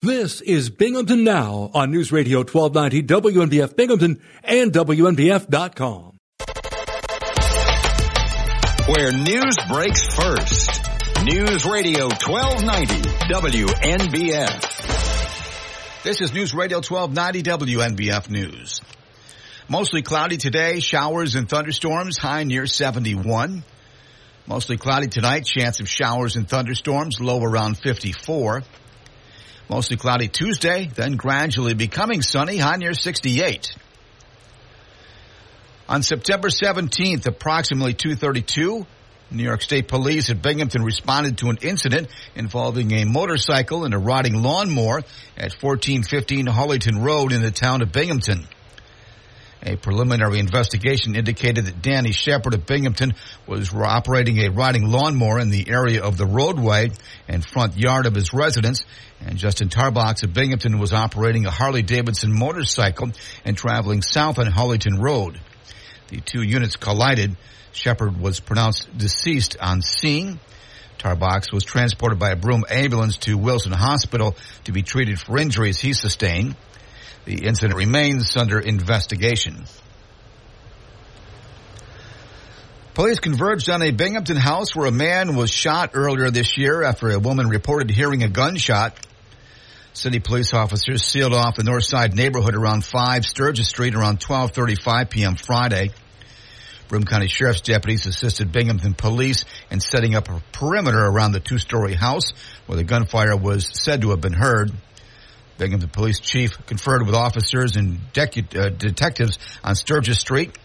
This is Binghamton Now on News Radio 1290 WNBF Binghamton and WNBF.com. Where news breaks first. News Radio 1290 WNBF. This is News Radio 1290 WNBF News. Mostly cloudy today, showers and thunderstorms, high near 71. Mostly cloudy tonight, chance of showers and thunderstorms, low around 54. Mostly cloudy Tuesday, then gradually becoming sunny, high near 68. On September 17th, approximately 232, New York State Police at Binghamton responded to an incident involving a motorcycle and a rotting lawnmower at 1415 Hawleyton Road in the town of Binghamton. A preliminary investigation indicated that Danny Shepard of Binghamton was operating a riding lawnmower in the area of the roadway and front yard of his residence, and Justin Tarbox of Binghamton was operating a Harley Davidson motorcycle and traveling south on Hawleyton Road. The two units collided. Shepard was pronounced deceased on scene. Tarbox was transported by a Broome ambulance to Wilson Hospital to be treated for injuries he sustained. The incident remains under investigation. Police converged on a Binghamton house where a man was shot earlier this year after a woman reported hearing a gunshot. City police officers sealed off the north side neighborhood around 5 Sturgis Street around 12:35 p.m. Friday. Broome County Sheriff's deputies assisted Binghamton police in setting up a perimeter around the two-story house where the gunfire was said to have been heard. Binghamton Police Chief conferred with officers and uh, detectives on Sturgis Street.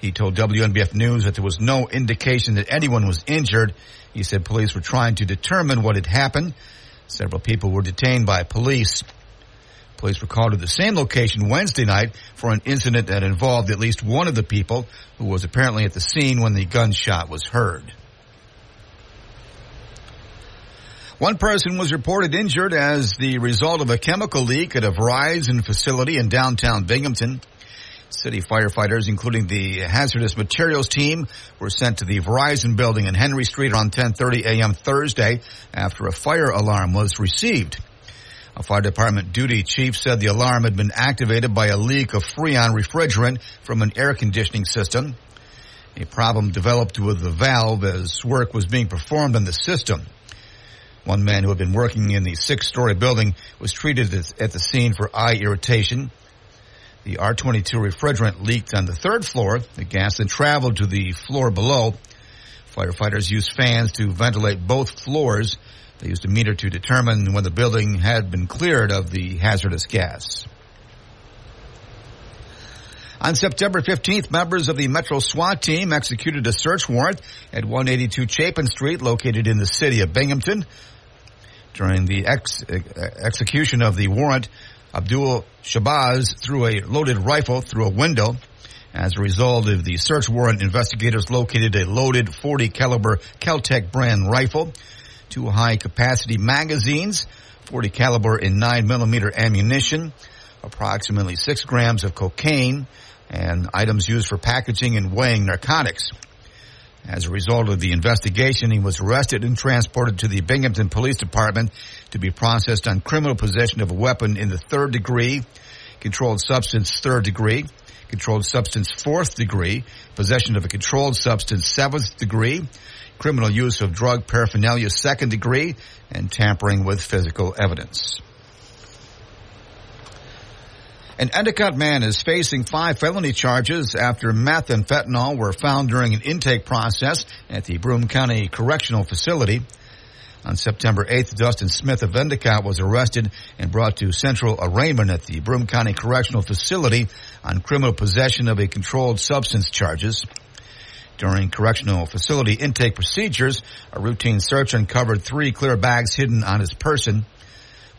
He told WNBF News that there was no indication that anyone was injured. He said police were trying to determine what had happened. Several people were detained by police. Police were called to the same location Wednesday night for an incident that involved at least one of the people who was apparently at the scene when the gunshot was heard. One person was reported injured as the result of a chemical leak at a Verizon facility in downtown Binghamton. City firefighters, including the hazardous materials team, were sent to the Verizon building in Henry Street around 10:30 a.m. Thursday after a fire alarm was received. A fire department duty chief said the alarm had been activated by a leak of Freon refrigerant from an air conditioning system. A problem developed with the valve as work was being performed on the system. One man who had been working in the six-story building was treated at the scene for eye irritation. The R22 refrigerant leaked on the third floor. The gas then traveled to the floor below. Firefighters used fans to ventilate both floors. They used a meter to determine when the building had been cleared of the hazardous gas. On September 15th, members of the Metro SWAT team executed a search warrant at 182 Chapin Street, located in the city of Binghamton. During the ex- execution of the warrant, Abdul Shabazz threw a loaded rifle through a window. As a result of the search warrant, investigators located a loaded 40 caliber Keltec brand rifle, two high capacity magazines, 40 caliber and 9 millimeter ammunition, approximately 6 grams of cocaine, and items used for packaging and weighing narcotics. As a result of the investigation, he was arrested and transported to the Binghamton Police Department to be processed on criminal possession of a weapon in the third degree, controlled substance third degree, controlled substance fourth degree, possession of a controlled substance seventh degree, criminal use of drug paraphernalia second degree, and tampering with physical evidence. An Endicott man is facing five felony charges after meth and fentanyl were found during an intake process at the Broome County Correctional Facility. On September 8th, Dustin Smith of Endicott was arrested and brought to central arraignment at the Broome County Correctional Facility on criminal possession of a controlled substance charges. During correctional facility intake procedures, a routine search uncovered three clear bags hidden on his person.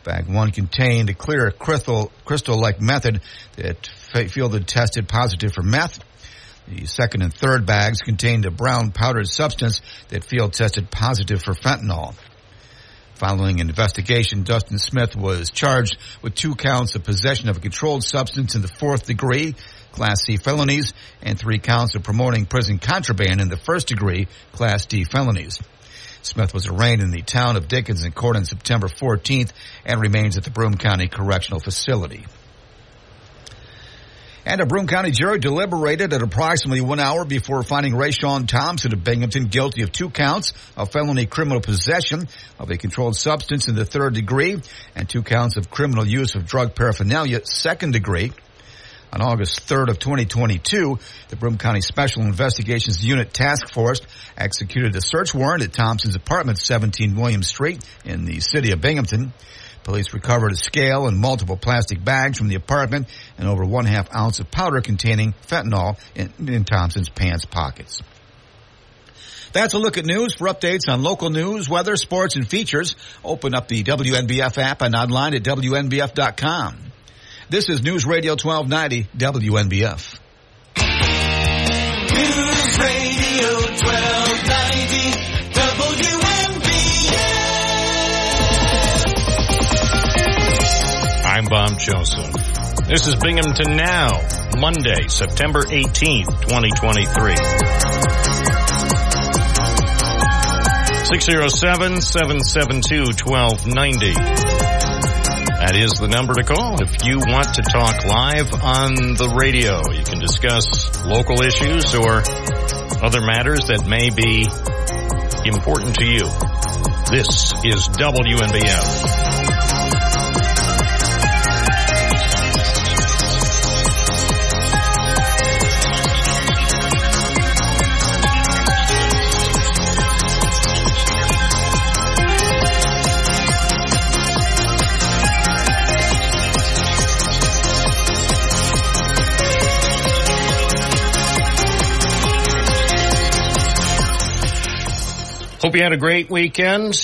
Bag one contained a clear crystal, crystal-like method that fielded tested positive for meth. The second and third bags contained a brown powdered substance that field tested positive for fentanyl. Following an investigation, Dustin Smith was charged with two counts of possession of a controlled substance in the fourth degree, Class C felonies, and three counts of promoting prison contraband in the first degree, Class D felonies. Smith was arraigned in the town of Dickinson Court on September 14th and remains at the Broome County Correctional Facility. And a Broome County jury deliberated at approximately one hour before finding Rayshawn Thompson of Binghamton guilty of two counts of felony criminal possession of a controlled substance in the third degree and two counts of criminal use of drug paraphernalia second degree. On August 3rd of 2022, the Broome County Special Investigations Unit Task Force executed a search warrant at Thompson's apartment, 17 William Street in the city of Binghamton. Police recovered a scale and multiple plastic bags from the apartment and over one half ounce of powder containing fentanyl in, in Thompson's pants pockets. That's a look at news. For updates on local news, weather, sports, and features, open up the WNBF app and online at WNBF.com. This is News Radio 1290 WNBF. News Radio 1290 WNBF. I'm Bob Joseph. This is Binghamton Now, Monday, September 18th, 2023. 607-772-1290. That is the number to call if you want to talk live on the radio. You can discuss local issues or other matters that may be important to you. This is WNBF. Hope you had a great weekend.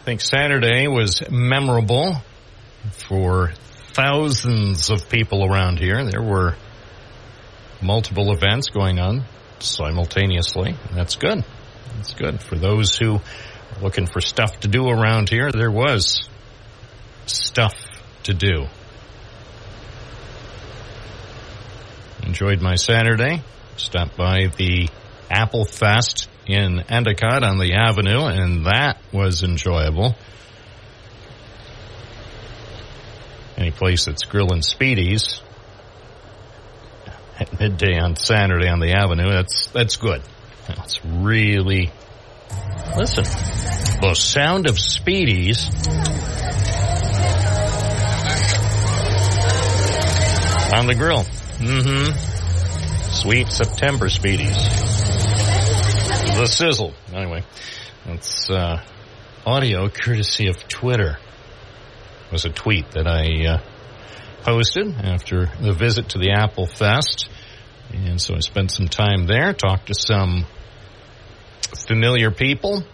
I think Saturday was memorable for thousands of people around here. There were multiple events going on simultaneously. That's good. That's good. For those who are looking for stuff to do around here, there was stuff to do. Enjoyed my Saturday. Stopped by the Apple Fest in Endicott on the Avenue, and that was enjoyable. Any place that's grilling spiedies at midday on Saturday on the Avenue, that's that's good. That's really listen. The sound of spiedies on the grill. Mm-hmm. Sweet September spiedies the sizzle. Anyway, that's uh, audio courtesy of Twitter. It was a tweet that I uh, posted after the visit to the Apple Fest, and so I spent some time there, talked to some familiar people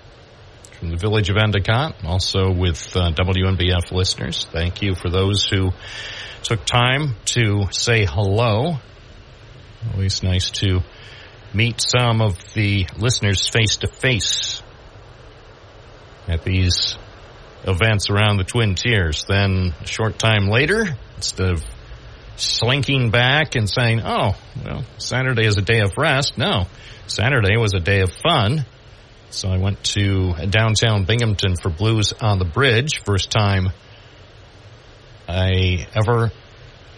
from the village of Endicott, also with uh, WNBF listeners. Thank you for those who took time to say hello. Always nice to meet some of the listeners face to face at these events around the Twin Tiers. Then a short time later, instead of slinking back and saying, oh, well, Saturday is a day of rest. No, Saturday was a day of fun. So I went to downtown Binghamton for Blues on the Bridge. First time I ever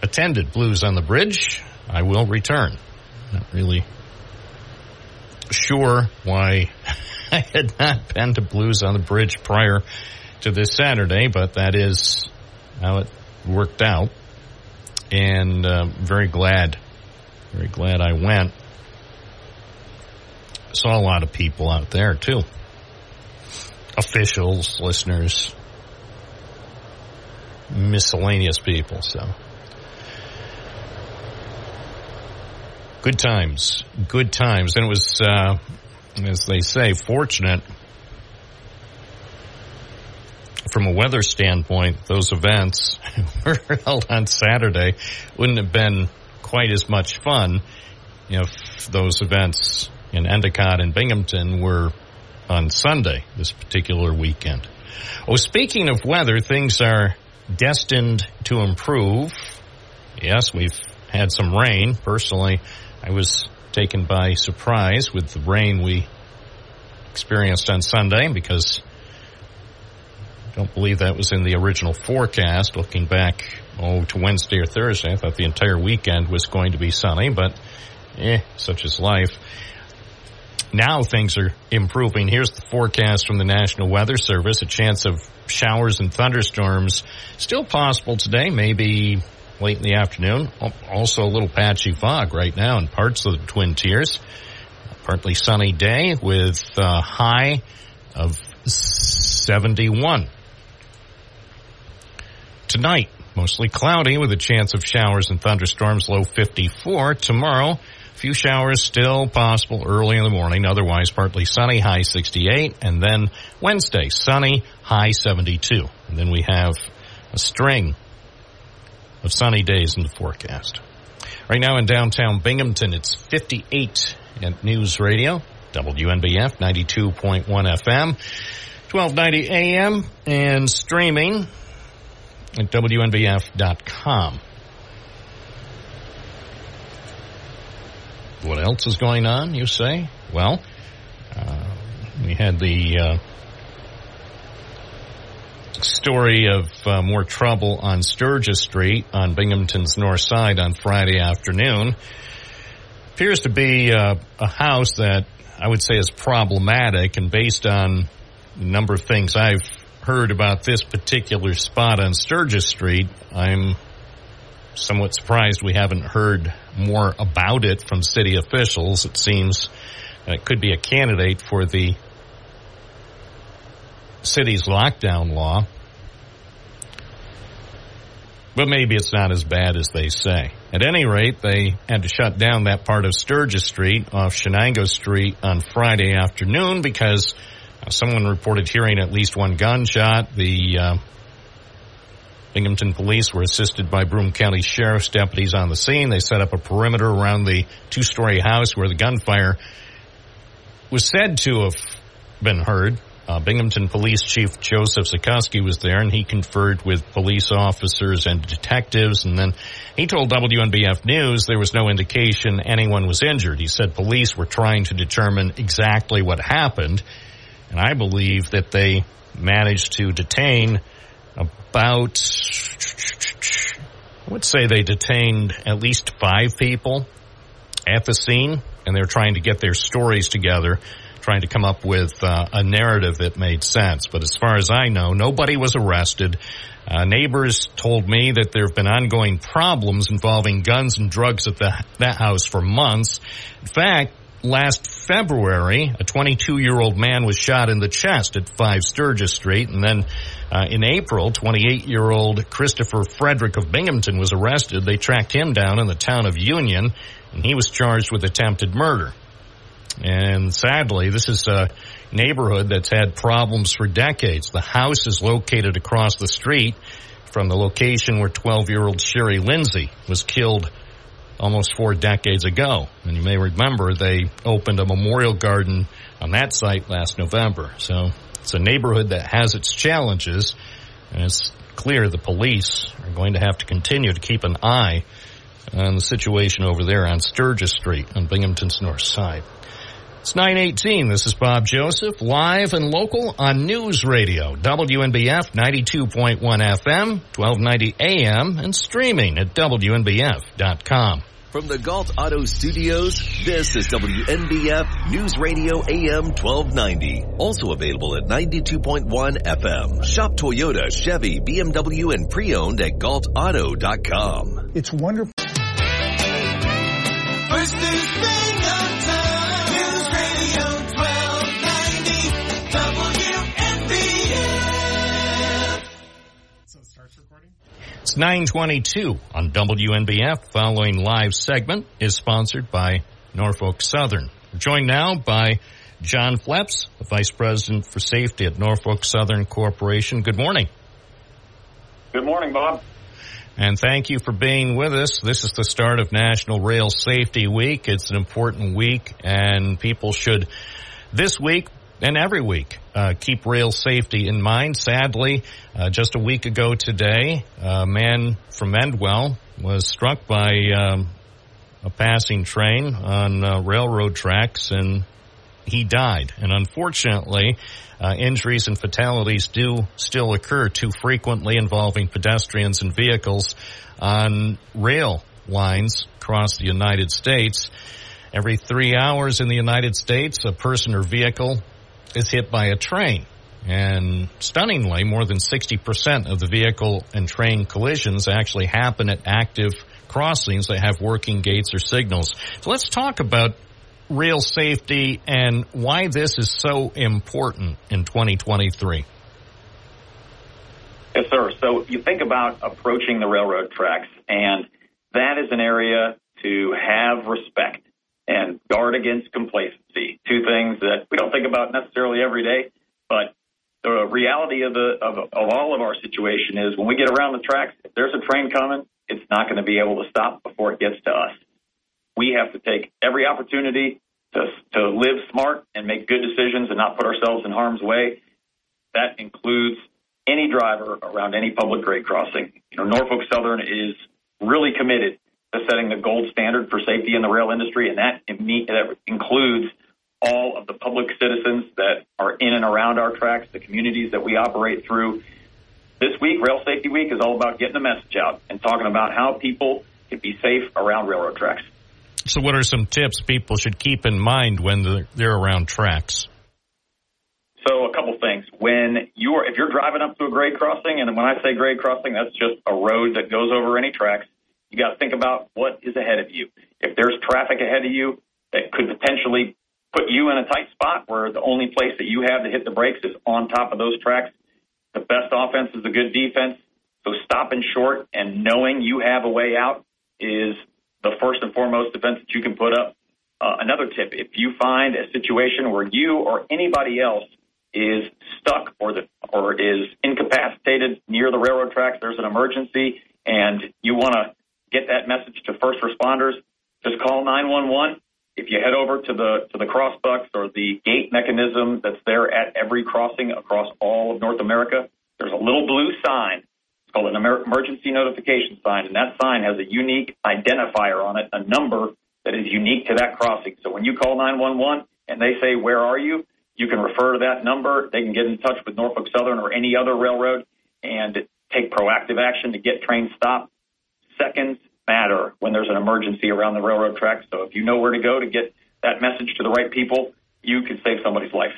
attended Blues on the Bridge. I will return. Not really sure why I had not been to Blues on the Bridge prior to this Saturday, but that is how it worked out. And uh, very glad, very glad I went. Saw a lot of people out there too. Officials, listeners, miscellaneous people, so. Good times, good times, and it was, uh, as they say, fortunate from a weather standpoint. Those events were held on Saturday wouldn't have been quite as much fun if those events in Endicott and Binghamton were on Sunday this particular weekend. Oh, speaking of weather, things are destined to improve. Yes, we've had some rain. Personally, I was taken by surprise with the rain we experienced on Sunday because I don't believe that was in the original forecast. Looking back, oh, to Wednesday or Thursday, I thought the entire weekend was going to be sunny, but eh, such is life. Now things are improving. Here's the forecast from the National Weather Service. A chance of showers and thunderstorms still possible today, maybe late in the afternoon. Also a little patchy fog right now in parts of the Twin Tiers. Partly sunny day with a high of 71. Tonight, mostly cloudy with a chance of showers and thunderstorms, low 54. Tomorrow, few showers still possible early in the morning, otherwise partly sunny, high 68. And then Wednesday, sunny, high 72. And then we have a string of sunny days in the forecast. Right now in downtown Binghamton, it's 58 at News Radio, WNBF 92.1 FM, 1290 AM, and streaming at WNBF.com. What else is going on, you say? Well, uh, we had the uh, story of uh, more trouble on Sturgis Street on Binghamton's north side on Friday afternoon. Appears to be uh, a house that I would say is problematic, and based on a number of things I've heard about this particular spot on Sturgis Street, I'm somewhat surprised we haven't heard more about it from city officials. It seems it could be a candidate for the city's lockdown law. But maybe it's not as bad as they say. At any rate, they had to shut down that part of Sturgis Street off Shenango Street on Friday afternoon because uh, someone reported hearing at least one gunshot. The uh, Binghamton police were assisted by Broome County Sheriff's deputies on the scene. They set up a perimeter around the two-story house where the gunfire was said to have been heard. Uh, Binghamton Police Chief Joseph Zikuski was there and he conferred with police officers and detectives and then he told WNBF News there was no indication anyone was injured. He said police were trying to determine exactly what happened and I believe that they managed to detain about, I would say they detained at least five people at the scene, and they're trying to get their stories together, trying to come up with uh, a narrative that made sense. But as far as I know, nobody was arrested. Uh, neighbors told me that there have been ongoing problems involving guns and drugs at the, that house for months. In fact, last February, a 22 year old man was shot in the chest at 5 Sturgis Street. And then uh, in April, 28 year old Christopher Frederick of Binghamton was arrested. They tracked him down in the town of Union, and he was charged with attempted murder. And sadly, this is a neighborhood that's had problems for decades. The house is located across the street from the location where 12 year old Sherry Lindsay was killed almost four decades ago. And you may remember they opened a memorial garden on that site last November. So it's a neighborhood that has its challenges, and it's clear the police are going to have to continue to keep an eye on the situation over there on Sturgis Street on Binghamton's north side. It's 918. This is Bob Joseph, live and local on News Radio, WNBF 92.1 FM, 1290 AM, and streaming at WNBF.com. From the Gault Auto Studios, this is WNBF News Radio AM 1290. Also available at 92.1 FM. Shop Toyota, Chevy, BMW, and pre-owned at gaultauto.com. It's wonderful. It's 922 on WNBF. Following live segment is sponsored by Norfolk Southern. We're joined now by John Fleps, the Vice President for Safety at Norfolk Southern Corporation. Good morning. Good morning, Bob. And thank you for being with us. This is the start of National Rail Safety Week. It's an important week and people should this week and every week uh, keep rail safety in mind. Sadly, uh, just a week ago today, a man from Endwell was struck by um, a passing train on uh, railroad tracks and he died. And unfortunately, uh, injuries and fatalities do still occur too frequently involving pedestrians and vehicles on rail lines across the United States. Every three hours in the United States, a person or vehicle is hit by a train. And stunningly, more than 60% of the vehicle and train collisions actually happen at active crossings that have working gates or signals. So let's talk about rail safety and why this is so important in 2023. Yes, sir. So you think about approaching the railroad tracks, and that is an area to have respect and guard against complacency. Two things that we don't think about necessarily every day, but the reality of the of, of all of our situation is when we get around the tracks, if there's a train coming, it's not going to be able to stop before it gets to us. We have to take every opportunity to to live smart and make good decisions and not put ourselves in harm's way. That includes any driver around any public grade crossing. You know, Norfolk Southern is really committed to setting the gold standard for safety in the rail industry, and that, that includes all of the public citizens that are in and around our tracks, the communities that we operate through. This week, Rail Safety Week, is all about getting the message out and talking about how people can be safe around railroad tracks. So, what are some tips people should keep in mind when they're around tracks? So, a couple things. When you are, if you're driving up to a grade crossing, and when I say grade crossing, that's just a road that goes over any tracks. You got to think about what is ahead of you. If there's traffic ahead of you that could potentially put you in a tight spot where the only place that you have to hit the brakes is on top of those tracks, the best offense is a good defense. So stopping short and knowing you have a way out is the first and foremost defense that you can put up. Uh, another tip: if you find a situation where you or anybody else is stuck or the or is incapacitated near the railroad tracks, there's an emergency, and you want to get that message to first responders, just call 911. If you head over to the to the crossbucks or the gate mechanism that's there at every crossing across all of North America, there's a little blue sign. It's called an emergency notification sign, and that sign has a unique identifier on it, a number that is unique to that crossing. So when you call 911 and they say, "Where are you?" you can refer to that number. They can get in touch with Norfolk Southern or any other railroad and take proactive action to get trains stopped seconds matter when there's an emergency around the railroad tracks. So if you know where to go to get that message to the right people, you can save somebody's life.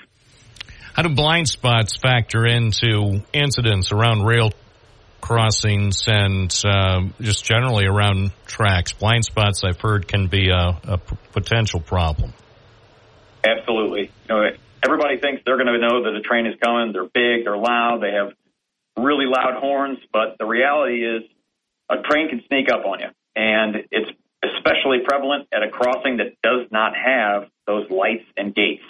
How do blind spots factor into incidents around rail crossings and uh, just generally around tracks? Blind spots, I've heard, can be a, a p- potential problem. Absolutely. You know, everybody thinks they're going to know that a train is coming. They're big, they're loud, they have really loud horns, but the reality is a train can sneak up on you. And it's especially prevalent at a crossing that does not have those lights and gates.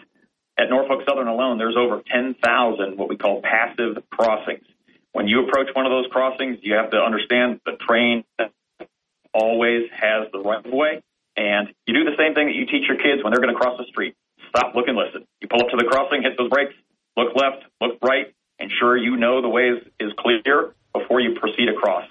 At Norfolk Southern alone, there's over 10,000 what we call passive crossings. When you approach one of those crossings, you have to understand the train always has the right of way. And you do the same thing that you teach your kids when they're going to cross the street. Stop, look, and listen. You pull up to the crossing, hit those brakes, look left, look right, ensure you know the way is, is clear before you proceed across.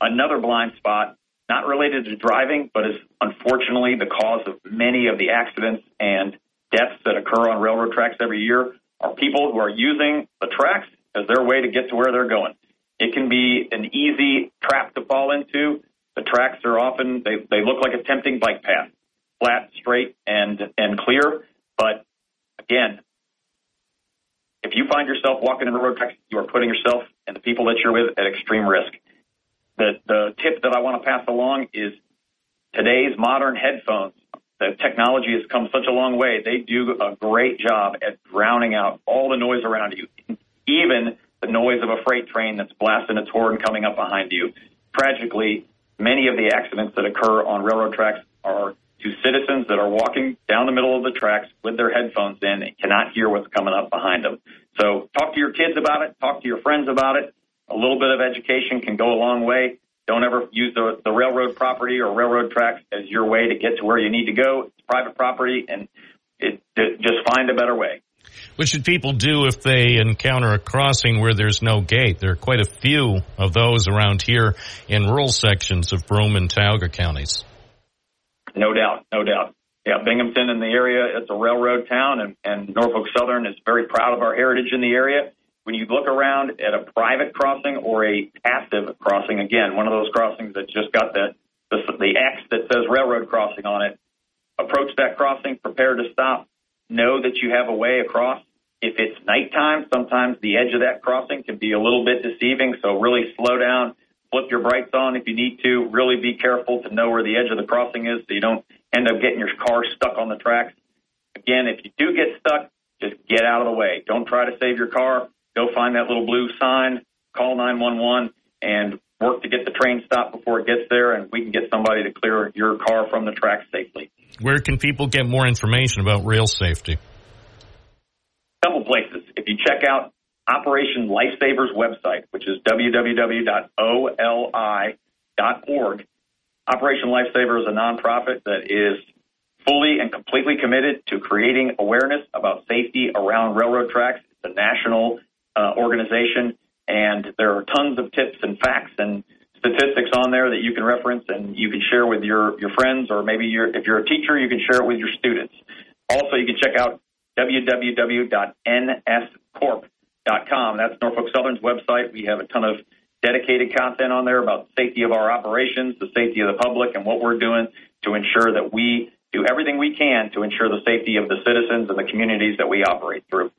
Another blind spot, not related to driving, but is unfortunately the cause of many of the accidents and deaths that occur on railroad tracks every year, are people who are using the tracks as their way to get to where they're going. It can be an easy trap to fall into. The tracks are often they, they look like a tempting bike path, flat, straight, and and clear. But again, if you find yourself walking in the road tracks, you are putting yourself and the people that you're with at extreme risk the, the tip that I want to pass along is today's modern headphones. The technology has come such a long way. They do a great job at drowning out all the noise around you, even the noise of a freight train that's blasting its horn coming up behind you. Tragically, many of the accidents that occur on railroad tracks are to citizens that are walking down the middle of the tracks with their headphones in and cannot hear what's coming up behind them. So talk to your kids about it, talk to your friends about it, a little bit of education can go a long way. Don't ever use the, the railroad property or railroad tracks as your way to get to where you need to go. It's private property, and it, it, just find a better way. What should people do if they encounter a crossing where there's no gate? There are quite a few of those around here in rural sections of Broome and Tioga counties. No doubt, no doubt. yeah, Binghamton in the area, it's a railroad town, and, and Norfolk Southern is very proud of our heritage in the area. When you look around at a private crossing or a passive crossing, again, one of those crossings that just got the, the, the X that says railroad crossing on it, approach that crossing, prepare to stop, know that you have a way across. If it's nighttime, sometimes the edge of that crossing can be a little bit deceiving, so really slow down, flip your brights on if you need to. Really be careful to know where the edge of the crossing is so you don't end up getting your car stuck on the tracks. Again, if you do get stuck, just get out of the way. Don't try to save your car. Go find that little blue sign, call 911, and work to get the train stopped before it gets there, and we can get somebody to clear your car from the tracks safely. Where can people get more information about rail safety? A couple places. If you check out Operation Lifesavers website, which is www.oli.org. Operation Lifesaver is a nonprofit that is fully and completely committed to creating awareness about safety around railroad tracks. It's a national uh, organization, and there are tons of tips and facts and statistics on there that you can reference and you can share with your, your friends, or maybe you're, if you're a teacher, you can share it with your students. Also, you can check out www.nscorp.com. That's Norfolk Southern's website. We have a ton of dedicated content on there about safety of our operations, the safety of the public, and what we're doing to ensure that we do everything we can to ensure the safety of the citizens and the communities that we operate through.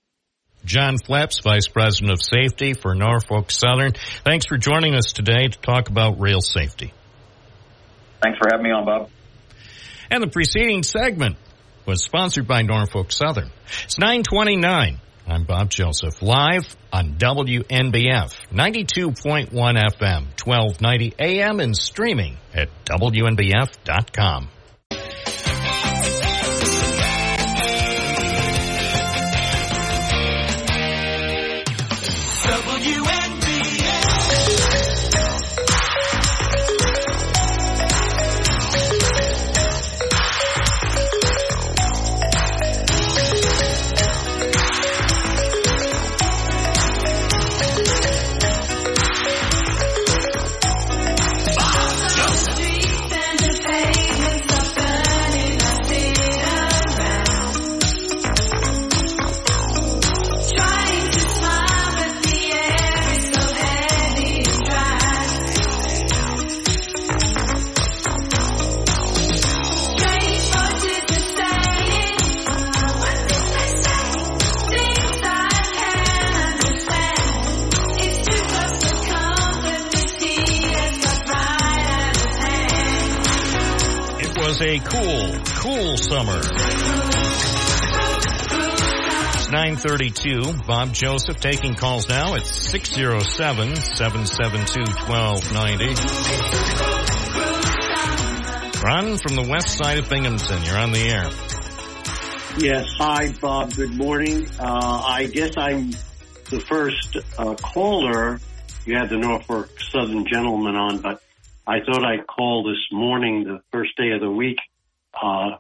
John Fleps, Vice President of Safety for Norfolk Southern. Thanks for joining us today to talk about rail safety. Thanks for having me on, Bob. And the preceding segment was sponsored by Norfolk Southern. It's 929. I'm Bob Joseph, live on WNBF, 92.1 FM, 1290 AM, and streaming at WNBF.com. cool, cool summer. It's 932. Bob Joseph taking calls now at 607-772-1290. Ron from the west side of Binghamton. You're on the air. Yes. Hi, Bob. Good morning. Uh, I guess I'm the first uh, caller. You had the Norfolk Southern gentleman on, but I thought I'd call this morning, the first day of the week, uh,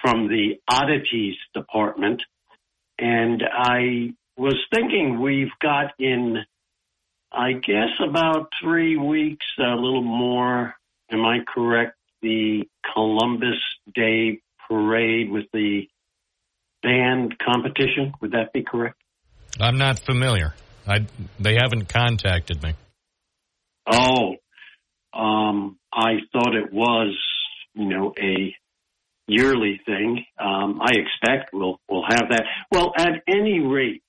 from the oddities department. And I was thinking we've got in, I guess about three weeks, a little more. Am I correct? The Columbus Day parade with the band competition. Would that be correct? I'm not familiar. I, they haven't contacted me. Oh, um, I thought it was, you know, a yearly thing. Um, I expect we'll we'll have that. Well, at any rate,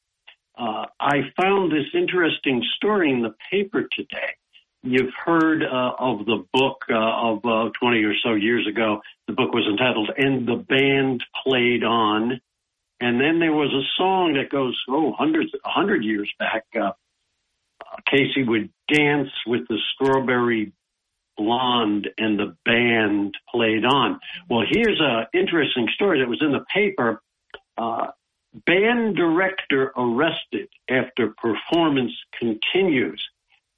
uh, I found this interesting story in the paper today. You've heard uh, of the book uh, of uh, 20 or so years ago. The book was entitled "And the Band Played On," and then there was a song that goes oh hundreds, hundred years back. Uh, Casey would dance with the strawberry blonde and the band played on. Well, here's an interesting story that was in the paper. Uh, band director arrested after performance continues.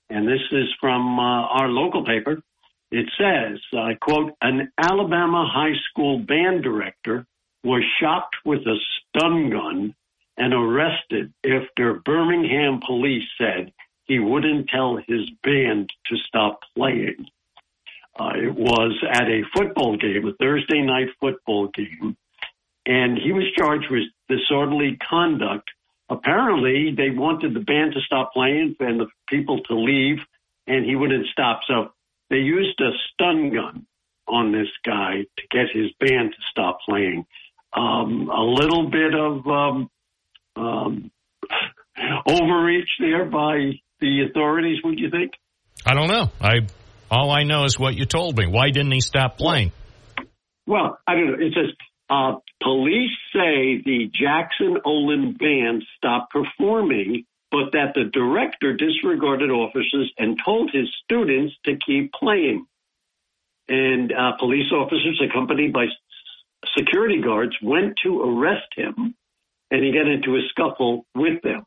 And this is from uh, our local paper. It says, I quote, an Alabama high school band director was shot with a stun gun and arrested after Birmingham police said he wouldn't tell his band to stop playing. It was at a football game, a Thursday night football game, and he was charged with disorderly conduct. Apparently, they wanted the band to stop playing and the people to leave, and he wouldn't stop. So they used a stun gun on this guy to get his band to stop playing. Um, a little bit of um, um, overreach there by the authorities, would you think? I don't know. I all I know is what you told me. Why didn't he stop playing? Well, I don't know. It says uh, police say the Jackson Olin band stopped performing, but that the director disregarded officers and told his students to keep playing. And uh, police officers, accompanied by security guards, went to arrest him, and he got into a scuffle with them.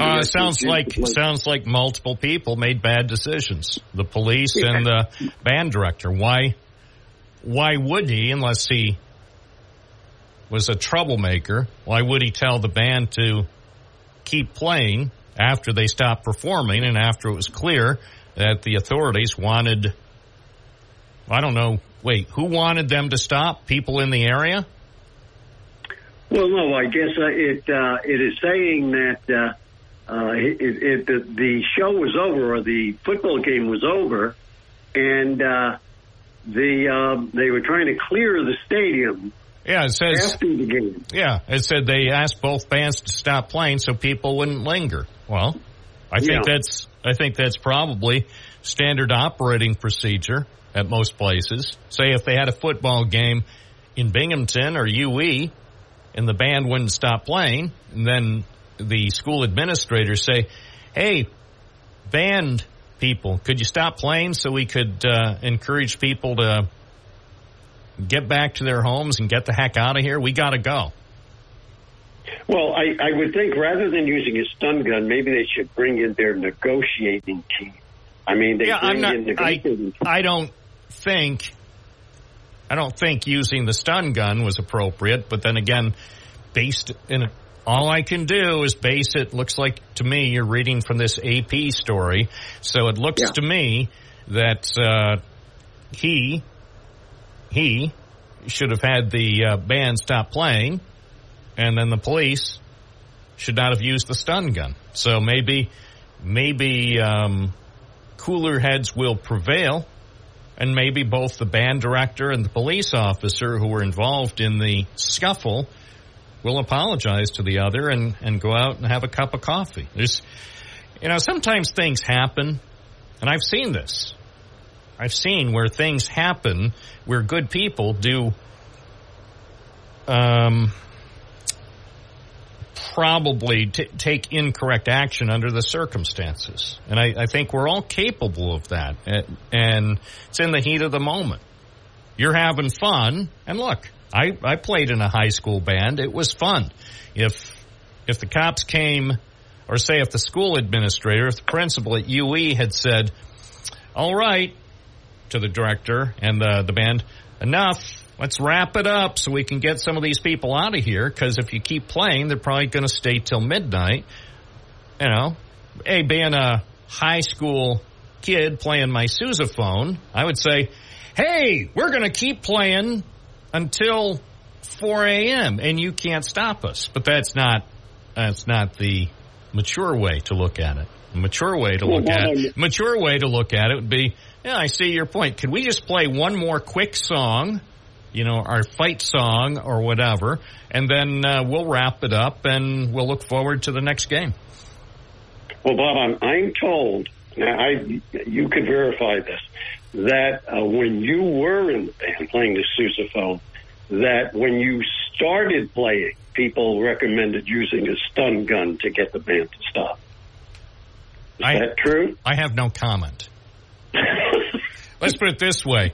Uh, sounds like sounds like multiple people made bad decisions. The police and the band director. Why? Why would he, unless he was a troublemaker? Why would he tell the band to keep playing after they stopped performing and after it was clear that the authorities wanted? I don't know. Wait, who wanted them to stop? People in the area? Well, no, I guess uh, it uh, it is saying that uh, uh, it, it, the, the show was over or the football game was over, and uh, the uh, they were trying to clear the stadium Yeah, it says. after the game. Yeah, it said they asked both bands to stop playing so people wouldn't linger. Well, I think Yeah. that's I think that's probably standard operating procedure at most places. Say if they had a football game in Binghamton or UE and the band wouldn't stop playing, and then the school administrators say, "Hey, band people, could you stop playing so we could uh, encourage people to get back to their homes and get the heck out of here? We got to go." Well, I, I would think rather than using a stun gun, maybe they should bring in their negotiating team. I mean, they yeah, bring I'm not. in I, negotiating I don't think. I don't think using the stun gun was appropriate. But then again, based in all I can do is base it. Looks like to me you're reading from this AP story, so it looks Yeah. to me that uh, he he should have had the uh, band stop playing, and then the police should not have used the stun gun. So maybe maybe um, cooler heads will prevail, and maybe both the band director and the police officer who were involved in the scuffle will apologize to the other and, and go out and have a cup of coffee. There's, you know, sometimes things happen, and I've seen this. I've seen where things happen where good people do um, probably t- take incorrect action under the circumstances. And I, I think we're all capable of that. And, and it's in the heat of the moment. You're having fun. And look, I, I played in a high school band. It was fun. If, if the cops came, or say if the school administrator, if the principal at UE had said, all right, to the director and the, the band, enough. Let's wrap it up so we can get some of these people out of here. Because if you keep playing, they're probably going to stay till midnight. You know, hey, being a high school kid playing my sousaphone, I would say, hey, we're going to keep playing until 4 a.m. and you can't stop us. But that's not that's not the mature way to look at it. The mature way to look at it. Mature way to look at it would be, yeah, I see your point. Could we just play one more quick song, you know, our fight song or whatever, and then uh, we'll wrap it up and we'll look forward to the next game. Well, Bob, I'm, I'm told, now I, you could verify this, that uh, when you were in the band playing the sousaphone, that when you started playing, people recommended using a stun gun to get the band to stop. Is I- that true? I have no comment. Let's put it this way.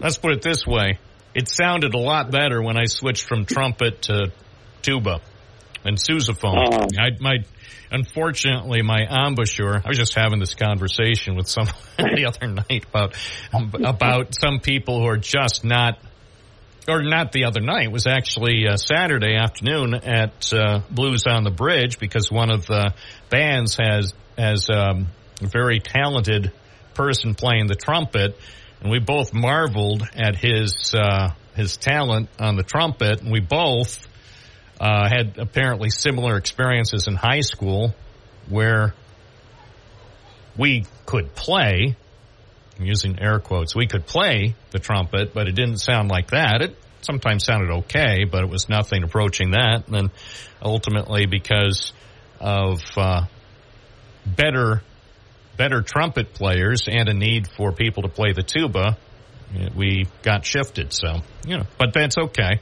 Let's put it this way. It sounded a lot better when I switched from trumpet to tuba and sousaphone. Oh. I, my, unfortunately, my embouchure. I was just having this conversation with someone the other night about about some people who are just not, or not the other night. It was actually uh, Saturday afternoon at uh, Blues on the Bridge because one of the bands has has um, a very talented person playing the trumpet and we both marveled at his uh, his talent on the trumpet, and we both uh, had apparently similar experiences in high school where we could play. I'm using air quotes. We could play the trumpet, but it didn't sound like that. It sometimes sounded okay, but it was nothing approaching that. And then ultimately, because of uh, better better trumpet players and a need for people to play the tuba, eh, we got shifted. So, you know, but that's okay.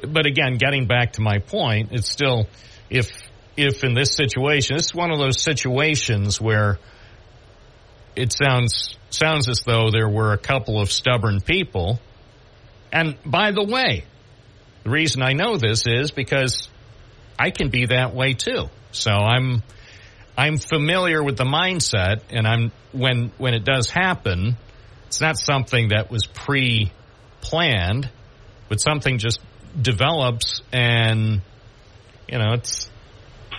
But again, getting back to my point, it's still, if, if in this situation, this is one of those situations where it sounds, sounds as though there were a couple of stubborn people. And by the way, the reason I know this is because I can be that way too. So I'm, I'm familiar with the mindset and I'm, when, when it does happen, it's not something that was pre-planned, but something just develops and, you know, it's,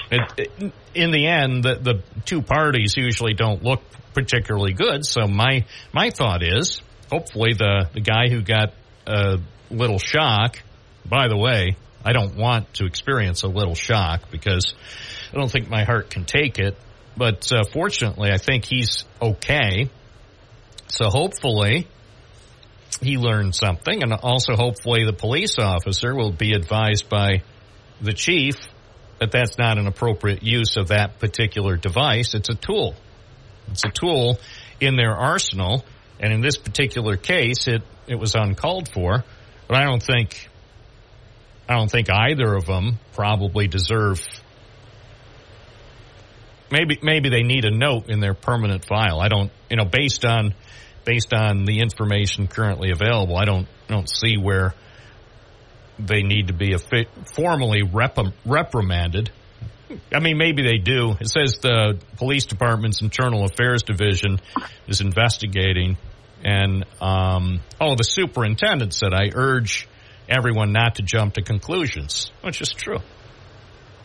it, it, in the end, the, the two parties usually don't look particularly good. So my, my thought is, hopefully the, the guy who got a little shock, by the way, I don't want to experience a little shock because I don't think my heart can take it. But uh, fortunately, I think he's okay. So hopefully he learned something and also hopefully the police officer will be advised by the chief that that's not an appropriate use of that particular device. It's a tool. It's a tool in their arsenal. And in this particular case, it, it was uncalled for. But I don't think, I don't think either of them probably deserve maybe maybe they need a note in their permanent file. I don't, you know, based on based on the information currently available, I don't don't see where they need to be formally rep- reprimanded. I mean, maybe they do. It says the police department's internal affairs division is investigating, and um, oh, the superintendent said, "I urge everyone not to jump to conclusions," which is true.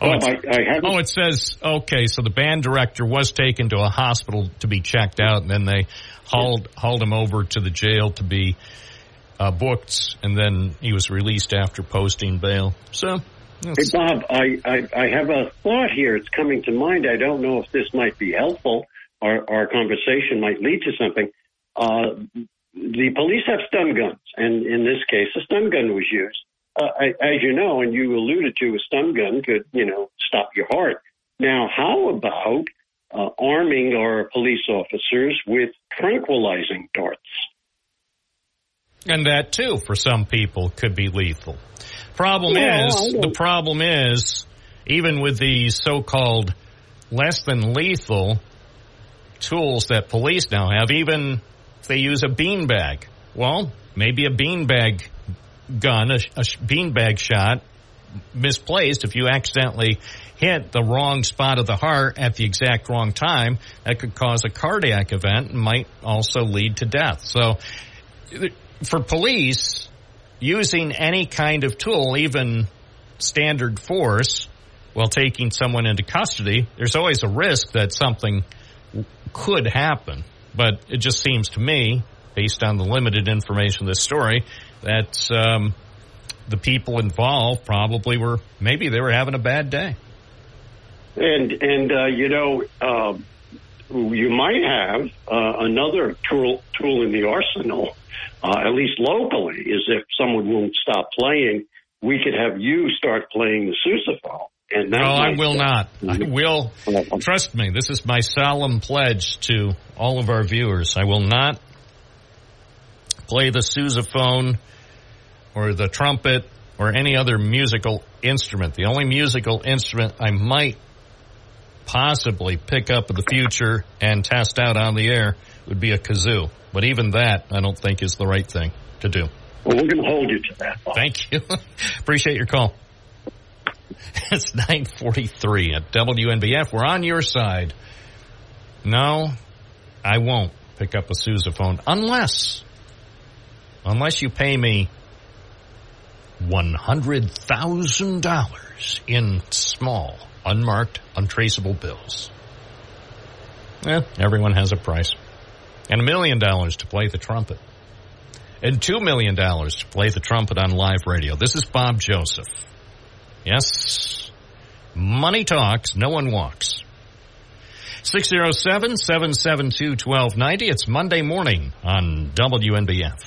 Oh, I, I oh, it says okay. So the band director was taken to a hospital to be checked out, and then they hauled hauled him over to the jail to be uh, booked, and then he was released after posting bail. So, hey Bob, I, I I have a thought here. It's coming to mind. I don't know if this might be helpful. Our our conversation might lead to something. Uh, the police have stun guns, and in this case, a stun gun was used uh, as you know, and you alluded to, a stun gun could, you know, stop your heart. Now, how about uh, arming our police officers with tranquilizing darts? And that too, for some people, could be lethal. Problem yeah, is, the problem is, even with these so-called less than lethal tools that police now have, even if they use a beanbag, well, maybe a beanbag gun, a, a beanbag shot, misplaced, if you accidentally hit the wrong spot of the heart at the exact wrong time, that could cause a cardiac event and might also lead to death. So for police, using any kind of tool, even standard force, while taking someone into custody, there's always a risk that something could happen. But it just seems to me, based on the limited information of this story, that um, the people involved probably were maybe they were having a bad day. And and uh, you know uh, you might have uh, another tool tool in the arsenal, uh, at least locally, is if someone won't stop playing, we could have you start playing the sousaphone. And no, I will not. I will. Trust me, this is my solemn pledge to all of our viewers. I will not play the sousaphone or the trumpet or any other musical instrument. The only musical instrument I might possibly pick up in the future and test out on the air would be a kazoo. But even that, I don't think is the right thing to do. Well, we're going to hold you to that. Bob. Thank you. Appreciate your call. It's 943 at WNBF. We're on your side. No, I won't pick up a sousaphone unless, unless you pay me $100,000 in small, unmarked, untraceable bills. Eh, everyone has a price. And a million dollars to play the trumpet. and $2 million to play the trumpet on live radio. This is Bob Joseph. Yes, money talks, no one walks. 607-772-1290. It's Monday morning on WNBF.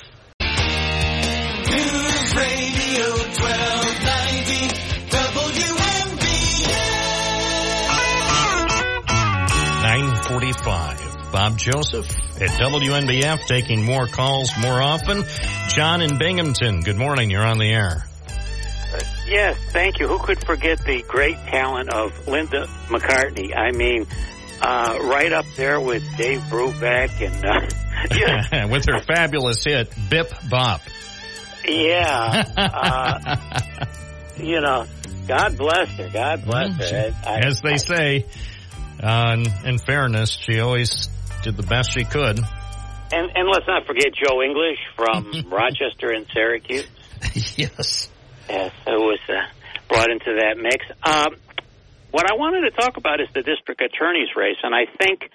945. Bob Joseph at WNBF taking more calls more often. John in Binghamton. Good morning. You're on the air. Uh, yes, thank you. Who could forget the great talent of Linda McCartney? I mean, uh, right up there with Dave Brubeck and uh, yeah. with her fabulous hit "Bip Bop." Yeah, uh, you know, God bless her. God bless her. I, As they I, say, uh, in, in fairness, she always did the best she could. And and let's not forget Joe English from Rochester and Syracuse. yes. Yes, who was uh, brought into that mix. Um, what I wanted to talk about is the district attorney's race, and I think,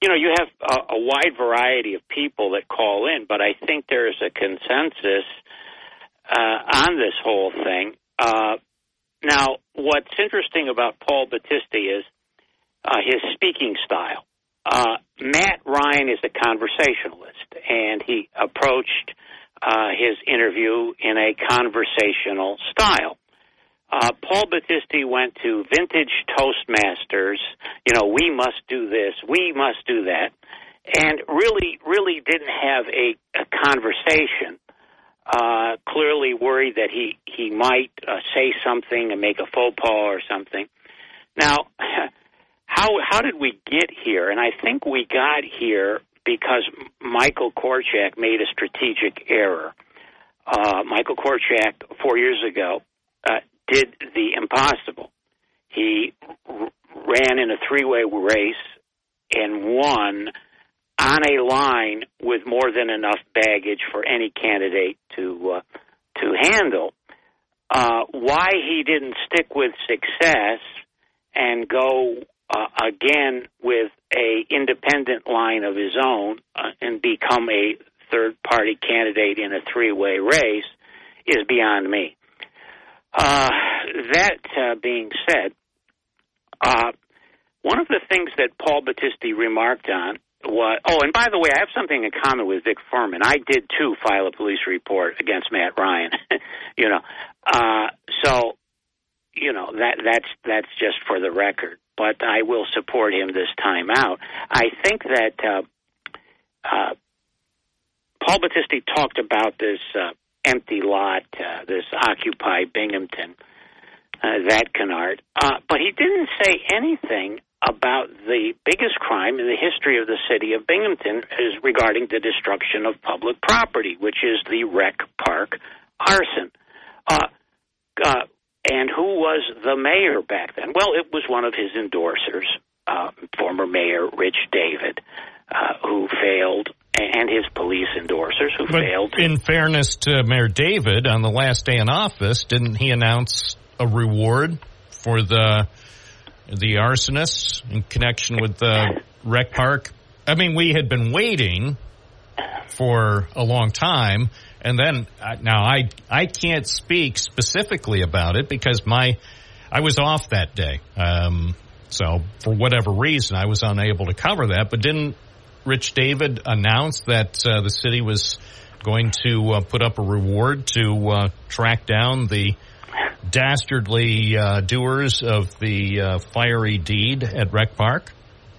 you know, you have a, a wide variety of people that call in, but I think there's a consensus uh, on this whole thing. Uh, now, what's interesting about Paul Battisti is uh, his speaking style. Uh, Matt Ryan is a conversationalist, and he approached uh, his interview in a conversational style. Uh, Paul Battisti went to vintage Toastmasters. You know, we must do this, we must do that, and really, really didn't have a, a conversation. Uh, clearly worried that he he might uh, say something and make a faux pas or something. Now, how how did we get here? And I think we got here because Michael Korchak made a strategic error. Uh, Michael Korchak four years ago uh, did the impossible. He r- ran in a three-way race and won on a line with more than enough baggage for any candidate to uh, to handle. Uh, why he didn't stick with success and go uh, again with a independent line of his own uh, and become a third party candidate in a three way race is beyond me. Uh, that uh, being said, uh, one of the things that Paul Battisti remarked on was, oh, and by the way, I have something in common with Vic Furman. I did too file a police report against Matt Ryan. you know, uh, so you know that that's that's just for the record. But I will support him this time out. I think that uh, uh, Paul Battisti talked about this uh, empty lot, uh, this Occupy Binghamton, uh, that canard, uh, but he didn't say anything about the biggest crime in the history of the city of Binghamton is regarding the destruction of public property, which is the Rec Park arson. Uh, uh, and who was the mayor back then? Well, it was one of his endorsers, uh, former mayor Rich David, uh, who failed, and his police endorsers who But failed. in fairness to Mayor David, on the last day in office, didn't he announce a reward for the the arsonists in connection with the rec park? I mean, we had been waiting for a long time, and then now I I can't speak specifically about it because my I was off that day, um, so for whatever reason I was unable to cover that. But didn't Rich David announce that uh, the city was going to uh, put up a reward to uh, track down the dastardly uh, doers of the uh, fiery deed at Rec Park?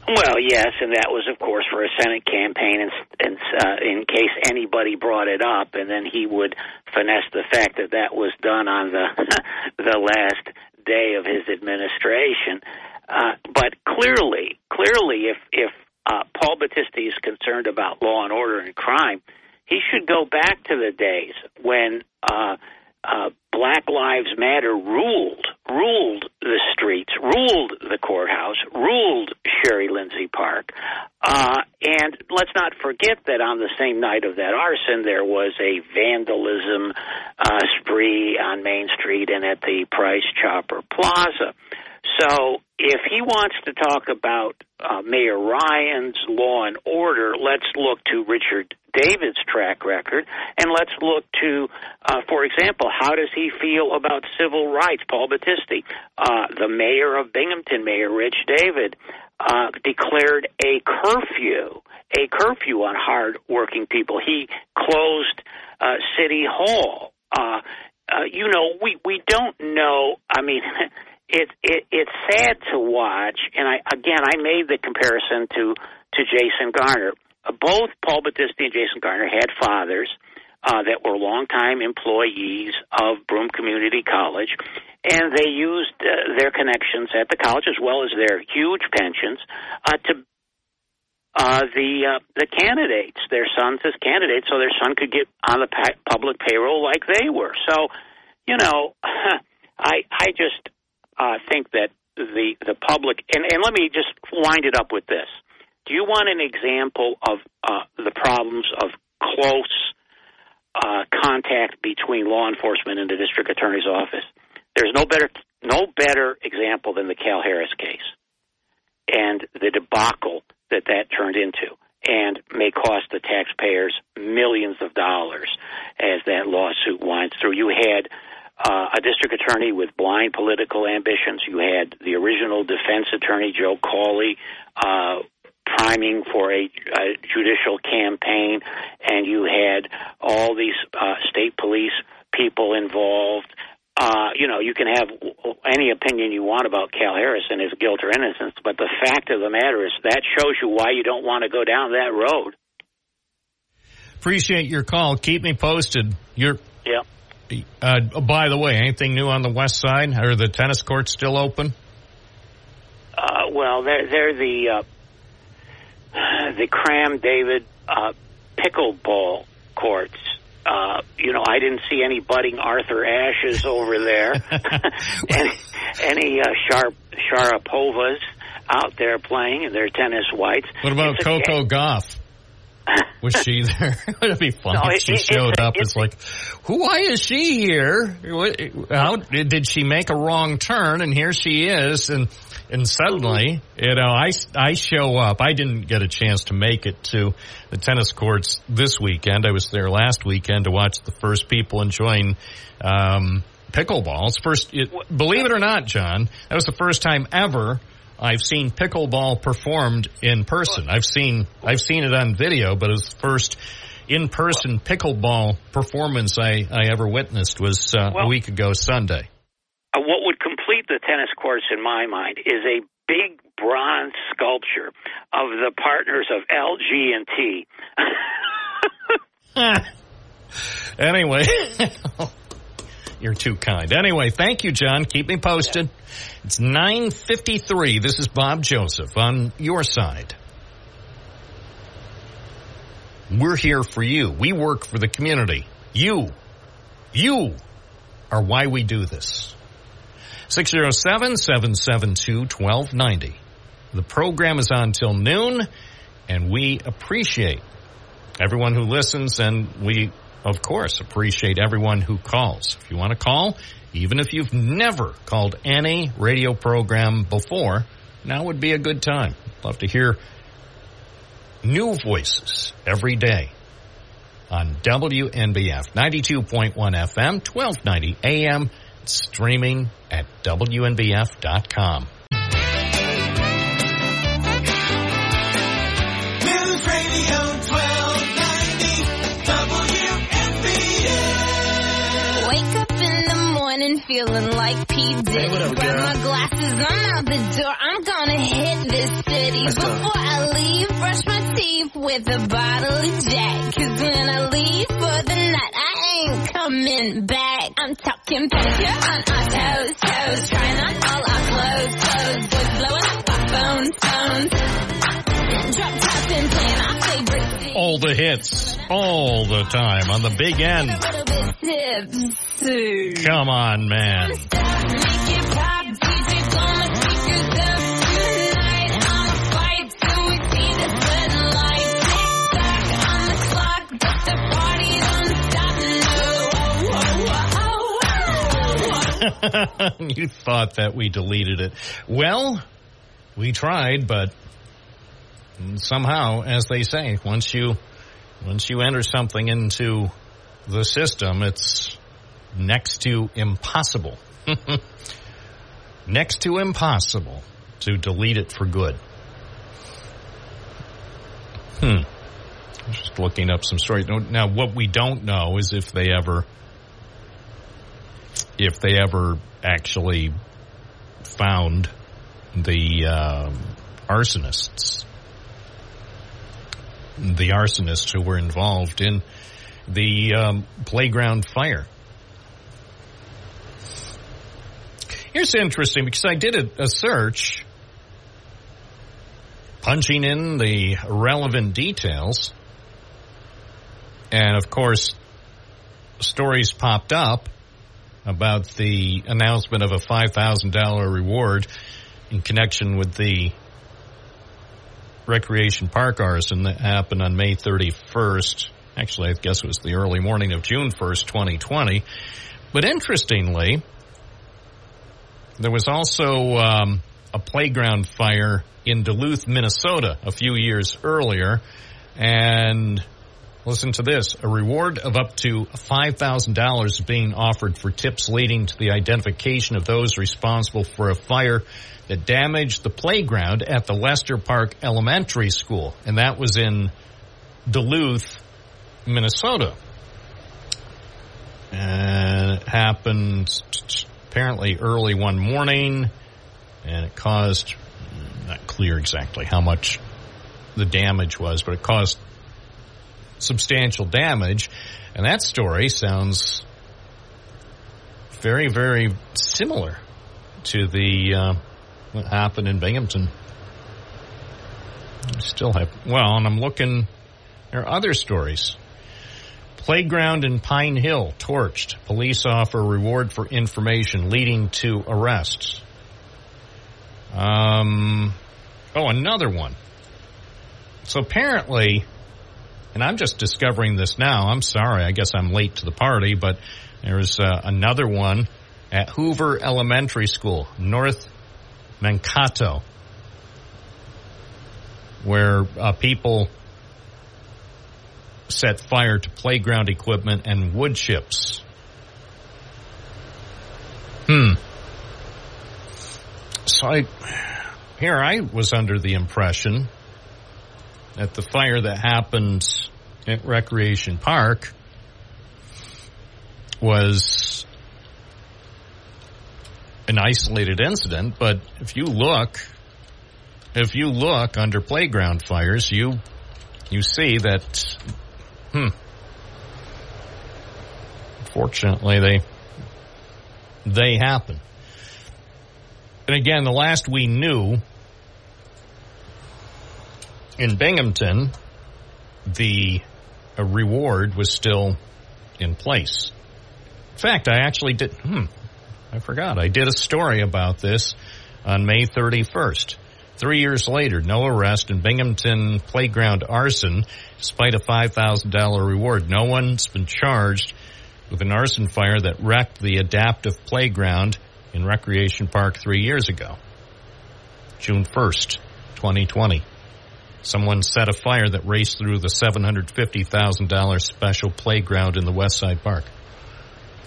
Well, yes, and that was, of course, for a Senate campaign, and, and uh, in case anybody brought it up, and then he would finesse the fact that that was done on the the last day of his administration. Uh, but clearly, clearly, if if uh, Paul Battisti is concerned about law and order and crime, he should go back to the days when uh, uh, Black Lives Matter ruled ruled the streets, ruled the courthouse, ruled Cheri Lindsey Park. Uh, and let's not forget that on the same night of that arson, there was a vandalism uh, spree on Main Street and at the Price Chopper Plaza. So if he wants to talk about uh, Mayor Ryan's law and order, let's look to Richard David's track record, and let's look to, uh, for example, how does he feel about civil rights? Paul Battisti, uh, the mayor of Binghamton, Mayor Rich David, uh, declared a curfew, a curfew on hard-working people. He closed uh, City Hall. Uh, uh, you know, we we don't know. I mean. it, it it's sad to watch, and I again I made the comparison to to Jason Garnar. Uh, both Paul Battisti and Jason Garnar had fathers uh, that were longtime employees of Broome Community College, and they used uh, their connections at the college as well as their huge pensions uh, to uh, the uh, the candidates, their sons as candidates, so their son could get on the pa- public payroll like they were. So, you know, I I just uh, think that the the public and, and let me just wind it up with this. Do you want an example of uh, the problems of close uh, contact between law enforcement and the district attorney's office? There's no better no better example than the Cal Harris case and the debacle that that turned into and may cost the taxpayers millions of dollars as that lawsuit winds through. You had uh, a district attorney with blind political ambitions. You had the original defense attorney, Joe Cawley, uh, priming for a, a judicial campaign, and you had all these uh, state police people involved. Uh, you know, you can have any opinion you want about Cal Harris and his guilt or innocence, but the fact of the matter is that shows you why you don't want to go down that road. Appreciate your call. Keep me posted. You're yeah. Uh, by the way, anything new on the west side? Are the tennis courts still open? Uh, well, they're they're the uh, the Cram David uh, pickleball courts. Uh, you know, I didn't see any budding Arthur Ashes over there. any any uh, sharp Sharapovas out there playing in their tennis whites. What about Coco Gauff? Was she there? Would It'd be funny No, if she it- showed it's a- up. It's, it's like, who? Why is she here? How did she make a wrong turn? And here she is, and and suddenly, you know, I I show up. I didn't get a chance to make it to the tennis courts this weekend. I was there last weekend to watch the first people enjoying. Um, Pickleball. It's first, it, believe it or not, John, that was the first time ever I've seen pickleball performed in person. I've seen I've seen it on video, but it was the first in person pickleball performance I, I ever witnessed was uh, a week ago Sunday. Uh, what would complete the tennis courts in my mind is a big bronze sculpture of the partners of LG and T. anyway, you're too kind. Anyway, thank you, John. Keep me posted. It's 9:53. This is Bob Joseph on your side. We're here for you. We work for the community. You, you are why we do this. 607-772-1290. The program is on till noon, and we appreciate everyone who listens, and we, of course, appreciate everyone who calls. If you want to call, even if you've never called any radio program before, now would be a good time. Love to hear new voices every day on WNBF 92.1 FM, 1290 AM, streaming at WNBF.com. feeling like P. Diddy. Grab my glasses, I'm out the door. I'm gonna hit this city. Before I leave, brush my teeth with a bottle of Jack. Cause when I leave for the night, I ain't coming back. I'm talking pedicure on our toes, toes. Trying on all our clothes, clothes. Boys blowing up phones, phones. Drop tops and favorite. All the hits, all the time on the big end. Come on, man. You thought that we deleted it. Well, we tried, but somehow, as they say, once you once you enter something into the system, it's next to impossible. next to impossible to delete it for good. Hmm. Just looking up some stories. Now, what we don't know is if they ever, if they ever actually found the um, arsonists, the arsonists who were involved in the um, playground fire. Here's interesting because I did a, a search punching in the relevant details. And of course, stories popped up about the announcement of a $5,000 reward in connection with the recreation park arson that happened on May 31st. Actually, I guess it was the early morning of June 1st, 2020. But interestingly, there was also um, a playground fire in Duluth, Minnesota a few years earlier. And listen to this. A reward of up to $5,000 is being offered for tips leading to the identification of those responsible for a fire that damaged the playground at the Lester Park Elementary School. And that was in Duluth, Minnesota. And it happened apparently early one morning and it caused not clear exactly how much the damage was, but it caused substantial damage. And that story sounds very, very similar to the uh, what happened in Binghamton. I still have well, and I'm looking. There are other stories. Playground in Pine Hill torched. Police offer reward for information leading to arrests. Um, oh, another one. So apparently, and I'm just discovering this now. I'm sorry. I guess I'm late to the party, but there's uh, another one at Hoover Elementary School, North Mankato, where uh, people set fire to playground equipment and wood chips. Hmm. So I, here I was under the impression that the fire that happened at Recreation Park was an isolated incident, but if you look, if you look under playground fires, you you see that, hmm. Fortunately, they they happen. And again, the last we knew in Binghamton, the reward was still in place. In fact, I actually did, hmm, I forgot. I did a story about this on May 31st. Three years later, no arrest in Binghamton playground arson, despite a $5,000 reward. No one's been charged with an arson fire that wrecked the adaptive playground in Recreation Park three years ago. June 1st, 2020. Someone set a fire that raced through the $750,000 special playground in the West Side Park.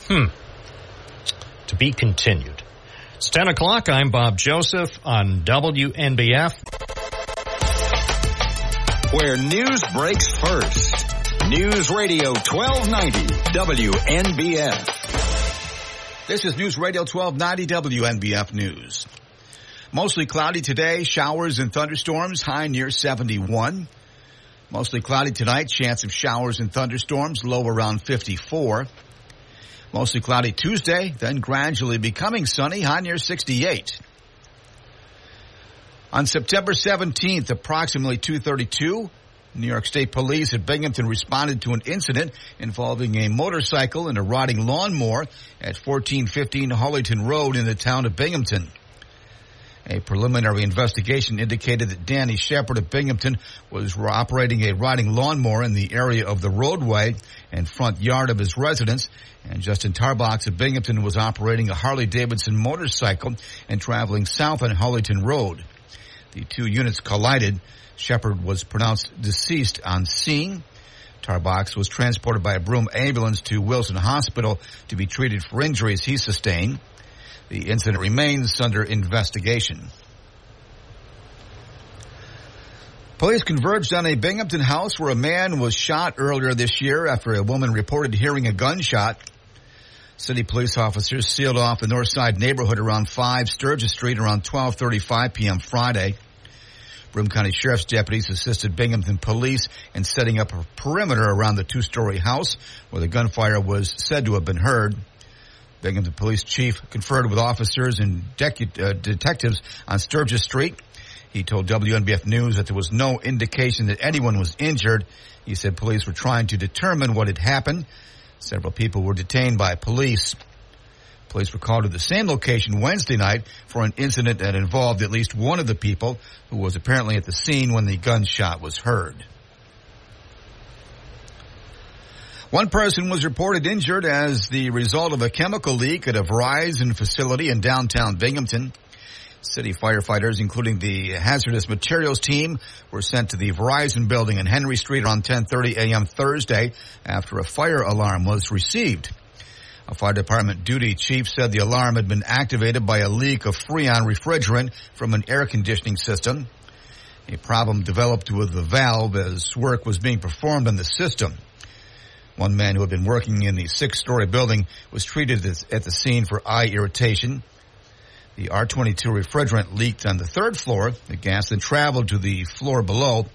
Hmm. To be continued. It's 10 o'clock. I'm Bob Joseph on WNBF. Where news breaks first. News Radio 1290 WNBF. This is News Radio 1290 WNBF News. Mostly cloudy today, showers and thunderstorms, high near 71. Mostly cloudy tonight, chance of showers and thunderstorms, low around 54. Mostly cloudy Tuesday, then gradually becoming sunny, high near 68. On September 17th, approximately 232, New York State Police at Binghamton responded to an incident involving a motorcycle and a rotting lawnmower at 1415 Hawleyton Road in the town of Binghamton. A preliminary investigation indicated that Danny Shepard of Binghamton was operating a riding lawnmower in the area of the roadway and front yard of his residence, and Justin Tarbox of Binghamton was operating a Harley Davidson motorcycle and traveling south on Hawleyton Road. The two units collided. Shepard was pronounced deceased on scene. Tarbox was transported by a Broome ambulance to Wilson Hospital to be treated for injuries he sustained. The incident remains under investigation. Police converged on a Binghamton house where a man was shot earlier this year after a woman reported hearing a gunshot. City police officers sealed off the north side neighborhood around 5 Sturgis Street around 12:35 p.m. Friday. Broome County Sheriff's deputies assisted Binghamton police in setting up a perimeter around the two-story house where the gunfire was said to have been heard. Binghamton Police Chief conferred with officers and uh, detectives on Sturgis Street. He told WNBF News that there was no indication that anyone was injured. He said police were trying to determine what had happened. Several people were detained by police. Police were called to the same location Wednesday night for an incident that involved at least one of the people who was apparently at the scene when the gunshot was heard. One person was reported injured as the result of a chemical leak at a Verizon facility in downtown Binghamton. City firefighters, including the hazardous materials team, were sent to the Verizon building in Henry Street around 10:30 a.m. Thursday after a fire alarm was received. A fire department duty chief said the alarm had been activated by a leak of Freon refrigerant from an air conditioning system. A problem developed with the valve as work was being performed on the system. One man who had been working in the six-story building was treated at the scene for eye irritation. The R22 refrigerant leaked on the third floor. The gas then traveled to the floor below.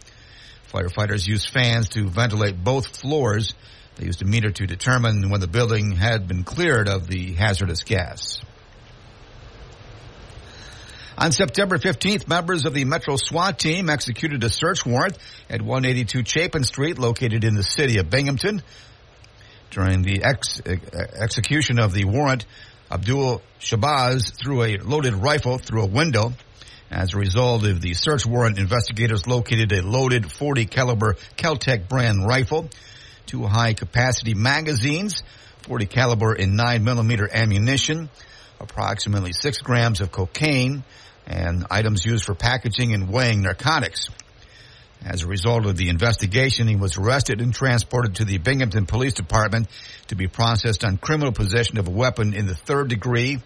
Firefighters used fans to ventilate both floors. They used a meter to determine when the building had been cleared of the hazardous gas. On September 15th, members of the Metro SWAT team executed a search warrant at 182 Chapin Street, located in the city of Binghamton. During the ex- execution of the warrant, Abdul Shabazz threw a loaded rifle through a window. As a result of the search warrant, investigators located a loaded 40 caliber Keltec brand rifle, two high capacity magazines, 40 caliber and 9 millimeter ammunition, approximately 6 grams of cocaine, and items used for packaging and weighing narcotics. As a result of the investigation, he was arrested and transported to the Binghamton Police Department to be processed on criminal possession of a weapon in the third degree,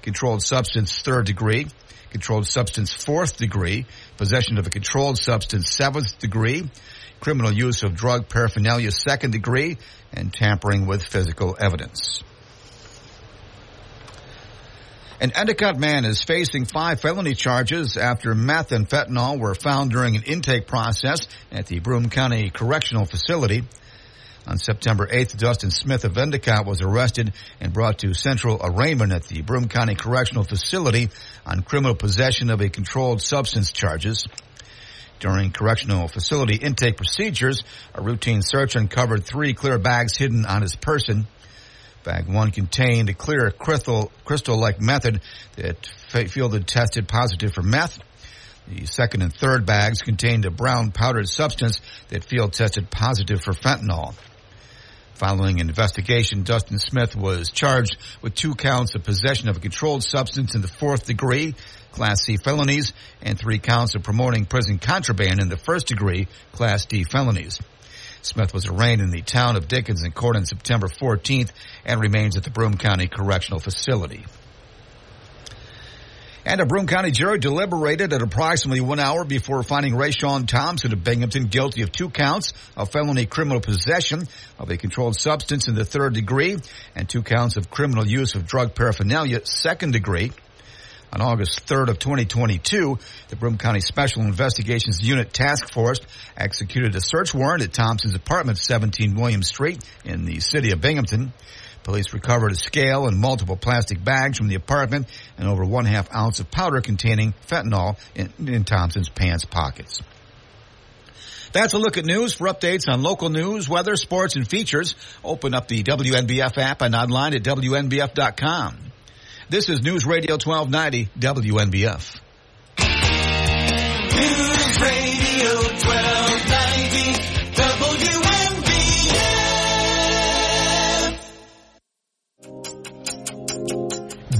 controlled substance third degree, controlled substance fourth degree, possession of a controlled substance seventh degree, criminal use of drug paraphernalia second degree, and tampering with physical evidence. An Endicott man is facing five felony charges after meth and fentanyl were found during an intake process at the Broome County Correctional Facility. On September 8th, Dustin Smith of Endicott was arrested and brought to central arraignment at the Broome County Correctional Facility on criminal possession of a controlled substance charges. During correctional facility intake procedures, a routine search uncovered three clear bags hidden on his person. Bag one contained a clear crystal, crystal-like method that fielded tested positive for meth. The second and third bags contained a brown powdered substance that field tested positive for fentanyl. Following an investigation, Dustin Smith was charged with two counts of possession of a controlled substance in the fourth degree, Class C felonies, and three counts of promoting prison contraband in the first degree, Class D felonies. Smith was arraigned in the town of Dickinson court on September 14th and remains at the Broome County Correctional Facility. And a Broome County jury deliberated at approximately one hour before finding Rayshawn Thompson of Binghamton guilty of two counts of felony criminal possession of a controlled substance in the third degree and two counts of criminal use of drug paraphernalia second degree. On August 3rd of 2022, the Broome County Special Investigations Unit Task Force executed a search warrant at Thompson's apartment, 17 William Street in the city of Binghamton. Police recovered a scale and multiple plastic bags from the apartment and over one half ounce of powder containing fentanyl in, in Thompson's pants pockets. That's a look at news. For updates on local news, weather, sports, and features, open up the WNBF app and online at WNBF.com. This is News Radio 1290 WNBF. News Radio 1290 WNBF.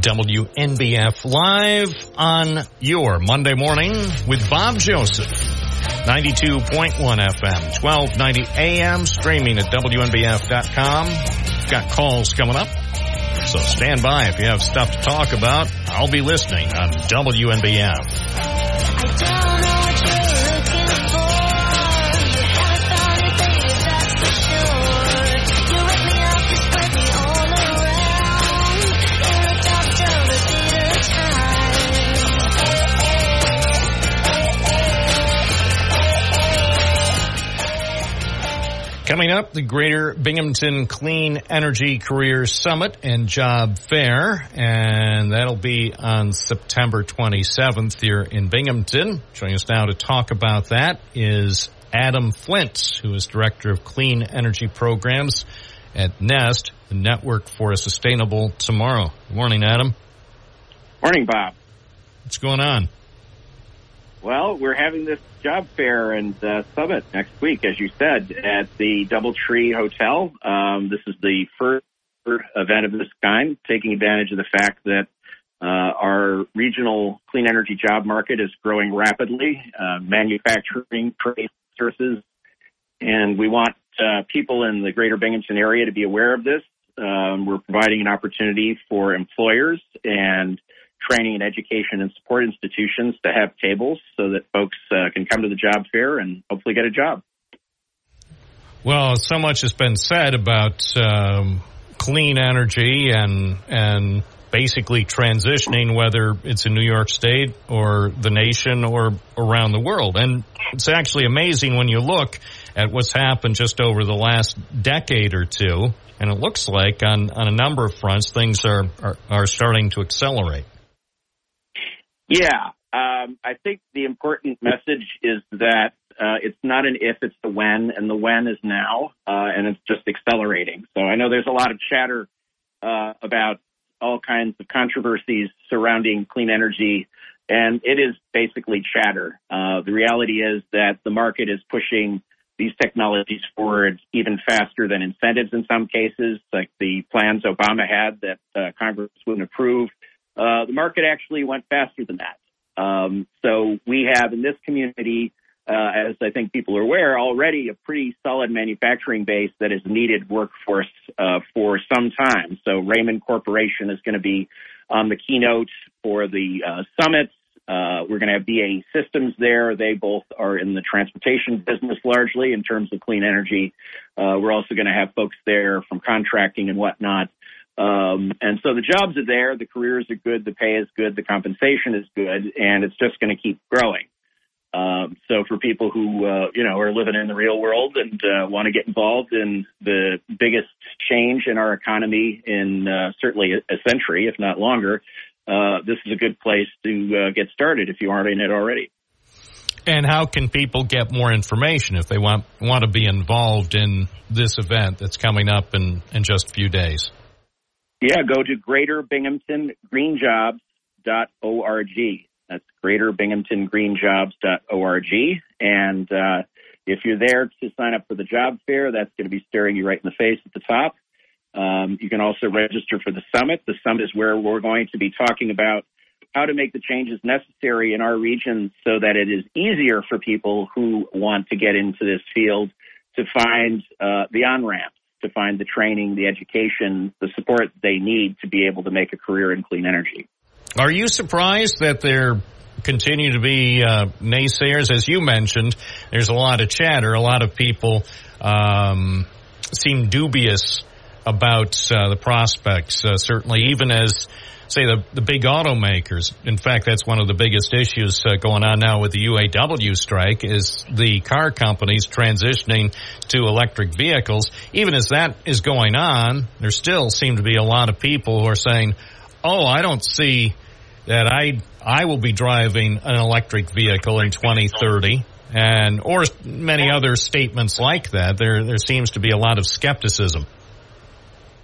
WNBF live on your Monday morning with Bob Joseph. 92.1 FM, 1290 AM, streaming at WNBF.com. Got calls coming up. So stand by if you have stuff to talk about. I'll be listening on WNBF. Coming up, the Greater Binghamton Clean Energy Career Summit and Job Fair, and that'll be on September 27th here in Binghamton. Joining us now to talk about that is Adam Flint, who is Director of Clean Energy Programs at NEST, the Network for a Sustainable Tomorrow. Good morning, Adam. Morning, Bob. What's going on? Well, we're having this job fair and uh, summit next week, as you said, at the DoubleTree Hotel. Um, this is the first event of this kind, taking advantage of the fact that uh, our regional clean energy job market is growing rapidly, uh, manufacturing, trade, services, and we want uh, people in the greater Binghamton area to be aware of this. Um, we're providing an opportunity for employers and training and education and support institutions to have tables so that folks uh, can come to the job fair and hopefully get a job. Well, so much has been said about um, clean energy and and basically transitioning, whether it's in New York State or the nation or around the world. And it's actually amazing when you look at what's happened just over the last decade or two. And it looks like on, on a number of fronts, things are, are, are starting to accelerate. Yeah, um, I think the important message is that uh, it's not an if, it's the when, and the when is now, uh, and it's just accelerating. So I know there's a lot of chatter uh, about all kinds of controversies surrounding clean energy, and it is basically chatter. Uh, the reality is that the market is pushing these technologies forward even faster than incentives in some cases, like the plans Obama had that uh, Congress wouldn't approve. Uh, the market actually went faster than that. Um, so we have in this community, uh, as I think people are aware, already a pretty solid manufacturing base that is needed workforce uh, for some time. So Raymond Corporation is going to be on the keynote for the uh, summit. Uh, we're going to have BAE Systems there. They both are in the transportation business largely in terms of clean energy. Uh, we're also going to have folks there from contracting and whatnot. Um, and so the jobs are there, the careers are good, the pay is good, the compensation is good, and it's just going to keep growing. Um, so for people who uh, you know are living in the real world and uh, want to get involved in the biggest change in our economy in uh, certainly a, century, if not longer, uh, this is a good place to uh, get started if you aren't in it already. And how can people get more information if they want want to be involved in this event that's coming up in, in just a few days? Yeah, go to Greater Binghamton Greenjobs.org. That's Greater Binghamton Greenjobs.org. And uh, if you're there to sign up for the job fair, that's going to be staring you right in the face at the top. Um, you can also register for the summit. The summit is where we're going to be talking about how to make the changes necessary in our region so that it is easier for people who want to get into this field to find uh, the on ramps to find the training, the education, the support they need to be able to make a career in clean energy. Are you surprised that there continue to be uh, naysayers? As you mentioned, there's a lot of chatter. A lot of people um, seem dubious about uh, the prospects. Uh, certainly, even as say the, the big automakers. In fact, that's one of the biggest issues uh, going on now with the UAW strike is the car companies transitioning to electric vehicles. Even as that is going on, there still seem to be a lot of people who are saying, "Oh, I don't see that I I will be driving an electric vehicle in 2030." And or many other statements like that. There there seems to be a lot of skepticism.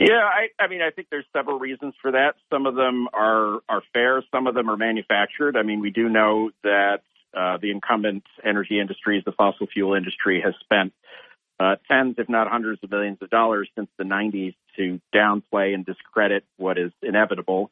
Yeah, I, I mean, I think there's several reasons for that. Some of them are are fair. Some of them are manufactured. I mean, we do know that uh, the incumbent energy industries, the fossil fuel industry, has spent uh, tens, if not hundreds of millions of dollars since the 90s to downplay and discredit what is inevitable.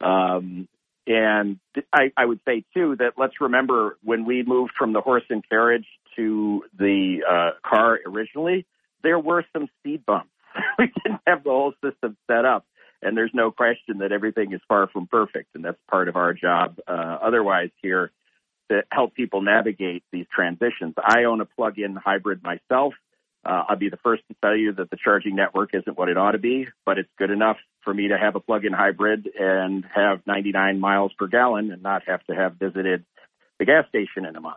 Um, and I, I would say too that let's remember when we moved from the horse and carriage to the uh, car originally, there were some speed bumps. we didn't have the whole system set up, and there's no question that everything is far from perfect, and that's part of our job. Uh, otherwise, here to help people navigate these transitions. I own a plug-in hybrid myself. Uh, I'll be the first to tell you that the charging network isn't what it ought to be, but it's good enough for me to have a plug-in hybrid and have 99 miles per gallon and not have to have visited the gas station in a month.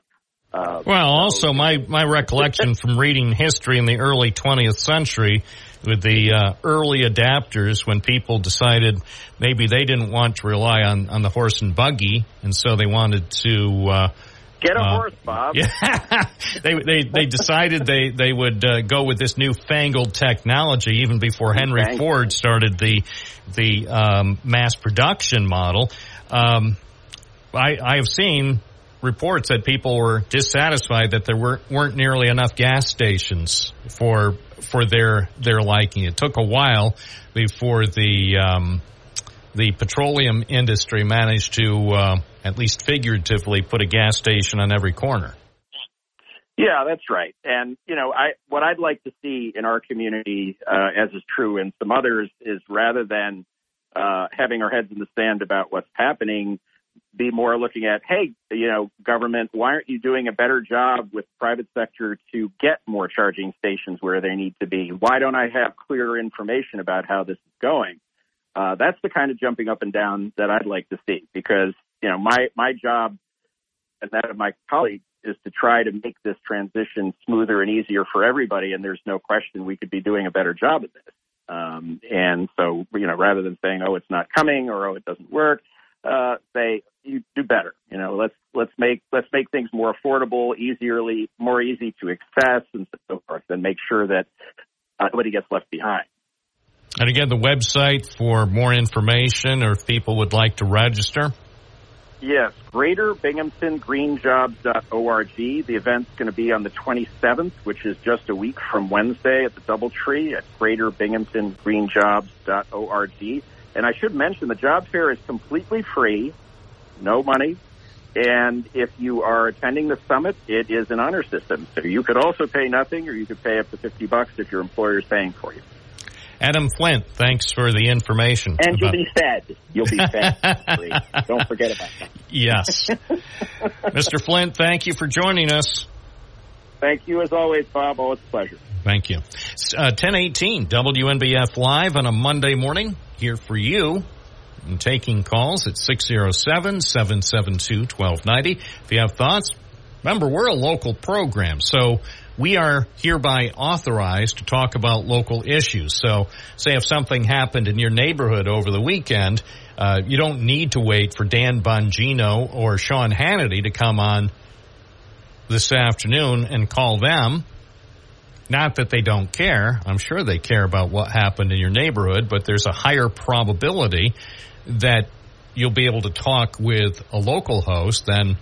Uh, well, also my my recollection from reading history in the early 20th century with the uh, early adapters when people decided maybe they didn't want to rely on on the horse and buggy, and so they wanted to. Uh, Get a uh, horse, Bob. Yeah, they they they decided they they would uh, go with this newfangled technology even before Henry. Ford started the the um, mass production model. Um, I I have seen reports that people were dissatisfied that there weren't weren't nearly enough gas stations for for their their liking. It took a while before the um, the petroleum industry managed to, uh, at least figuratively, put a gas station on every corner. Yeah, that's right. And you know, I what I'd like to see in our community, uh, as is true in some others, is rather than uh, having our heads in the sand about what's happening, be more looking at, hey, you know, government, why aren't you doing a better job with private sector to get more charging stations where they need to be? Why don't I have clearer information about how this is going? Uh, that's the kind of jumping up and down that I'd like to see because you know my my job and that of my colleagues is to try to make this transition smoother and easier for everybody. And there's no question we could be doing a better job at this. Um, and so, you know, rather than saying, "Oh, it's not coming" or "Oh, it doesn't work," uh, say, "You do better." You know, let's let's make let's make things more affordable, easierly, more easy to access, and so forth, and make sure that uh, nobody gets left behind. And again, the website for more information or if people would like to register. Yes, Greater Binghamton Greenjobs.org. The event's going to be on the 27th, which is just a week from Wednesday at the Doubletree at Greater Binghamton Greenjobs.org. And I should mention the job fair is completely free, no money. And if you are attending the summit, it is an honor system. So you could also pay nothing or you could pay up to 50 bucks if your employer is paying for you. Adam Flint, thanks for the information. And you'll be fed. You'll be fed. Don't forget about that. Yes. Mr. Flint, thank you for joining us. Thank you as always, Bob. Always a pleasure. Thank you. Uh, 1018 WNBF Live on a Monday morning here for you. And taking calls at 607-772-1290. If you have thoughts, remember we're a local program, so we are hereby authorized to talk about local issues. So say if something happened in your neighborhood over the weekend, uh, you don't need to wait for Dan Bongino or Sean Hannity to come on this afternoon and call them. Not that they don't care. I'm sure they care about what happened in your neighborhood, but there's a higher probability that you'll be able to talk with a local host than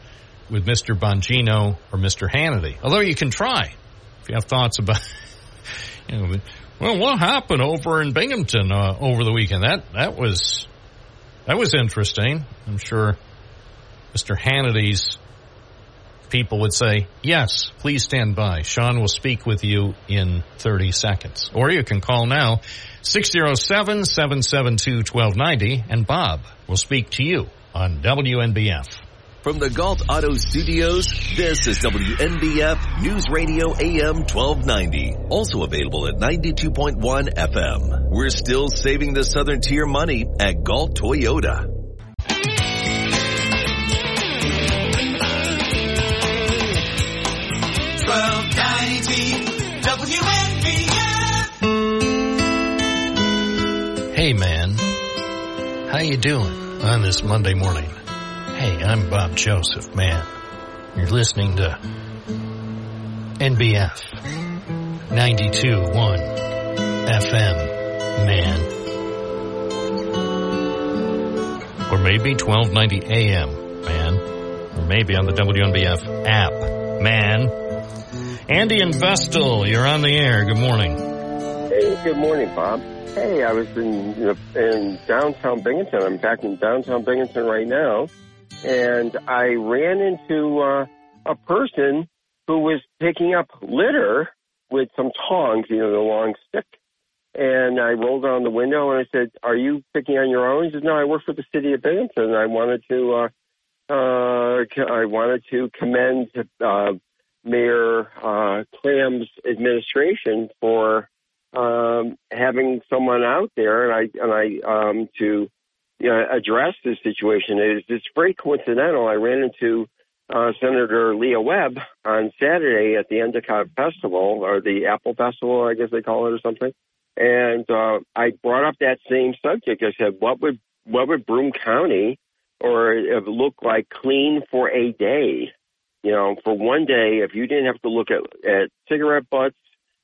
with Mr. Bongino or Mr. Hannity. Although you can try if you have thoughts about, you know, well, what happened over in Binghamton uh, over the weekend? That that was that was interesting. I'm sure Mr. Hannity's people would say, yes, please stand by. Sean will speak with you in 30 seconds. Or you can call now, 607-772-1290, and Bob will speak to you on WNBF. From the Gault Auto Studios, this is WNBF News Radio AM 1290. Also available at 92.1 FM. We're still saving the Southern Tier money at Gault Toyota. WNBF. Hey man, how you doing on this Monday morning? Hey, I'm Bob Joseph, man. You're listening to NBF 92.1 FM, man. Or maybe 1290 AM, man. Or maybe on the WNBF app. Man. Andy and Vestal, you're on the air. Good morning. Hey, good morning, Bob. Hey, I was in in downtown Binghamton. I'm back in downtown Binghamton right now, and I ran into uh, a person who was picking up litter with some tongs, you know, the long stick. And I rolled down the window and I said, "Are you picking on your own?" He said, "No, I work for the city of Binghamton. I wanted to, uh, uh, I wanted to commend uh, Mayor uh, Kraham's administration for um, having someone out there, and I and I um, to you know, address this situation. It is it's very coincidental. I ran into uh, Senator Lea Webb on Saturday at the Endicott Festival or the Apple Festival, I guess they call it or something. And uh, I brought up that same subject. I said, "What would what would Broome County or look like clean for a day? You know, for one day, if you didn't have to look at at cigarette butts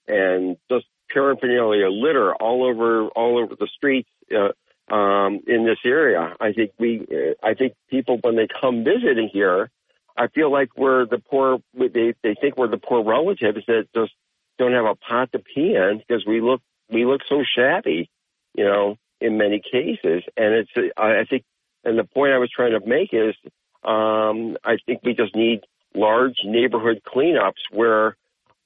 and just paraphernalia litter all over all over the streets uh, um, in this area. I think we, uh, I think people when they come visiting here, I feel like we're the poor. They they think we're the poor relatives that just don't have a pot to pee in because we look we look so shabby, you know, in many cases. And it's I I think, and the point I was trying to make is, um, I think we just need large neighborhood cleanups where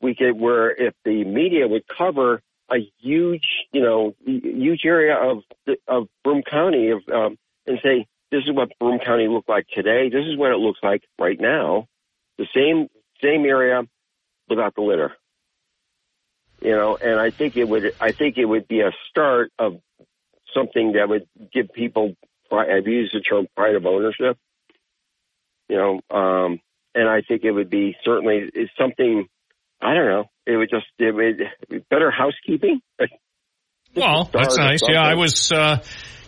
we could where if the media would cover a huge, you know, huge area of of Broome County of um, and say this is what Broome County looked like today. This is what it looks like right now. The same same area without the litter. You know, and I think it would I think it would be a start of something that would give people I've used the term pride of ownership. You know, um, and I think it would be certainly it's something I don't know. It would just it would better housekeeping. Well, that's nice. Yeah, I was. Uh,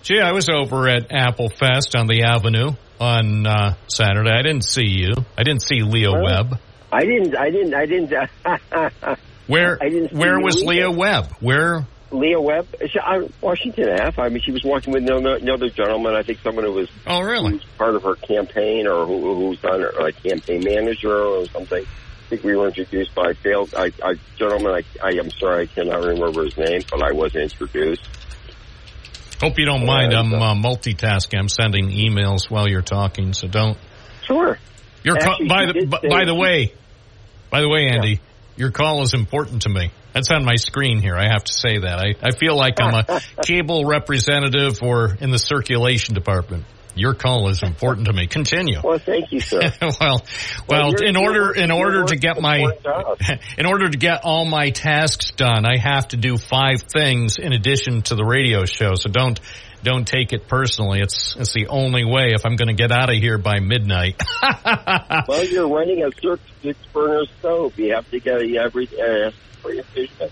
gee, I was over at Apple Fest on the Avenue on uh, Saturday. I didn't see you. I didn't see Leo Well, Webb. I didn't. I didn't. I didn't. Where I didn't Where was Leo Webb? Where? Lea Webb, she, I, Washington Ave. I mean, she was walking with another, another gentleman. I think someone who was oh really who's part of her campaign or who, who's on her like campaign manager or something. I think we were introduced by failed I, I gentleman. I, I am sorry, I cannot remember his name, but I was introduced. Hope you don't mind. I'm uh, multitasking. I'm sending emails while you're talking, so don't. Sure. Your call, Actually, by the by, by the way, by the way, Andy, your call is important to me. That's on my screen here. I have to say that. I, I feel like I'm a cable representative or in the circulation department. Your call is important to me. Continue. Well, thank you, sir. well, well, in order in order to get my in order to get all my tasks done, I have to do five things in addition to the radio show. So don't don't take it personally. It's it's the only way if I'm going to get out of here by midnight. well, you're running a six, burner stove. You have to get every uh, pretty efficient.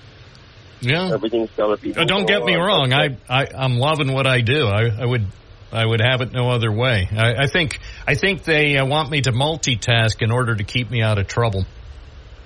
yeah. Everything's got to be. Uh, Don't get me wrong. I, I I'm loving what I do. I, I would I would have it no other way. I, I think I think they uh, want me to multitask in order to keep me out of trouble.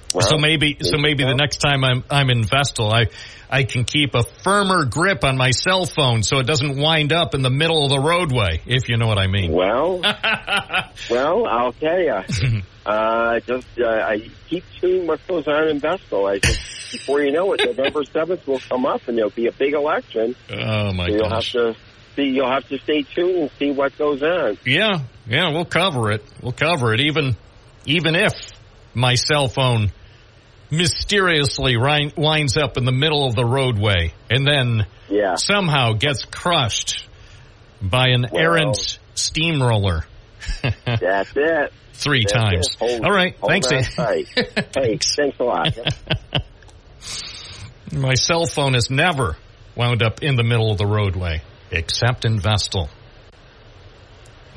So maybe so maybe the next time I'm I'm in Vestal, I I can keep a firmer grip on my cell phone so it doesn't wind up in the middle of the roadway. If you know what I mean. Well, well, I'll tell you. Uh, just uh, I keep tuning what goes on in Vestal. I just before you know it, November seventh will come up, and there'll be a big election. Oh my so you'll gosh. have to see. You'll have to stay tuned and see what goes on. Yeah, yeah, we'll cover it. We'll cover it. Even, even if my cell phone mysteriously ri- winds up in the middle of the roadway and then Yeah. somehow gets crushed by an Well- errant steamroller. That's it. Three That's times. it. Hold- All right. Thanks. on Andy. tight. hey, thanks a lot. My cell phone has never wound up in the middle of the roadway, except in Vestal.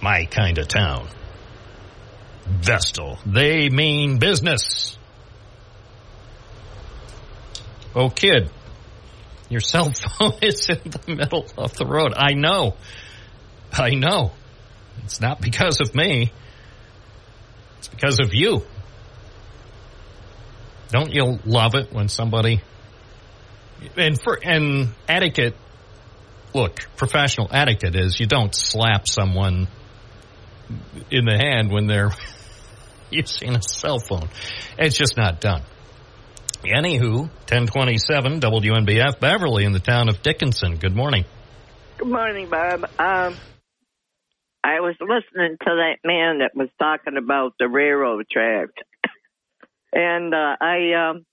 My kind of town. Vestal. They mean business. Oh, kid. Your cell phone is in the middle of the road. I know. I know. It's not because of me. It's because of you. Don't you love it when somebody and for and etiquette look professional etiquette is you don't slap someone in the hand when they're using a cell phone. It's just not done. Anywho, 1027 WNBF Beverly in the town of Dickinson. Good morning. Good morning, Bob. Um, I was listening to that man that was talking about the railroad tracks, and uh, I um,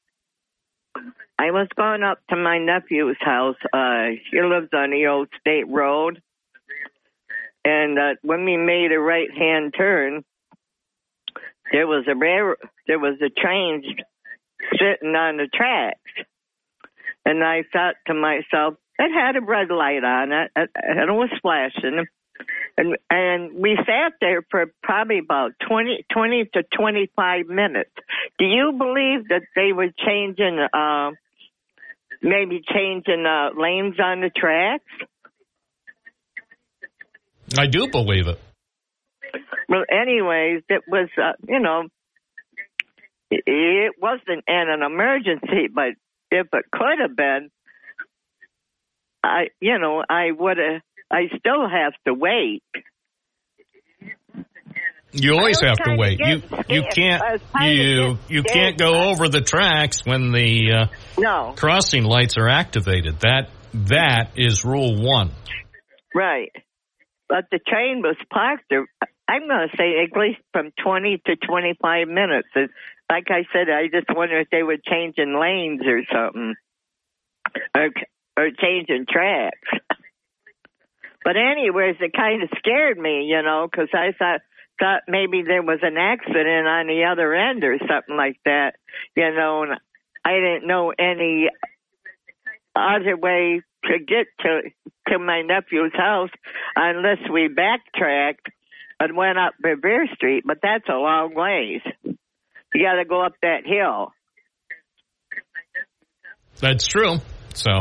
I was going up to my nephew's house. Uh, he lives on the old state road, and uh, when we made a right hand turn, there was a rail, there was a train sitting on the tracks, and I thought to myself, it had a red light on it, and it was flashing. And and we sat there for probably about 20, 20 to twenty five minutes. Do you believe that they were changing, uh, maybe changing uh, lanes on the tracks? I do believe it. Well, anyways, it was, uh, you know, it, wasn't an, an emergency, but if it could have been, I, you know, I would have, I still have to wait. You always have to wait. You you can't I was kinda you you can't go over the tracks when the uh, No, crossing lights are activated. That that is rule one. right. But the train was parked I'm going to say at least from 20 to 25 minutes. Like I said, I just wonder if they were changing lanes or something. Or, or changing tracks. But anyways, it kind of scared me, you know, because I thought thought maybe there was an accident on the other end or something like that, you know, and I didn't know any other way to get to to my nephew's house unless we backtracked and went up Revere Street, but that's a long ways. You got to go up that hill. That's true. So,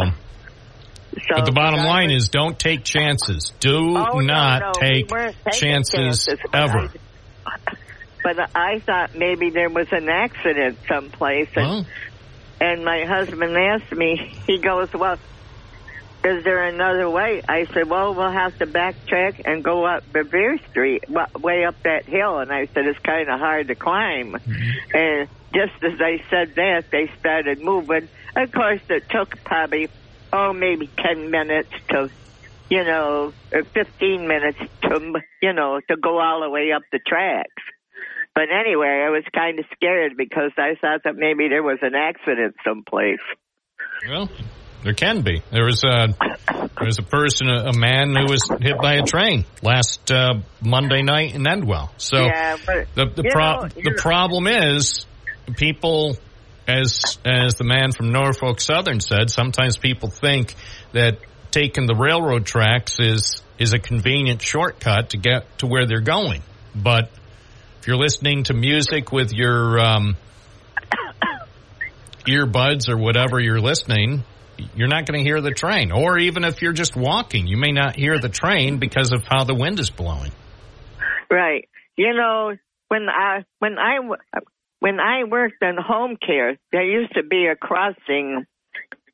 So but the bottom I line is don't take chances. Do Oh, not no, we take taking chances, chances, but ever. But I thought maybe there was an accident someplace, and Well, and my husband asked me. He goes, "Well, is there another way?" I said, "Well, we'll have to backtrack and go up Revere Street, way up that hill." And I said, "It's kind of hard to climb." Mm-hmm. And just as I said that, they started moving. Of course, it took probably oh maybe ten minutes to, you know, or fifteen minutes to, you know, to go all the way up the tracks. But anyway, I was kind of scared because I thought that maybe there was an accident someplace. well, there can be. There was a there was a person, a, a man who was hit by a train last uh, Monday night in Endwell. So yeah, but the the, pro- know, the problem is people as as the man from Norfolk Southern said sometimes people think that taking the railroad tracks is is a convenient shortcut to get to where they're going but if you're listening to music with your um, earbuds or whatever you're listening you're not going to hear the train or even if you're just walking you may not hear the train because of how the wind is blowing Right. You know, when I when I when I worked in home care, there used to be a crossing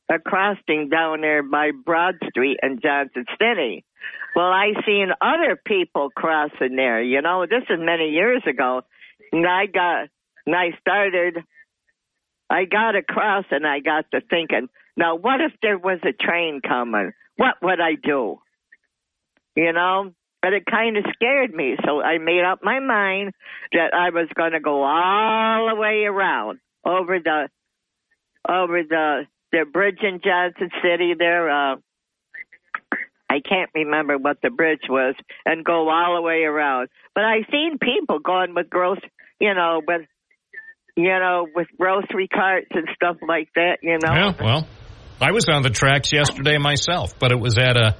a crossing down there by Broad Street in Johnson City. Well, I seen other people crossing there. You know, this is many years ago, and I got and I started. I got across, and I got to thinking. Now, what if there was a train coming? What would I do? You know, but it kind of scared me. So I made up my mind that I was going to go all the way around over the over the the bridge in Johnson City there. Uh, I can't remember what the bridge was, and go all the way around. But I've seen people going with gross, you know, with you know, with grocery carts and stuff like that. You know, Yeah, well, I was on the tracks yesterday myself, but it was at a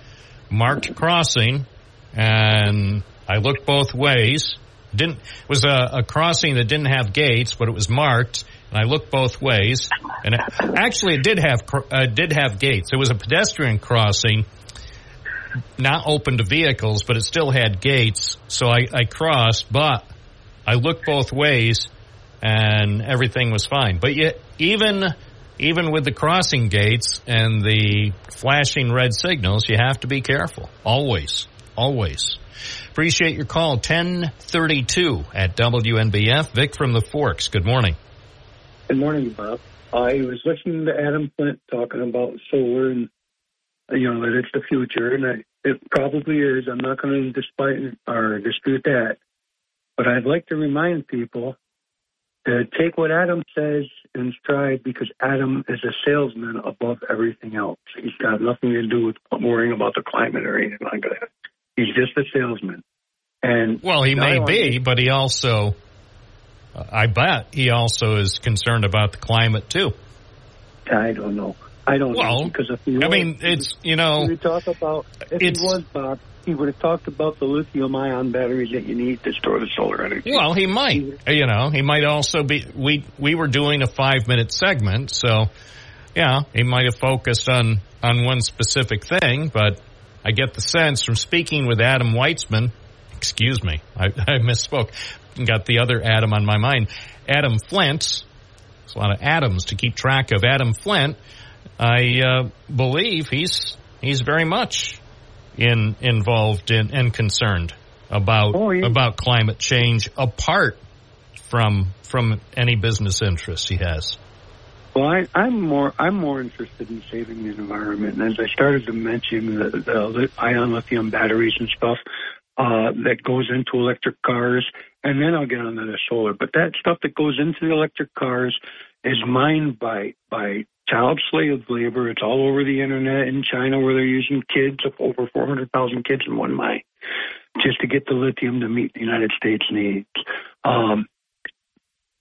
marked crossing, and I looked both ways. Didn't it was a, a crossing that didn't have gates, but it was marked, and I looked both ways. And it, actually, it did have uh, did have gates. It was a pedestrian crossing, not open to vehicles, but it still had gates. So I, I crossed, but I looked both ways, and everything was fine. But yet, even even with the crossing gates and the flashing red signals, you have to be careful always. always. Appreciate your call. 1032 at WNBF. Vic from the Forks. Good morning. Good morning, Bob. I was listening to Adam Flint talking about solar and you know that it's the future, and I, it probably is. I'm not going to despite or dispute that, but I'd like to remind people to take what Adam says in stride because Adam is a salesman above everything else. He's got nothing to do with worrying about the climate or anything like that. He's just a salesman. And Well, he may be, but he also, uh, I bet he also is concerned about the climate too. I don't know. I don't Well, know because if he I mean, it's, you know, we talk about if he was Bob, he would have talked about the lithium ion batteries that you need to store the solar energy. Well, he might. You know, he might also be. We we were doing a five minute segment, so yeah, he might have focused on on one specific thing. But I get the sense from speaking with Adam Weitzman. Excuse me, I, I misspoke. Got the other Adam on my mind. Adam Flint. There's a lot of Adams to keep track of. Adam Flint. I uh, believe he's he's very much in involved in and concerned about about climate change apart from from any business interests he has. Well, I, I'm more I'm more interested in saving the environment, and as I started to mention the, the ion lithium batteries and stuff uh, that goes into electric cars, and then I'll get onto the solar. But that stuff that goes into the electric cars is mined by by child slave labor. It's all over the internet in China, where they're using kids over 400,000 kids in one mine just to get the lithium to meet the United States needs. Um,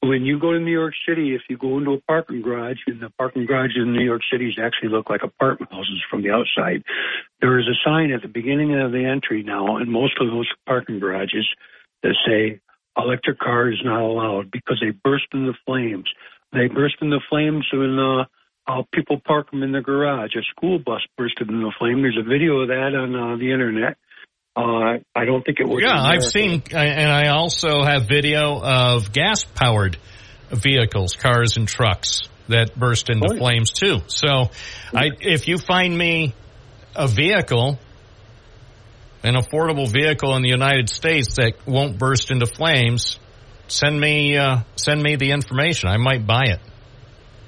when you go to New York City, if you go into a parking garage, and the parking garages in New York City actually look like apartment houses from the outside, there is a sign at the beginning of the entry now, in most of those parking garages that say electric car is not allowed because they burst into flames. They burst into flames when uh, uh, people park them in the garage. A school bus bursted into flame. There's a video of that on uh, the internet. Uh, I don't think it was. Yeah, I've seen, and I also have video of gas powered vehicles, cars and trucks that burst into flames too. So, I, if you find me a vehicle, an affordable vehicle in the United States that won't burst into flames, send me uh, send me the information. I might buy it.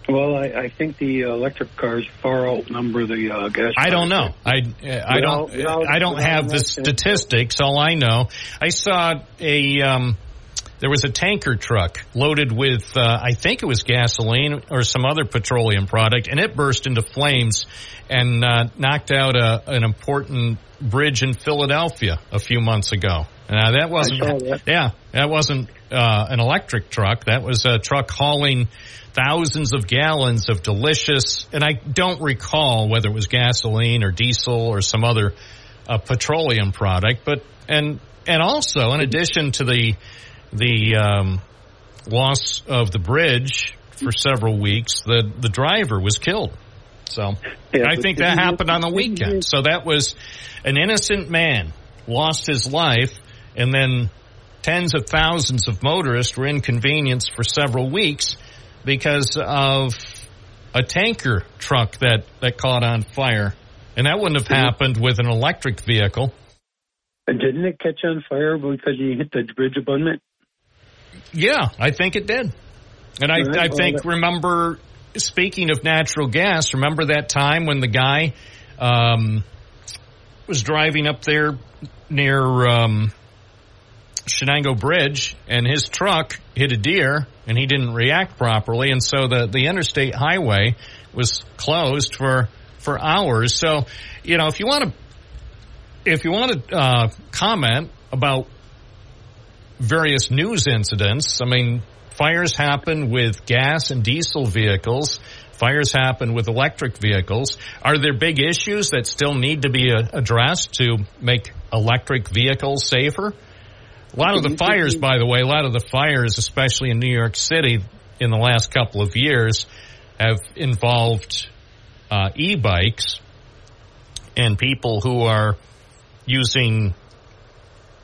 Well, I, I think the electric cars far outnumber the uh, gas. I don't know. I I don't I don't have the statistics. All I know, I saw a um, there was a tanker truck loaded with uh, I think it was gasoline or some other petroleum product, and it burst into flames and uh, knocked out a, an important bridge in Philadelphia a few months ago. Now that wasn't that. yeah that wasn't uh, an electric truck. That was a truck hauling thousands of gallons of delicious, and I don't recall whether it was gasoline or diesel or some other uh, petroleum product. But and and also in addition to the the um, loss of the bridge for several weeks, the the driver was killed. So Yeah, I think that happened on the weekend. So that was an innocent man lost his life, and then tens of thousands of motorists were inconvenienced for several weeks because of a tanker truck that, that caught on fire. And that wouldn't have mm-hmm. happened with an electric vehicle. And didn't it catch on fire because you hit the bridge abutment? Yeah, I think it did. And I, Right, I well, think, that- remember, speaking of natural gas, remember that time when the guy um, was driving up there near um, Chenango Bridge and his truck hit a deer and he didn't react properly. And so the, the interstate highway was closed for, for hours. So, you know, if you want to, if you want to uh, comment about various news incidents. I mean, fires happen with gas and diesel vehicles. Fires happen with electric vehicles. Are there big issues that still need to be addressed to make electric vehicles safer? A lot of the fires, by the way, a lot of the fires, especially in New York City in the last couple of years, have involved uh, e-bikes and people who are using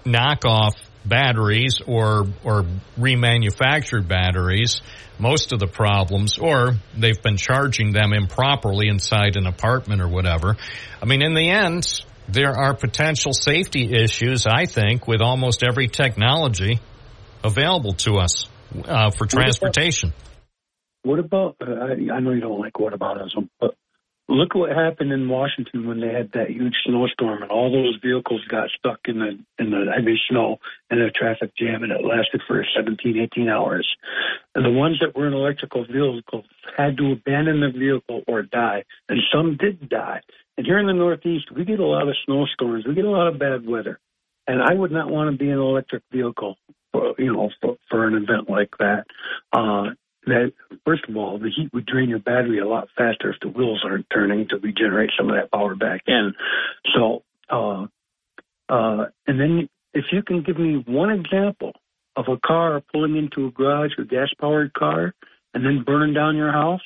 knockoff batteries or or remanufactured batteries most of the problems or they've been charging them improperly inside an apartment or whatever i mean in the end there are potential safety issues, I think, with almost every technology available to us uh, for transportation. What about? Uh, I, I know you don't like whataboutism, but look what happened in Washington when they had that huge snowstorm and all those vehicles got stuck in the in the heavy snow and a traffic jam, and it lasted for 17, 18 hours. And the ones that were in electrical vehicles had to abandon the vehicle or die, and some did die. And here in the Northeast, we get a lot of snowstorms. We get a lot of bad weather. And I would not want to be in an electric vehicle, for, you know, for, for an event like that. Uh, that first of all, the heat would drain your battery a lot faster if the wheels aren't turning to regenerate some of that power back in. So, uh, uh, and then if you can give me one example of a car pulling into a garage, a gas powered car, and then burning down your house,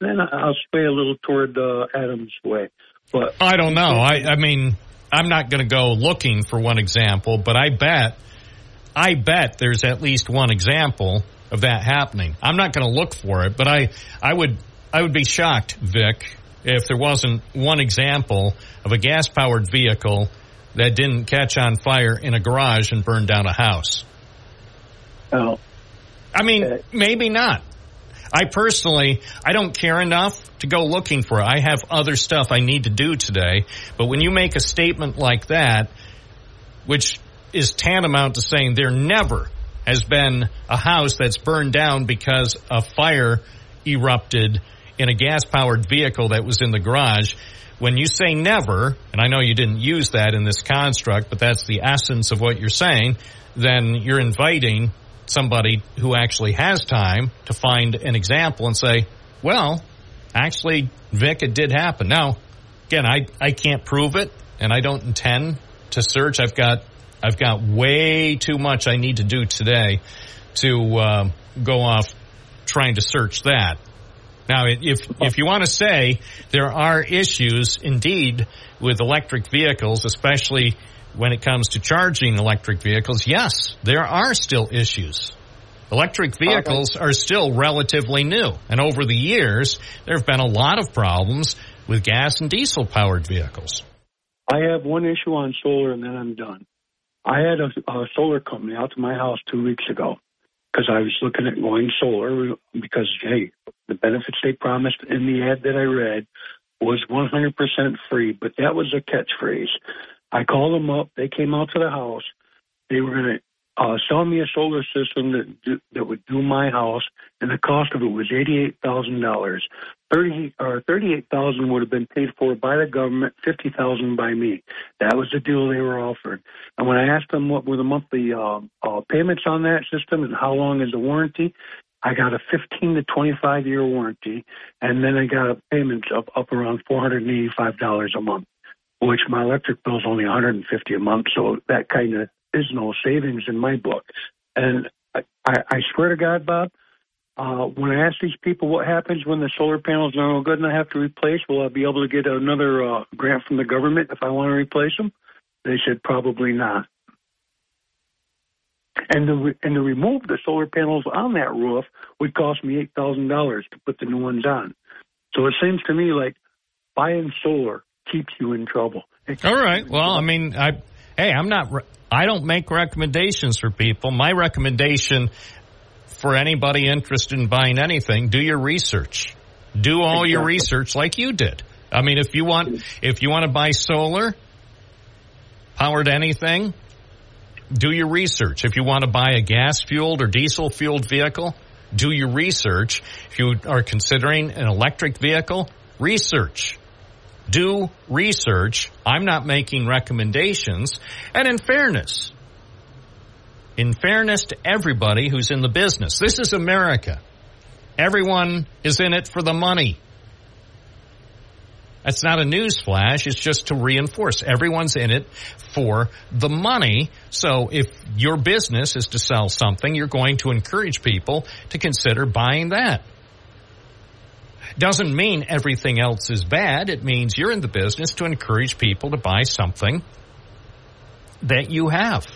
then I'll sway a little toward uh, Adams' way. But I don't know. I, I mean, I'm not going to go looking for one example, but I bet, I bet there's at least one example of that happening. I'm not going to look for it, but I, I would, I would be shocked, Vic, if there wasn't one example of a gas powered vehicle that didn't catch on fire in a garage and burn down a house. Oh. I mean, maybe not. I personally, I don't care enough to go looking for it. I have other stuff I need to do today. But when you make a statement like that, which is tantamount to saying there never has been a house that's burned down because a fire erupted in a gas powered vehicle that was in the garage. When you say never, and I know you didn't use that in this construct, but that's the essence of what you're saying, then you're inviting somebody who actually has time to find an example and say, well, actually, Vic, it did happen. Now, again, I, I can't prove it and I don't intend to search. I've got, I've got way too much I need to do today to, uh, go off trying to search that. Now, if, if you want to say there are issues indeed with electric vehicles, especially when it comes to charging electric vehicles, yes, there are still issues. Electric vehicles are still relatively new. And over the years, there have been a lot of problems with gas and diesel powered vehicles. I have one issue on solar and then I'm done. I had a, a solar company out to my house two weeks ago because I was looking at going solar because, hey, the benefits they promised in the ad that I read was 100% free, but that was a catchphrase. I called them up. They came out to the house. They were going to uh, sell me a solar system that that would do my house, and the cost of it was eighty-eight thousand dollars. Thirty or thirty-eight thousand would have been paid for by the government, fifty thousand by me. That was the deal they were offered. And when I asked them what were the monthly uh, uh, payments on that system and how long is the warranty, I got a 15 to 25 year warranty, and then I got a payment of up around $485 a month, which my electric bill is only 150 a month. So that kind of is no savings in my book. And I, I swear to God, Bob, uh, when I ask these people what happens when the solar panels are no good and I have to replace, will I be able to get another uh, grant from the government if I want to replace them? They said probably not. And to, and to remove the solar panels on that roof would cost me eight thousand dollars to put the new ones on. So it seems to me like buying solar keeps you in trouble. All right. Well, I mean, I hey, I'm not. I don't make recommendations for people. My recommendation for anybody interested in buying anything: do your research. Do all your research like you did. I mean, if you want, if you want to buy solar powered anything, do your research. If you want to buy a gas fueled or diesel fueled vehicle, do your research. If you are considering an electric vehicle, research. Do research. I'm not making recommendations. And in fairness, in fairness to everybody who's in the business, this is America. Everyone is in it for the money. That's not a news flash. It's just to reinforce. Everyone's in it for the money. So if your business is to sell something, you're going to encourage people to consider buying that. Doesn't mean everything else is bad. It means you're in the business to encourage people to buy something that you have.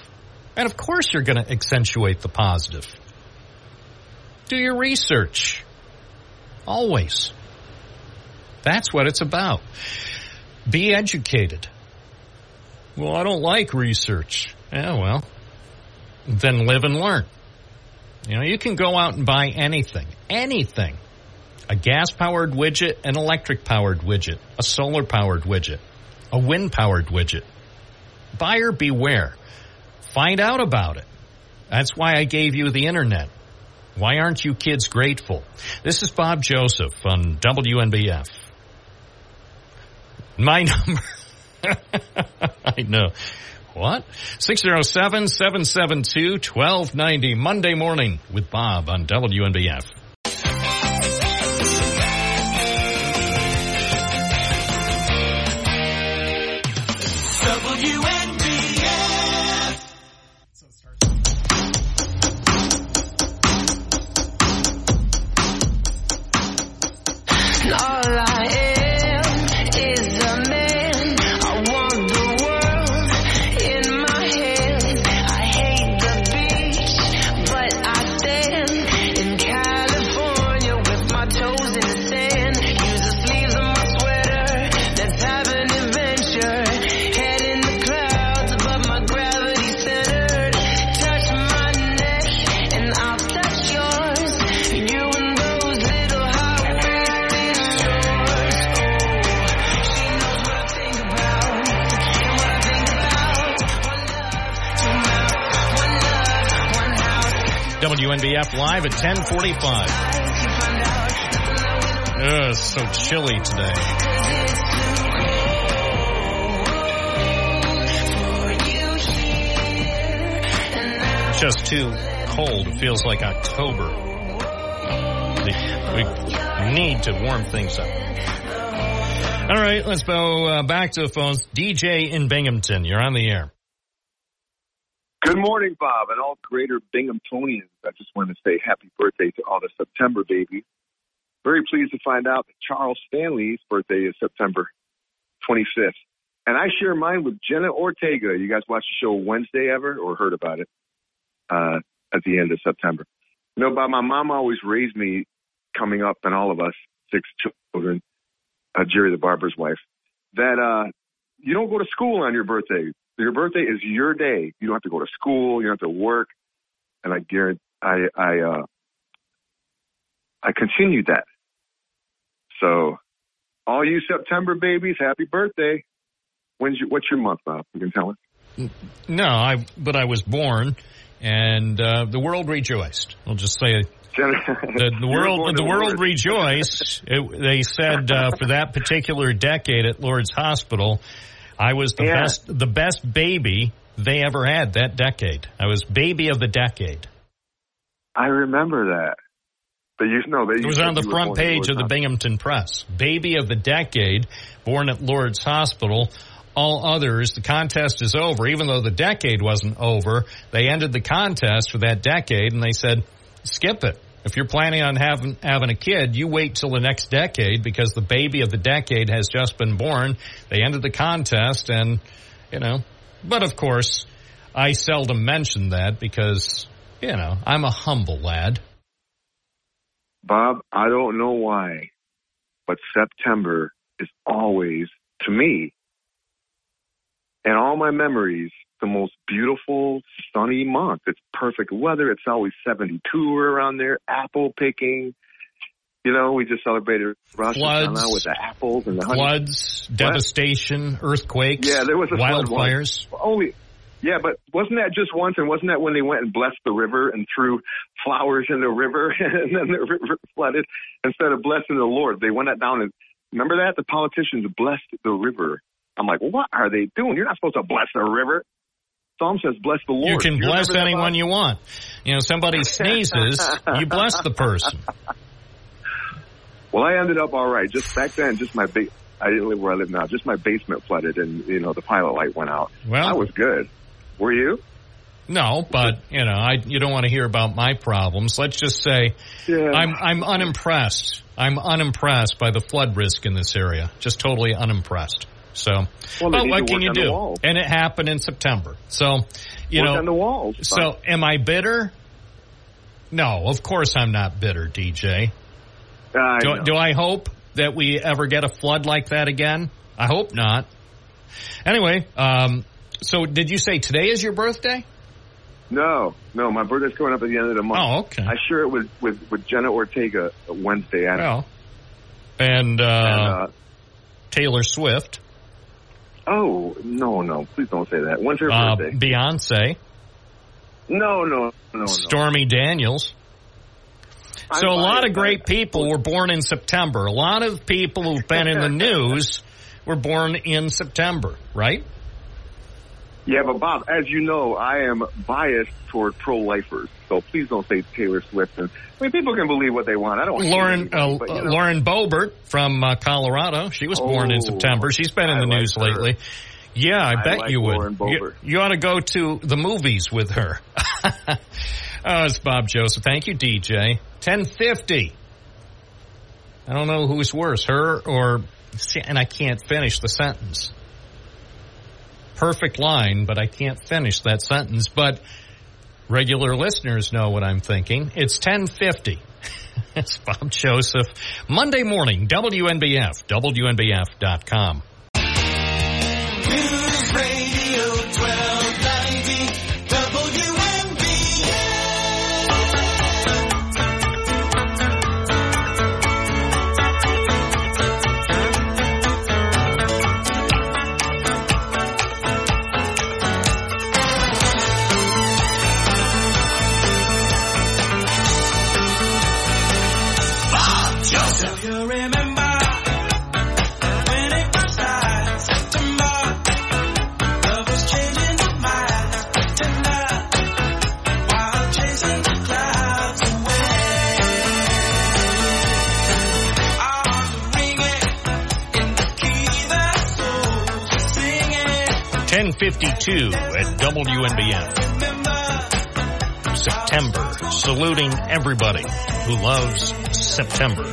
And of course you're going to accentuate the positive. Do your research. Always. That's what it's about. Be educated. Well, I don't like research. Yeah, well, then live and learn. You know, you can go out and buy anything, anything. A gas powered widget, an electric powered widget, a solar powered widget, a wind powered widget. Buyer beware. Find out about it. That's why I gave you the internet. Why aren't you kids grateful? This is Bob Joseph on WNBF. My number. I know. What? 607-772-1290 Monday morning with Bob on. WNBF. WNBF live at 1045. Ugh, so chilly today. Just too cold. Feels like October. We need to warm things up. All right, let's go uh, back to the phones. DJ in Binghamton, you're on the air. Good morning, Bob, and all greater Binghamtonians. I just wanted to say happy birthday to all the September babies. Very pleased to find out that Charles Stanley's birthday is September 25th. And I share mine with Jenna Ortega. You guys watch the show Wednesday ever or heard about it uh, at the end of September? You know, Bob, my mom always raised me coming up, and all of us, six children, uh, Jerry the barber's wife, that uh, you don't go to school on your birthday. Your birthday is your day. You don't have to go to school. You don't have to work. And I guarantee, I, I, uh, I continued that. So, all you September babies, happy birthday. When's your, what's your month, Bob? You can tell us. No, I but I was born, and uh, the world rejoiced. I'll just say the, the world the world rejoiced. It, they said uh, for that particular decade at Lourdes Hospital, I was the Yeah. best the best baby they ever had that decade. I was baby of the decade. I remember that. But you know, they It was on the front page of the Binghamton Press. Baby of the decade, born at Lourdes Hospital. All others, the contest is over. Even though the decade wasn't over, they ended the contest for that decade and they said, skip it. If you're planning on having, having a kid, you wait till the next decade because the baby of the decade has just been born. They ended the contest and, you know, but of course, I seldom mention that because, you know, I'm a humble lad. Bob, I don't know why, but September is always, to me, and all my memories, the most beautiful, sunny month. It's perfect weather. It's always 72 around there, apple picking. You know, we just celebrated Rosh. Hashanah with the apples and the honey. floods, What? devastation, earthquakes, Yeah, there was a flood wildfires. Only, yeah, but wasn't that just once? And wasn't that when they went and blessed the river and threw flowers in the river and then the river flooded? Instead of blessing the Lord, they went down and remember that the politicians blessed the river. I'm like, what are they doing? You're not supposed to bless the river. Psalm says, bless the Lord. You can Do bless anyone you want. You know, somebody sneezes, you bless the person. Well, I ended up all right. Just back then, just my ba- I didn't live where I live now. Just my basement flooded, and you know the pilot light went out. Well- I was good. Were you? No, but you know, I you don't want to hear about my problems. Let's just say Yeah. I'm I'm unimpressed. I'm unimpressed by the flood risk in this area. Just totally unimpressed. So, Well, but what can you do? And it happened in September. So, you Work know, on the walls. So, am I bitter? No, of course I'm not bitter, DJ. I do, do I hope that we ever get a flood like that again? I hope not. Anyway, um, So, did you say today is your birthday? No, no, my birthday's coming up at the end of the month. Oh, okay. I share it with with, with Jenna Ortega Wednesday. At Well, and, uh, uh, Taylor Swift, oh no, no, please don't say that. When's her uh, birthday? Beyonce, No, no, no, no. Stormy Daniels. I'm So a lot of great people were born in September. A lot of people who've been in the news were born in September, right? Yeah, but Bob, as you know, I am biased toward pro-lifers. So please don't say Taylor Swift. And I mean, people can believe what they want. I don't. Lauren anybody, uh, but, you know. Lauren Boebert from uh, Colorado. She was born in Oh, September. She's been in the like news her. lately. Yeah, I, I bet like you would. Lauren You, Boebert. you ought to go to the movies with her. oh, it's Bob Joseph. Thank you, DJ. Ten fifty. I don't know who's worse, her or and I can't finish the sentence. Perfect line, but I can't finish that sentence. But regular listeners know what I'm thinking. It's ten fifty. it's Bob Joseph. Monday morning, WNBF, WNBF.com. Fifty-two at WNBF. September. Saluting everybody who loves September.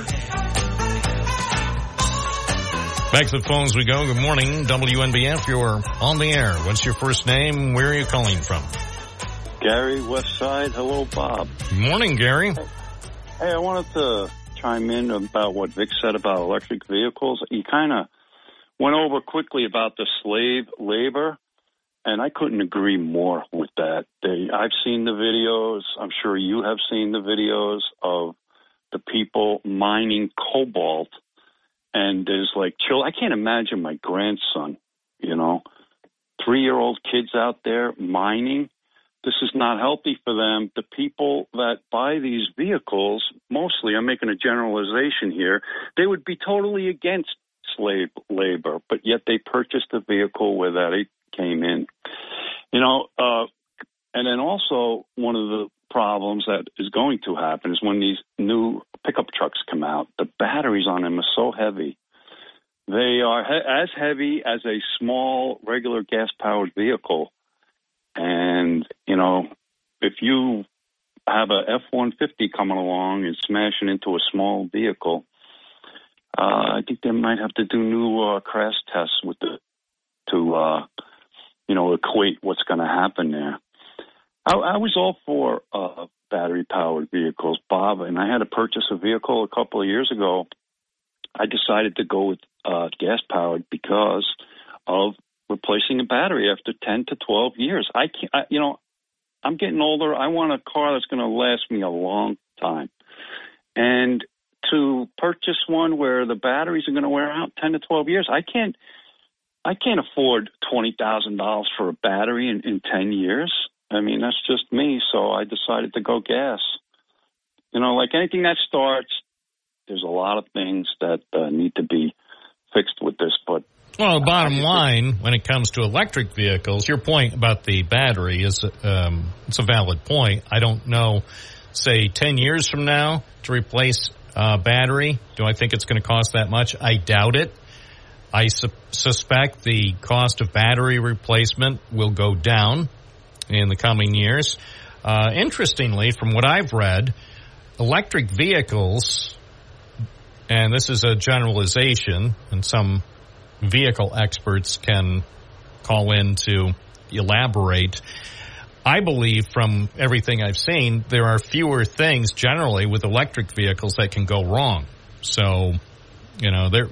Back to the phones we go. Good morning, WNBF. You're on the air. What's your first name? Where are you calling from? Gary Westside. Hello, Bob. Morning, Gary. Hey, I wanted to chime in about what Vic said about electric vehicles. He kind of went over quickly about the slave labor and I couldn't agree more with that. They, I've seen the videos. I'm sure you have seen the videos of the people mining cobalt, and there's like chill. I can't imagine my grandson, you know, three year old kids out there mining this is not healthy for them. The people that buy these vehicles, mostly, I'm making a generalization here, they would be totally against slave labor, but yet they purchased a vehicle where that came in. You know, uh, and then also one of the problems that is going to happen is when these new pickup trucks come out, the batteries on them are so heavy. They are he- as heavy as a small regular gas powered vehicle. And, you know, if you have a F 150 coming along and smashing into a small vehicle, uh, I think they might have to do new uh, crash tests with the to uh, you know equate what's going to happen there. I, I was all for uh, battery powered vehicles, Bob, and I had to purchase a vehicle a couple of years ago. I decided to go with uh, gas powered because of replacing a battery after 10 to 12 years. I can't, I, you know, I'm getting older. I want a car that's going to last me a long time. And to purchase one where the batteries are going to wear out 10 to 12 years, I can't, I can't afford $20,000 for a battery in, in 10 years. I mean, that's just me. So I decided to go gas. You know, like anything that starts, there's a lot of things that uh, need to be fixed with this, but Well, the bottom line, when it comes to electric vehicles, your point about the battery is um, it's a valid point. I don't know, say ten years from now to replace a battery. Do I think it's going to cost that much? I doubt it. I su- suspect the cost of battery replacement will go down in the coming years. Uh, interestingly, from what I've read, electric vehicles, and this is a generalization, and some vehicle experts can call in to elaborate. I believe from everything I've seen, there are fewer things generally with electric vehicles that can go wrong. So, you know, there,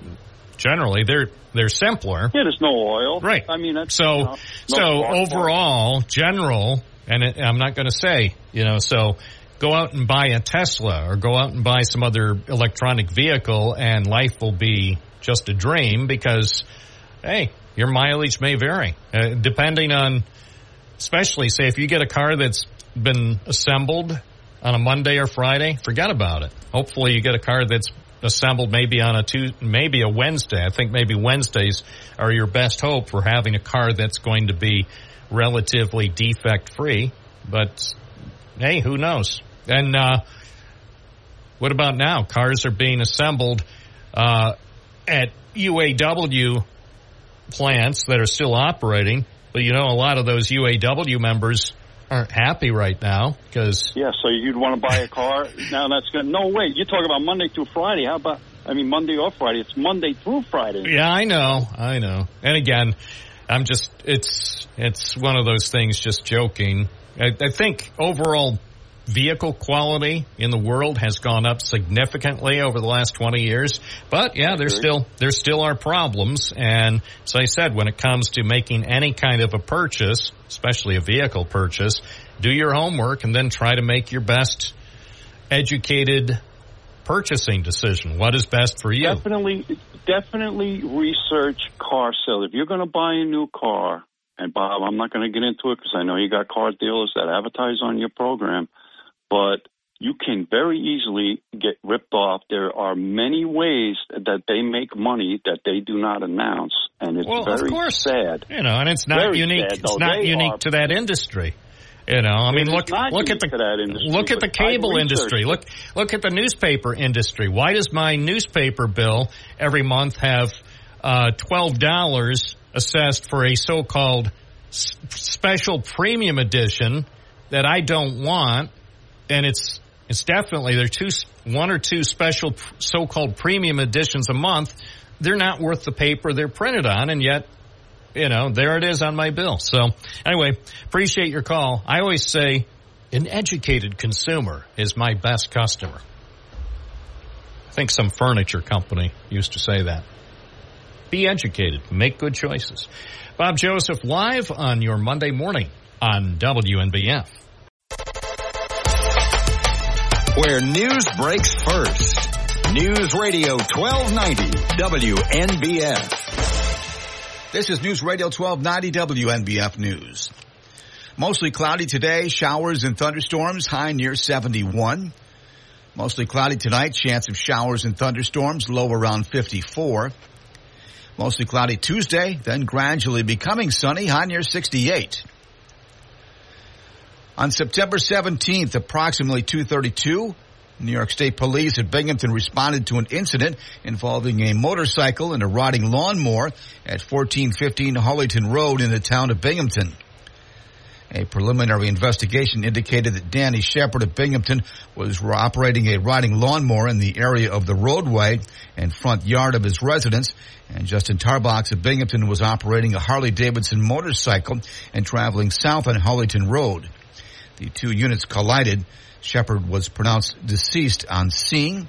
generally they're they're simpler. Yeah, there's no oil. Right. I mean, that's, So you know, no so overall, general, and it, I'm not going to say, you know, so go out and buy a Tesla or go out and buy some other electronic vehicle, and life will be just a dream because, hey, your mileage may vary uh, depending on, especially say if you get a car that's been assembled on a Monday or Friday, forget about it. Hopefully, you get a car that's assembled maybe on a Tuesday, maybe a Wednesday. I think maybe Wednesdays are your best hope for having a car that's going to be relatively defect free. But hey, who knows? And uh, what about now? Cars are being assembled uh, at UAW plants that are still operating, but you know a lot of those UAW members aren't happy right now because Yeah, so you'd want to buy a car. now that's good. No, way. You talk about Monday through Friday. How about, I mean, Monday or Friday? It's Monday through Friday. Yeah, I know, I know. And again, I'm just it's it's one of those things. Just joking. I, I think overall vehicle quality in the world has gone up significantly over the last 20 years. But yeah, there's still there still are problems. And as I said, when it comes to making any kind of a purchase, especially a vehicle purchase, do your homework and then try to make your best educated purchasing decision. What is best for you? Definitely, definitely research car sales. If you're going to buy a new car, and Bob, I'm not going to get into it because I know you got car dealers that advertise on your program, but you can very easily get ripped off. There are many ways that they make money that they do not announce, and it's Well, of very course. sad. You know, and it's not Very unique. sad, it's not unique are- to that industry. You know, I mean, look look at the industry, look at the cable industry. Look look at the newspaper industry. Why does my newspaper bill every month have uh, twelve dollars assessed for a so-called s- special premium edition that I don't want, and it's it's definitely there are two one or two special so-called premium editions a month. They're not worth the paper they're printed on, and yet you know, there it is on my bill. So anyway, appreciate your call. I always say an educated consumer is my best customer. I think some furniture company used to say that. Be educated. Make good choices. Bob Joseph live on your Monday morning on WNBF. Where news breaks first. News Radio 1290 WNBF. This is News Radio 1290 WNBF News. Mostly cloudy today, showers and thunderstorms, high near 71. Mostly cloudy tonight, chance of showers and thunderstorms, low around 54. Mostly cloudy Tuesday, then gradually becoming sunny, high near 68. On September 17th, approximately 232, New York State Police at Binghamton responded to an incident involving a motorcycle and a riding lawnmower at 1415 Hawleyton Road in the town of Binghamton. A preliminary investigation indicated that Danny Shepard of Binghamton was operating a riding lawnmower in the area of the roadway and front yard of his residence, and Justin Tarbox of Binghamton was operating a Harley Davidson motorcycle and traveling south on Hawleyton Road. The two units collided. Shepard was pronounced deceased on scene.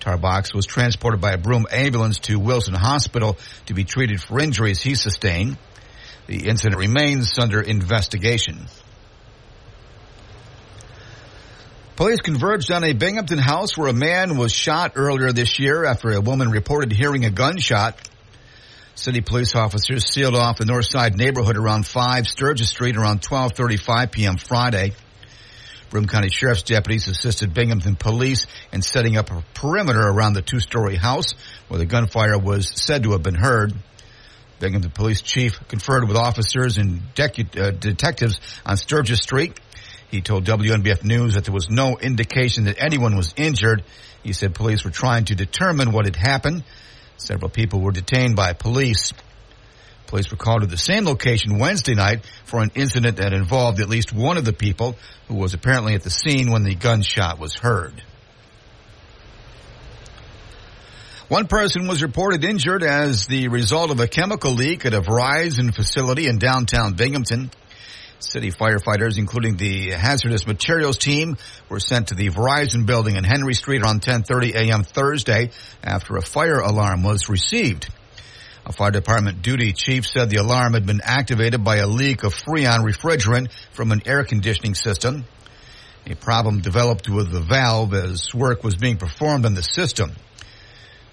Tarbox was transported by a Broome ambulance to Wilson Hospital to be treated for injuries he sustained. The incident remains under investigation. Police converged on a Binghamton house where a man was shot earlier this year after a woman reported hearing a gunshot. City police officers sealed off the north side neighborhood around 5 Sturgis Street around 12:35 p.m. Friday. Broome County Sheriff's deputies assisted Binghamton police in setting up a perimeter around the two-story house where the gunfire was said to have been heard. Binghamton Police Chief conferred with officers and uh, detectives on Sturgis Street. He told WNBF News that there was no indication that anyone was injured. He said police were trying to determine what had happened. Several people were detained by police. Police were called to the same location Wednesday night for an incident that involved at least one of the people who was apparently at the scene when the gunshot was heard. One person was reported injured as the result of a chemical leak at a Verizon facility in downtown Binghamton. City firefighters, including the hazardous materials team, were sent to the Verizon building in Henry Street around 10:30 a.m. Thursday after a fire alarm was received. A fire department duty chief said the alarm had been activated by a leak of Freon refrigerant from an air conditioning system. A problem developed with the valve as work was being performed on the system.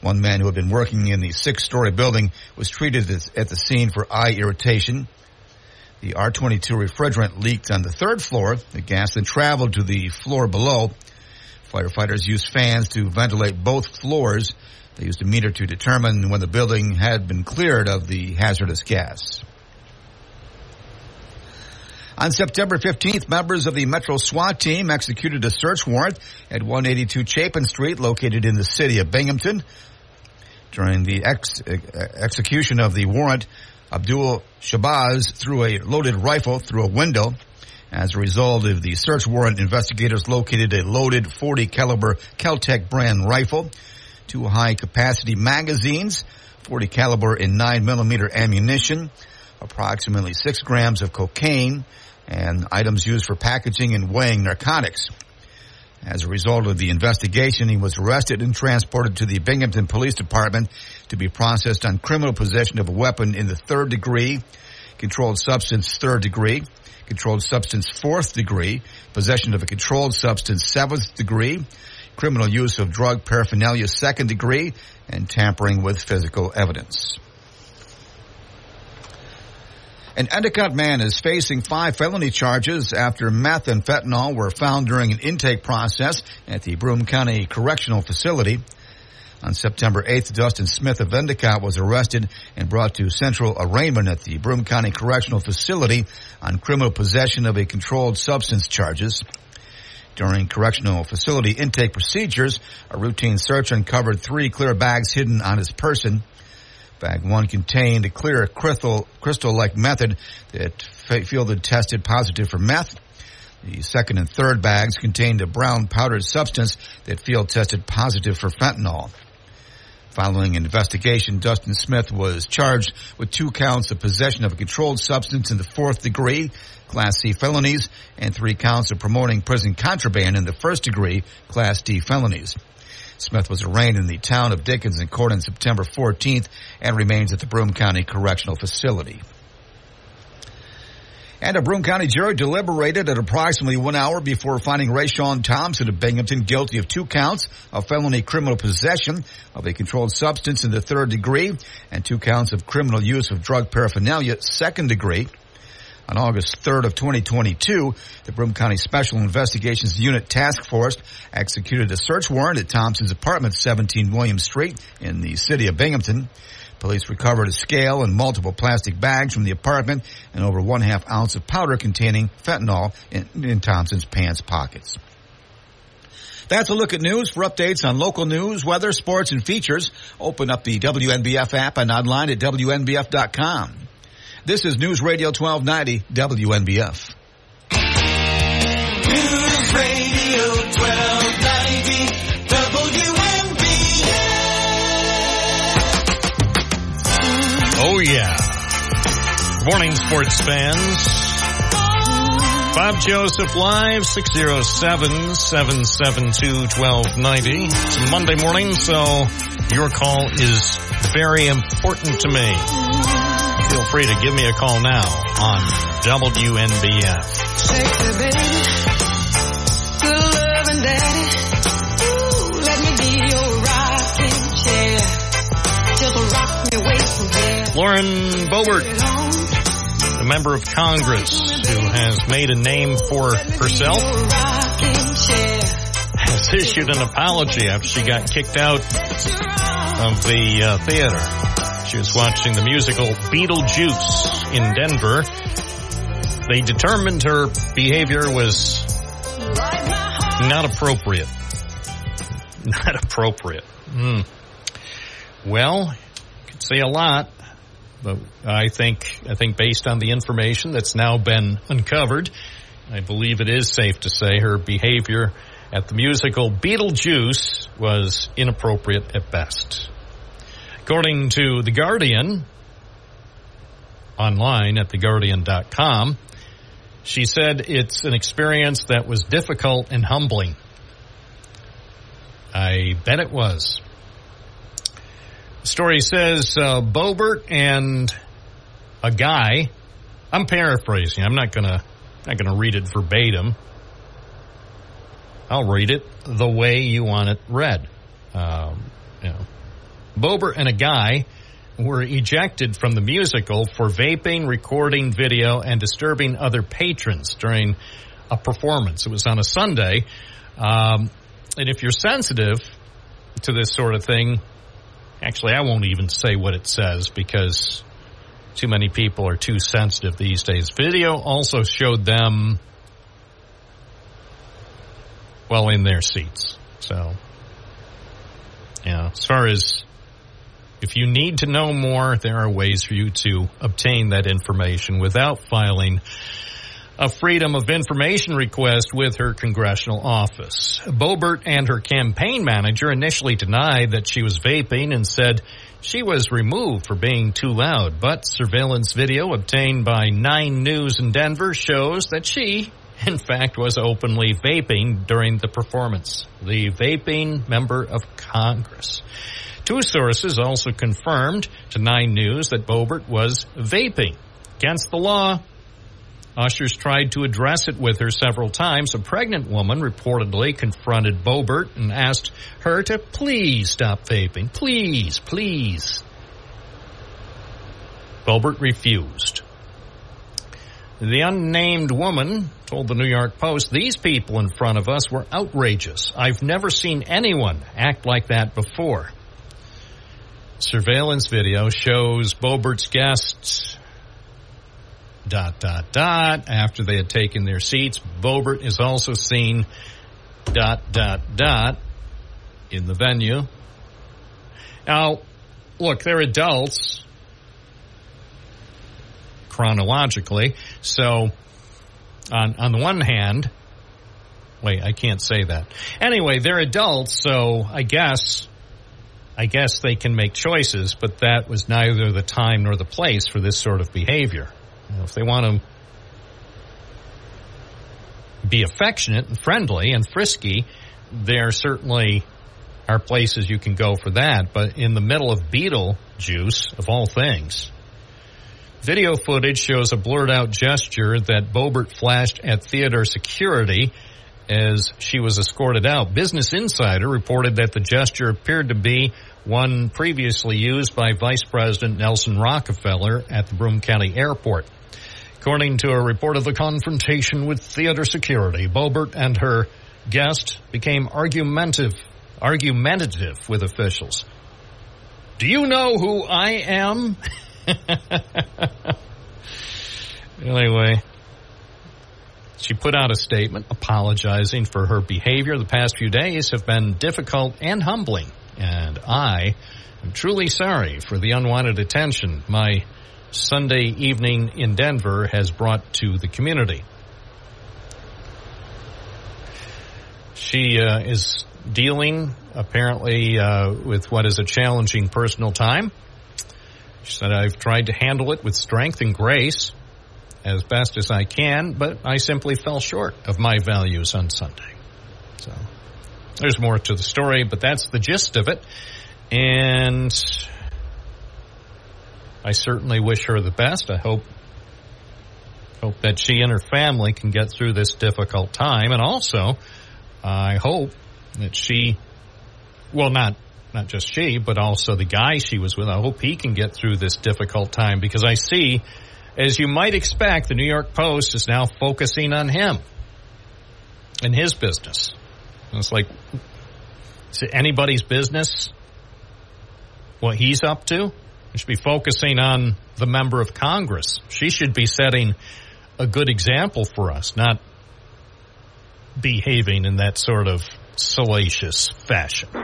One man who had been working in the six-story building was treated at the scene for eye irritation. The R22 refrigerant leaked on the third floor. The gas then traveled to the floor below. Firefighters used fans to ventilate both floors. They used a meter to determine when the building had been cleared of the hazardous gas. On September 15th, members of the Metro SWAT team executed a search warrant at 182 Chapin Street, located in the city of Binghamton. During the ex- execution of the warrant, Abdul Shabazz threw a loaded rifle through a window. As a result of the search warrant, investigators located a loaded 40 caliber Kel-Tec brand rifle, two high capacity magazines, 40 caliber and 9 millimeter ammunition, approximately 6 grams of cocaine, and items used for packaging and weighing narcotics. As a result of the investigation, he was arrested and transported to the Binghamton Police Department to be processed on criminal possession of a weapon in the third degree, controlled substance third degree, controlled substance fourth degree, possession of a controlled substance seventh degree, criminal use of drug paraphernalia second degree, and tampering with physical evidence. An Endicott man is facing five felony charges after meth and fentanyl were found during an intake process at the Broome County Correctional Facility. On September 8th, Dustin Smith of Endicott was arrested and brought to central arraignment at the Broome County Correctional Facility on criminal possession of a controlled substance charges. During correctional facility intake procedures, a routine search uncovered three clear bags hidden on his person. Bag one contained a clear crystal, crystal-like method that fielded tested positive for meth. The second and third bags contained a brown powdered substance that field tested positive for fentanyl. Following an investigation, Dustin Smith was charged with two counts of possession of a controlled substance in the fourth degree, Class C felonies, and three counts of promoting prison contraband in the first degree, Class D felonies. Smith was arraigned in the town of Dickinson court on September 14th and remains at the Broome County Correctional Facility. And a Broome County jury deliberated at approximately one hour before finding Rayshawn Thompson of Binghamton guilty of two counts of felony criminal possession of a controlled substance in the third degree and two counts of criminal use of drug paraphernalia second degree. On August 3rd of 2022, the Broome County Special Investigations Unit Task Force executed a search warrant at Thompson's apartment, 17 William Street in the city of Binghamton. Police recovered a scale and multiple plastic bags from the apartment and over one half ounce of powder containing fentanyl in, in Thompson's pants pockets. That's a look at news. For updates on local news, weather, sports, and features, open up the WNBF app and online at WNBF.com. This is News Radio 1290 WNBF. Morning, sports fans. Bob Joseph Live, 607-772-1290. It's Monday morning, so your call is very important to me. Feel free to give me a call now on WNBF. Lauren Boebert, a member of Congress who has made a name for herself, has issued an apology after she got kicked out of the uh, theater. She was watching the musical Beetlejuice in Denver. They determined her behavior was not appropriate. Not appropriate. Hmm. Well, you could say a lot, but I think I think based on the information that's now been uncovered, I believe it is safe to say her behavior at the musical Beetlejuice was inappropriate at best. According to The Guardian, online at theguardian.com, she said it's an experience that was difficult and humbling. I bet it was. Story says uh, Boebert and a guy. I'm paraphrasing. I'm not gonna not gonna read it verbatim. I'll read it the way you want it read. Um, you know, Boebert and a guy were ejected from the musical for vaping, recording video, and disturbing other patrons during a performance. It was on a Sunday. Um, and if you're sensitive to this sort of thing, actually, I won't even say what it says because too many people are too sensitive these days. Video also showed them well in their seats. So, yeah, as far as if you need to know more, there are ways for you to obtain that information without filing a Freedom of Information request with her congressional office. Boebert and her campaign manager initially denied that she was vaping and said she was removed for being too loud, but surveillance video obtained by Nine News in Denver shows that she, in fact, was openly vaping during the performance. The vaping member of Congress. Two sources also confirmed to Nine News that Boebert was vaping. Against the law, Ushers tried to address it with her several times. A pregnant woman reportedly confronted Boebert and asked her to please stop vaping. Please, please. Boebert refused. The unnamed woman told the New York Post, these people in front of us were outrageous. I've never seen anyone act like that before. Surveillance video shows Boebert's guests dot dot dot after they had taken their seats. Boebert is also seen dot dot dot in the venue. Now, look, they're adults chronologically, so on on the one hand, wait, I can't say that. Anyway, they're adults, so I guess I guess they can make choices, but that was neither the time nor the place for this sort of behavior. You know, if they want to be affectionate and friendly and frisky, there certainly are places you can go for that. But in the middle of Beetlejuice, of all things, video footage shows a blurred out gesture that Boebert flashed at theater security as she was escorted out. Business Insider reported that the gesture appeared to be one previously used by Vice President Nelson Rockefeller at the Broome County Airport. According to a report of the confrontation with theater security, Boebert and her guest became argumentative, argumentative with officials. Do you know who I am? anyway, she put out a statement apologizing for her behavior. The past few days have been difficult and humbling, and I am truly sorry for the unwanted attention my Sunday evening in Denver has brought to the community. She uh, is dealing apparently uh, with what is a challenging personal time. She said, I've tried to handle it with strength and grace as best as I can, but I simply fell short of my values on Sunday. So there's more to the story, but that's the gist of it. And I certainly wish her the best. I hope hope that she and her family can get through this difficult time, and also I hope that she, well, not not just she, but also the guy she was with. I hope he can get through this difficult time because I see, as you might expect, the New York Post is now focusing on him and his business. And it's like, is it anybody's business what he's up to? We should be focusing on the member of Congress. She should be setting a good example for us, not behaving in that sort of salacious fashion.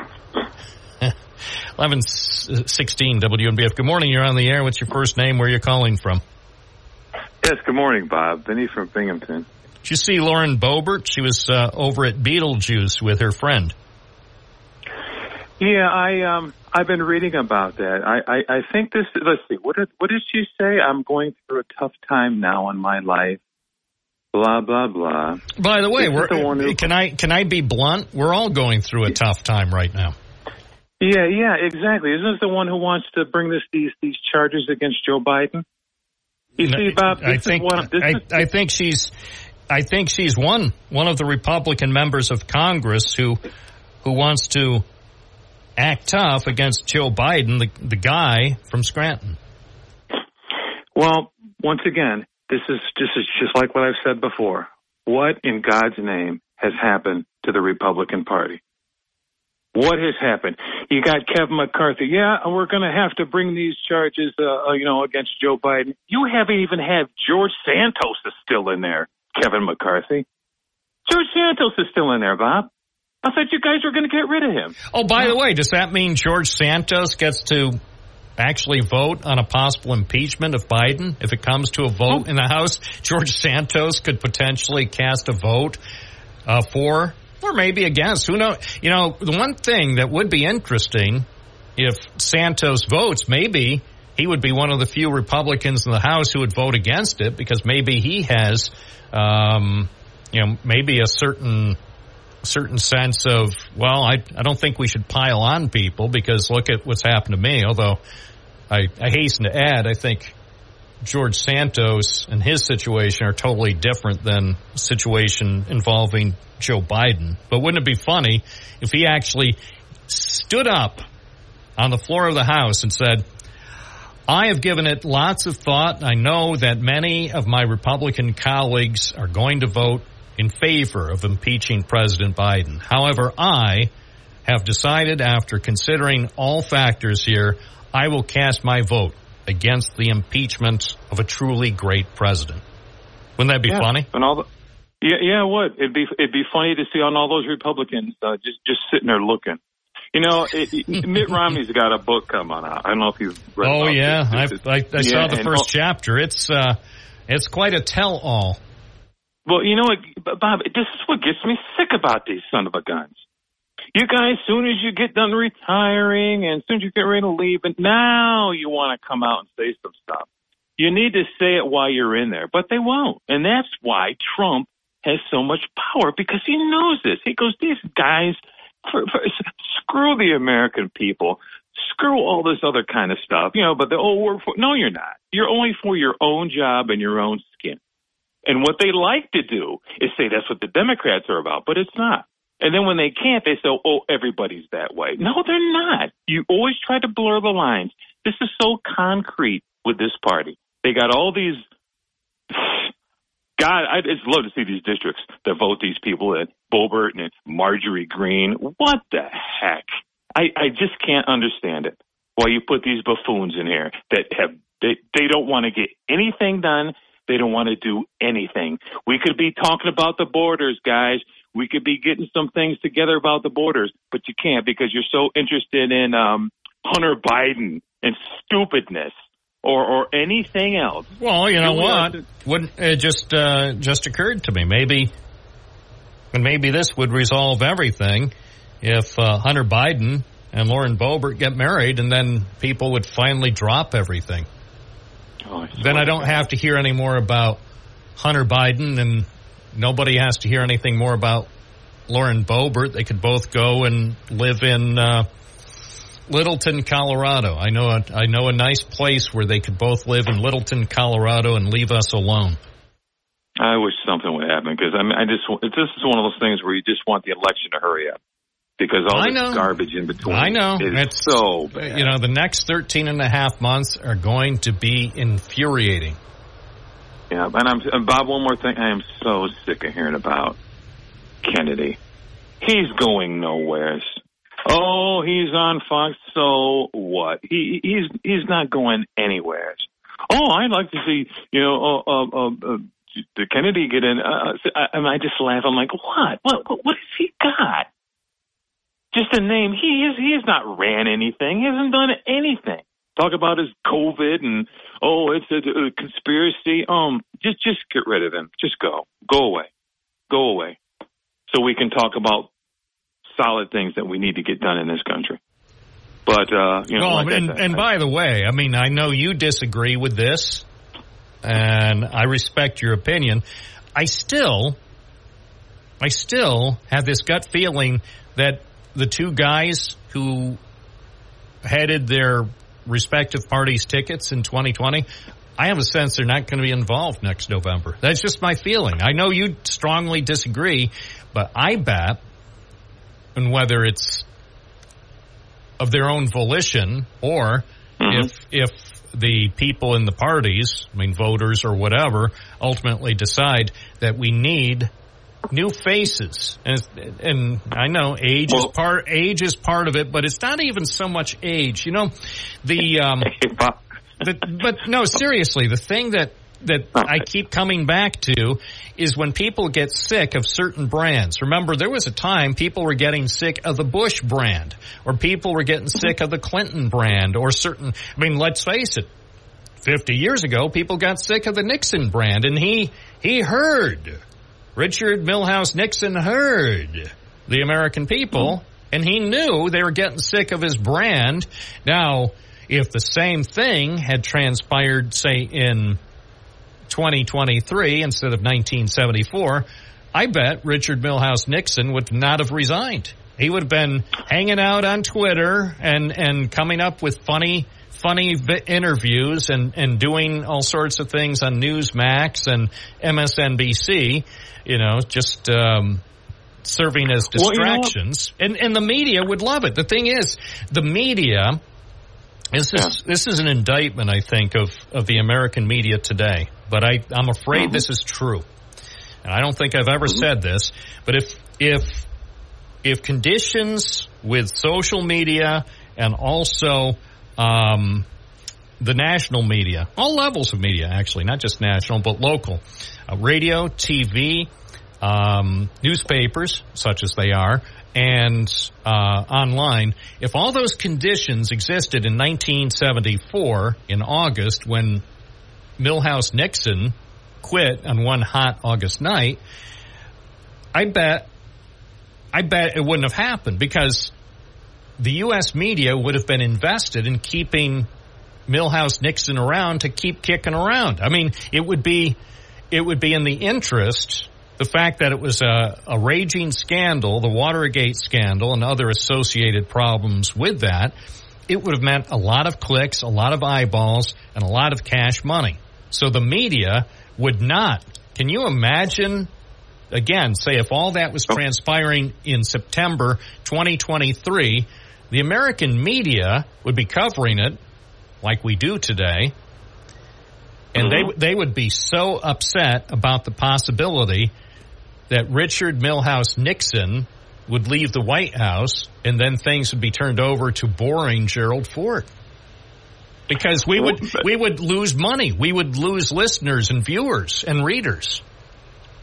1116 WNBF. Good morning. You're on the air. What's your first name? Where are you calling from? Yes, good morning, Bob. Vinny from Binghamton. Did you see Lauren Boebert? She was uh, over at Beetlejuice with her friend. Yeah, I um I've been reading about that. I, I, I think this. Let's see. What did what did she say? I'm going through a tough time now in my life. Blah blah blah. By the way, we're, the who- can I can I be blunt? We're all going through a tough time right now. Yeah, yeah, exactly. Isn't this the one who wants to bring this these these charges against Joe Biden? You see, Bob, I is think one. This I, is, I think she's I think she's one one of the Republican members of Congress who who wants to act tough against Joe Biden, the the guy from Scranton. well, once again, this is this is just like what I've said before. What in God's name has happened to the Republican Party? What has happened? You got Kevin McCarthy. Yeah, we're going to have to bring these charges, uh, uh, you know, against Joe Biden. You haven't even had George Santos is still in there. Kevin McCarthy. George Santos is still in there, Bob. I thought you guys were going to get rid of him. Oh, by the way, does that mean George Santos gets to actually vote on a possible impeachment of Biden if it comes to a vote in the House? George Santos could potentially cast a vote uh, for or maybe against. Who knows? You know, the one thing that would be interesting if Santos votes, maybe he would be one of the few Republicans in the House who would vote against it because maybe he has, um, you know, maybe a certain certain sense of, well, I, I don't think we should pile on people because look at what's happened to me. Although I, I hasten to add, I think George Santos and his situation are totally different than situation involving Joe Biden. But wouldn't it be funny if he actually stood up on the floor of the House and said, I have given it lots of thought. I know that many of my Republican colleagues are going to vote in favor of impeaching President Biden. However, I have decided after considering all factors here, I will cast my vote against the impeachment of a truly great president. Wouldn't that be Yeah, funny? And all the, yeah, yeah, it would. It'd be it'd be funny to see on all those Republicans uh, just just sitting there looking. You know, it, it- Mitt Romney's got a book coming out. I don't know if you've read. Oh yeah, this. I, I, I yeah, saw the first chapter. It's uh, it's quite a tell-all. Well, you know what, Bob? This is what gets me sick about these son of a guns. You guys, soon as you get done retiring and as soon as you get ready to leave, and now you want to come out and say some stuff. You need to say it while you're in there, but they won't, and that's why Trump has so much power because he knows this. He goes, these guys, for, for, screw the American people, screw all this other kind of stuff, you know. But the oh, we're for, no, you're not. You're only for your own job and your own. And what they like to do is say that's what the Democrats are about, but it's not. And then when they can't, they say, oh, everybody's that way. No, they're not. You always try to blur the lines. This is so concrete with this party. They got all these. God, I'd just love to see these districts that vote these people in Boebert and Marjorie Greene. What the heck? I, I just can't understand it. Why you put these buffoons in here that have they they don't want to get anything done. They don't want to do anything. We could be talking about the borders, guys. We could be getting some things together about the borders, but you can't because you're so interested in um, Hunter Biden and stupidness or or anything else. Well, you know Really what? Would it just uh, just occurred to me maybe, and maybe this would resolve everything if uh, Hunter Biden and Lauren Boebert get married, and then people would finally drop everything. Oh, then I don't have to hear any more about Hunter Biden, and nobody has to hear anything more about Lauren Boebert. They could both go and live in uh, Littleton, Colorado. I know a, I know a nice place where they could both live in Littleton, Colorado, and leave us alone. I wish something would happen because I mean, I just this is one of those things where you just want the election to hurry up because all I this garbage in between. I know. It's so bad. You know, the next 13 and a half months are going to be infuriating. Yeah, and I'm and Bob. One more thing, I am so sick of hearing about Kennedy. He's going nowhere. Oh, he's on Fox. So what? He he's he's not going anywhere. Oh, I'd like to see you know uh, uh, uh, uh, the Kennedy get in. Uh, I, and I just laugh. I'm like, what? What? What, what has he got? Just a name. He is. He has not ran anything. He hasn't done anything. Talk about his COVID and oh, it's a, a conspiracy. Um, just just get rid of him. Just go. Go away. Go away. So we can talk about solid things that we need to get done in this country. But uh, you know, well, like and, and by the way, I mean, I know you disagree with this, and I respect your opinion. I still, I still have this gut feeling that the two guys who headed their respective parties' tickets in 2020, I have a sense they're not going to be involved next November. That's just my feeling. I know you strongly disagree, but I bet, and whether it's of their own volition or mm-hmm. if if the people in the parties, I mean voters or whatever, ultimately decide that we need new faces. And and I know age is part age is part of it, but it's not even so much age. You know, the um the, but no, seriously, the thing that that I keep coming back to is when people get sick of certain brands. Remember, there was a time people were getting sick of the Bush brand, or people were getting sick of the Clinton brand, or certain. I mean, let's face it. 50 years ago, people got sick of the Nixon brand, and he he heard. Richard Milhous Nixon heard the American people, and he knew they were getting sick of his brand. Now, if the same thing had transpired, say, in 2023 instead of 1974, I bet Richard Milhous Nixon would not have resigned. He would have been hanging out on Twitter and, and coming up with funny, funny interviews and, and doing all sorts of things on Newsmax and MSNBC, you know, just, um, serving as Well, you know distractions. and, and the media would love it. The thing is, the media, this is this is an indictment, I think, of, of the American media today. But I, I'm afraid this is true, and I don't think I've ever said this. But if if if conditions with social media and also um, the national media, all levels of media, actually, not just national but local, uh, radio, TV, um, newspapers, such as they are, and uh, online. If all those conditions existed in 1974 in August when Milhous Nixon quit on one hot August night, I bet, I bet it wouldn't have happened because the U.S. media would have been invested in keeping Milhous Nixon around to keep kicking around. I mean, it would be, it would be in the interest, the fact that it was a, a raging scandal, the Watergate scandal and other associated problems with that, it would have meant a lot of clicks, a lot of eyeballs, and a lot of cash money. So the media would not. Can you imagine again, say if all that was oh. transpiring in September 2023, the American media would be covering it like we do today. And they they would be so upset about the possibility that Richard Milhous Nixon would leave the White House and then things would be turned over to boring Gerald Ford. Because we would we would lose money. We would lose listeners and viewers and readers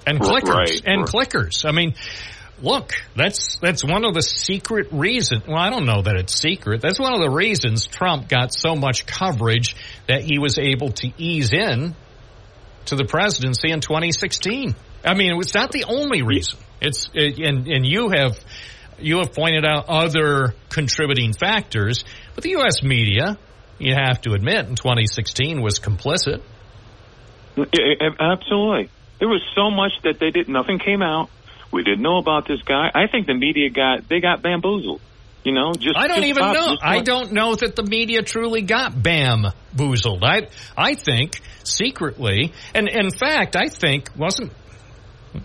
and clickers right, and clickers. I mean, look, that's that's one of the secret reasons. Well, I don't know that it's secret. That's one of the reasons Trump got so much coverage that he was able to ease in to the presidency in 2016. I mean, it's not the only reason. It's it, and and you have you have pointed out other contributing factors, but the U.S. media, you have to admit, in 2016 was complicit. Absolutely. There was so much that they did. Nothing came out. We didn't know about this guy. I think the media got they got bamboozled. You know, just I don't just even pop- know. I don't know that the media truly got bam boozled. I I think secretly, and in fact, I think wasn't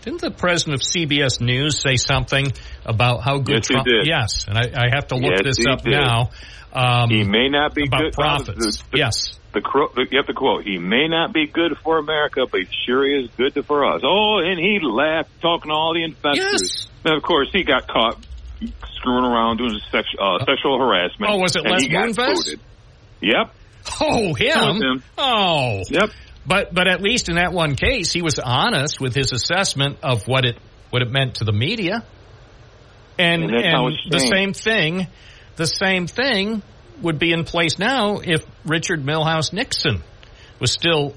didn't the president of CBS News say something about how good Yes, Trump? Yes, and I, I have to look Yes, this up did. now. Um, He may not be about good profits. The, the, yes. The, the you have to quote. He may not be good for America, but he sure is good for us. Oh, and he laughed talking to all the investors. Now, of course, he got caught screwing around doing sex, uh, sexual harassment. Oh, was it and Les Moonves? Yep. Oh, him. him. Oh. Yep. But but at least in that one case, he was honest with his assessment of what it what it meant to the media. And And and the same thing, the same thing would be in place now if Richard Milhous Nixon was still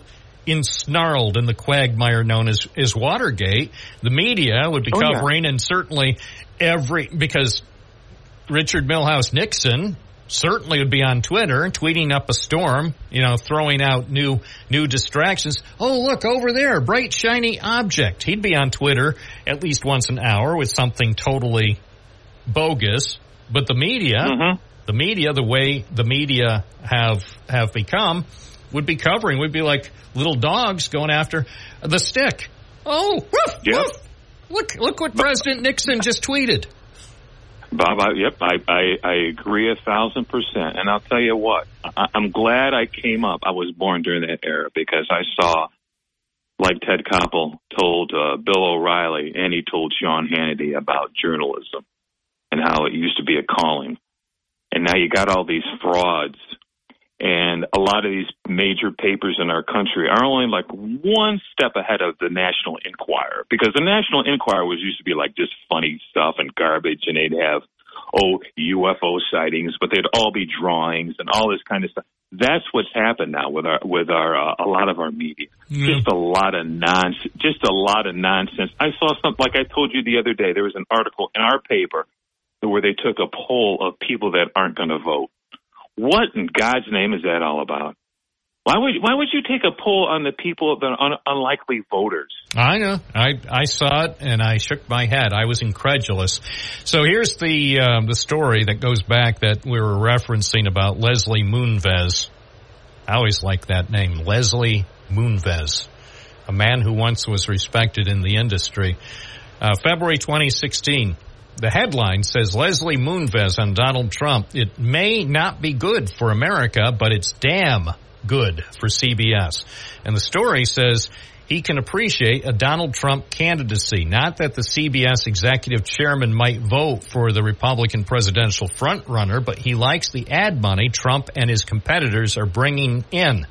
ensnarled in the quagmire known as, as Watergate. The media would be Oh, yeah. covering and certainly every because Richard Milhous Nixon certainly would be on Twitter tweeting up a storm, you know, throwing out new new distractions. Oh, look over there, bright shiny object. He'd be on Twitter at least once an hour with something totally bogus. But the media, Mm-hmm. The media, the way the media have have become, would be covering. We'd be like little dogs going after the stick. Oh, woof, woof. Look, look what President Nixon just tweeted. Bob, I, yep, I, I, I agree a thousand percent. And I'll tell you what, I, I'm glad I came up. I was born during that era because I saw, like Ted Koppel told uh, Bill O'Reilly and he told Sean Hannity about journalism and how it used to be a calling. And now you got all these frauds and a lot of these major papers in our country are only like one step ahead of the National Enquirer because the National Enquirer was used to be like just funny stuff and garbage, and they'd have oh UFO sightings, but they'd all be drawings and all this kind of stuff. That's what's happened now with our with our uh, a lot of our media. Just a lot of nonsense. Just a lot of nonsense. I saw something like I told you the other day. There was an article in our paper where they took a poll of people that aren't going to vote. What in God's name is that all about? Why would why would you take a poll on the people are un, unlikely voters? I know. I I saw it and I shook my head. I was incredulous. So here's the um, the story that goes back that we were referencing about Leslie Moonves. I always like that name, Leslie Moonves, a man who once was respected in the industry. Uh, February 2016. The headline says Leslie Moonves on Donald Trump. It may not be good for America, but it's damn good for CBS. And the story says he can appreciate a Donald Trump candidacy. Not that the CBS executive chairman might vote for the Republican presidential frontrunner, but he likes the ad money Trump and his competitors are bringing in.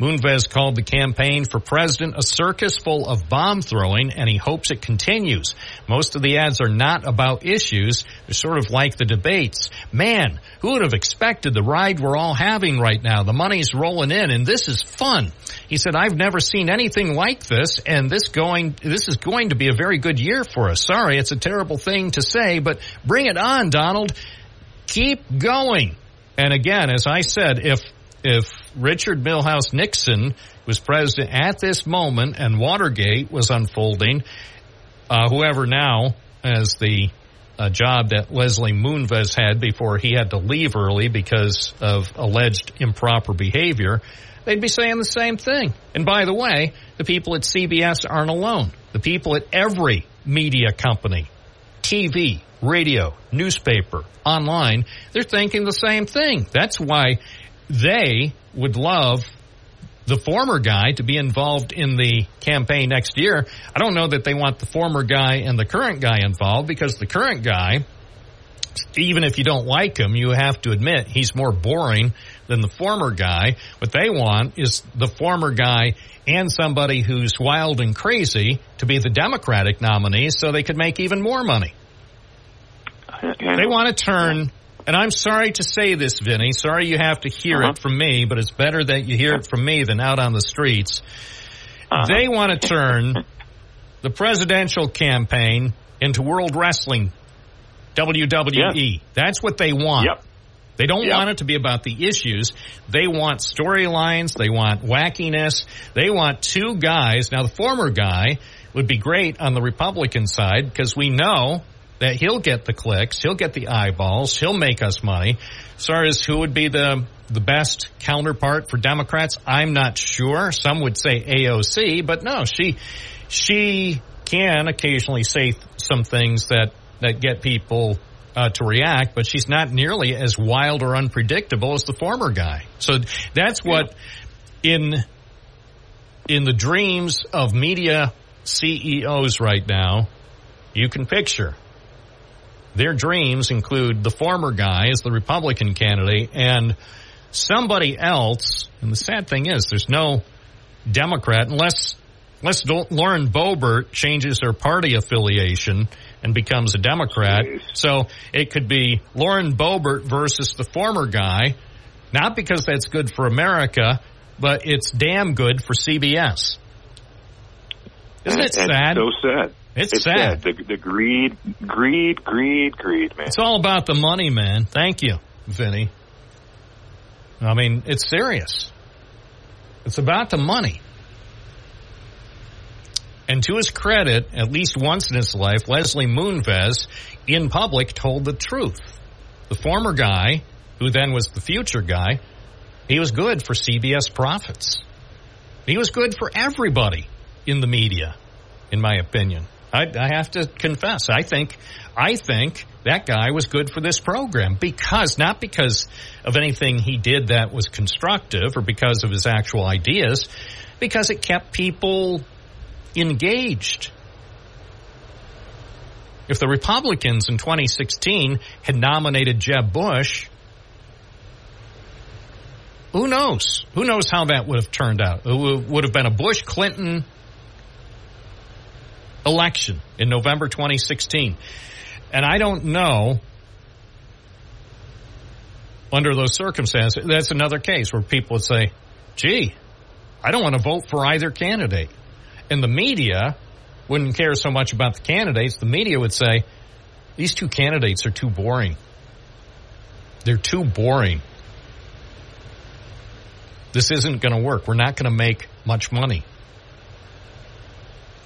Moonves called the campaign for president a circus full of bomb throwing, and he hopes it continues. Most of the ads are not about issues. They're sort of like the debates. Man, who would have expected the ride we're all having right now? The money's rolling in, and this is fun. He said, I've never seen anything like this, and this going, this is going to be a very good year for us. Sorry, it's a terrible thing to say, but bring it on, Donald. Keep going. And again, as I said, if if Richard Milhous Nixon was president at this moment and Watergate was unfolding, uh, whoever now has the uh, job that Leslie Moonves had before he had to leave early because of alleged improper behavior, they'd be saying the same thing. And by the way, the people at CBS aren't alone. The people at every media company, TV, radio, newspaper, online, they're thinking the same thing. That's why they would love the former guy to be involved in the campaign next year. I don't know that they want the former guy and the current guy involved because the current guy, even if you don't like him, you have to admit he's more boring than the former guy. What they want is the former guy and somebody who's wild and crazy to be the Democratic nominee so they could make even more money. They want to turn and I'm sorry to say this, Vinny. Sorry you have to hear Uh-huh. it from me, but it's better that you hear it from me than out on the streets. Uh-huh. They want to turn the presidential campaign into World Wrestling, WWE. That's what they want. Yep. They don't Yep. want it to be about the issues. They want storylines. They want wackiness. They want two guys. Now, the former guy would be great on the Republican side because we know that he'll get the clicks, he'll get the eyeballs, he'll make us money. As far as who would be the the best counterpart for Democrats, I'm not sure. Some would say AOC, but no, she she can occasionally say some things that that get people uh, to react, but she's not nearly as wild or unpredictable as the former guy. So that's what in in the dreams of media CEOs right now, you can picture. Their dreams include the former guy as the Republican candidate and somebody else. And the sad thing is, there's no Democrat unless unless Lauren Boebert changes her party affiliation and becomes a Democrat. So it could be Lauren Boebert versus the former guy, not because that's good for America, but it's damn good for CBS. Isn't it sad? So sad. It's sad. The, the greed, greed, greed, greed, man. It's all about the money, man. Thank you, Vinny. I mean, it's serious. It's about the money. And to his credit, at least once in his life, Leslie Moonves, in public, told the truth. The former guy who then was the future guy, he was good for CBS profits. He was good for everybody in the media, in my opinion. I, I have to confess, I think, I think that guy was good for this program because, not because of anything he did that was constructive or because of his actual ideas, because it kept people engaged. If the Republicans in 2016 had nominated Jeb Bush, who knows? Who knows how that would have turned out? It would have been a Bush Clinton election in November 2016. And I don't know under those circumstances, that's another case where people would say, gee, I don't want to vote for either candidate. And the media wouldn't care so much about the candidates. The media would say, these two candidates are too boring. They're too boring. This isn't going to work. We're not going to make much money.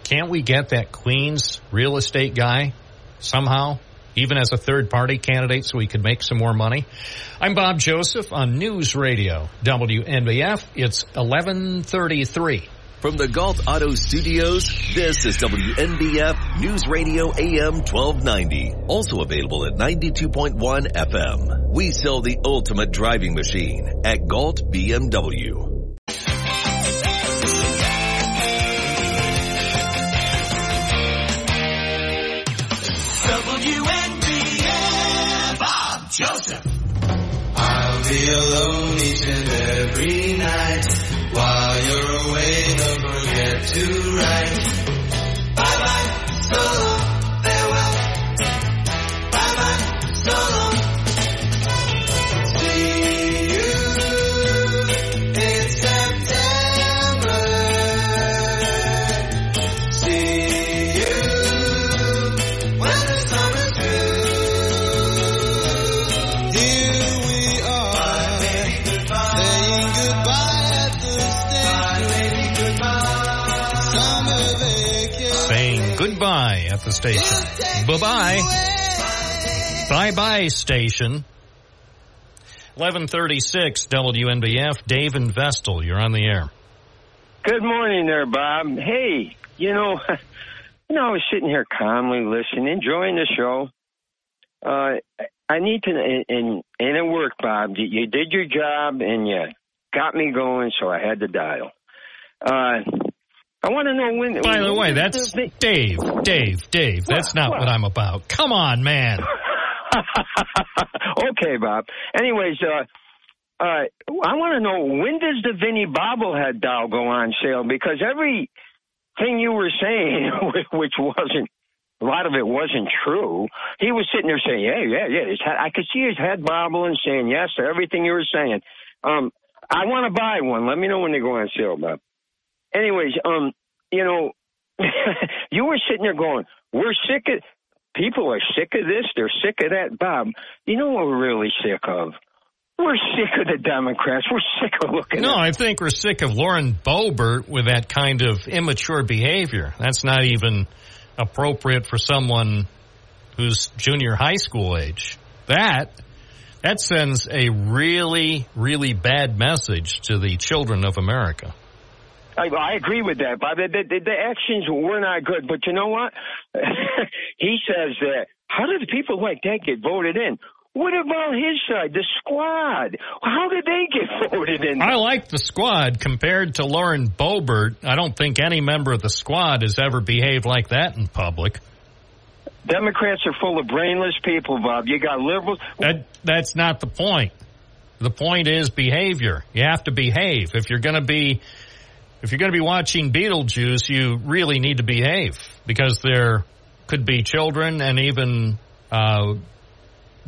Can't we get that Queens real estate guy somehow, even as a third party candidate, so we could make some more money? I'm Bob Joseph on News Radio WNBF. It's 1133. From the Gault Auto Studios, this is WNBF News Radio AM 1290. Also available at 92.1 FM. We sell the ultimate driving machine at Gault BMW. Be alone each and every night. While you're away, don't forget to write. Bye bye, so at the station. Bye bye. Bye bye, station. 1136 WNBF. Dave and Vestal, you're on the air. Good morning there, Bob. Hey, you know, you know, I was sitting here calmly listening, enjoying the show. Uh, I need to, and, and, it worked, Bob. You, you did your job and you got me going, so I had to dial. Uh, I want to know when. By the way, that's the- Dave, Dave, Dave. That's not what I'm about. Come on, man. okay, Bob. Anyways, uh, uh, I want to know when does the Vinny bobblehead doll go on sale? Because everything you were saying, which wasn't a lot of it wasn't true. He was sitting there saying, "Yeah, yeah, yeah." His head, I could see his head bobbling, saying yes to everything you were saying. Um, I want to buy one. Let me know when they go on sale, Bob. Anyways, um, you know, you were sitting there going, "We're sick of." People are sick of this. They're sick of that, Bob. You know what we're really sick of? We're sick of the Democrats. We're sick of looking. No, I think we're sick of Lauren Boebert with that kind of immature behavior. That's not even appropriate for someone who's junior high school age. That that sends a really, really bad message to the children of America. I, I agree with that, Bob. The, the, the actions were not good, but you know what? he says that. How did the people like that get voted in? What about his side, the squad? How did they get voted in? I like the squad compared to Lauren Boebert. I don't think any member of the squad has ever behaved like that in public. Democrats are full of brainless people, Bob. You got liberals. That that's not the point. The point is behavior. You have to behave. If you're going to be if you're going to be watching Beetlejuice, you really need to behave because there could be children and even uh,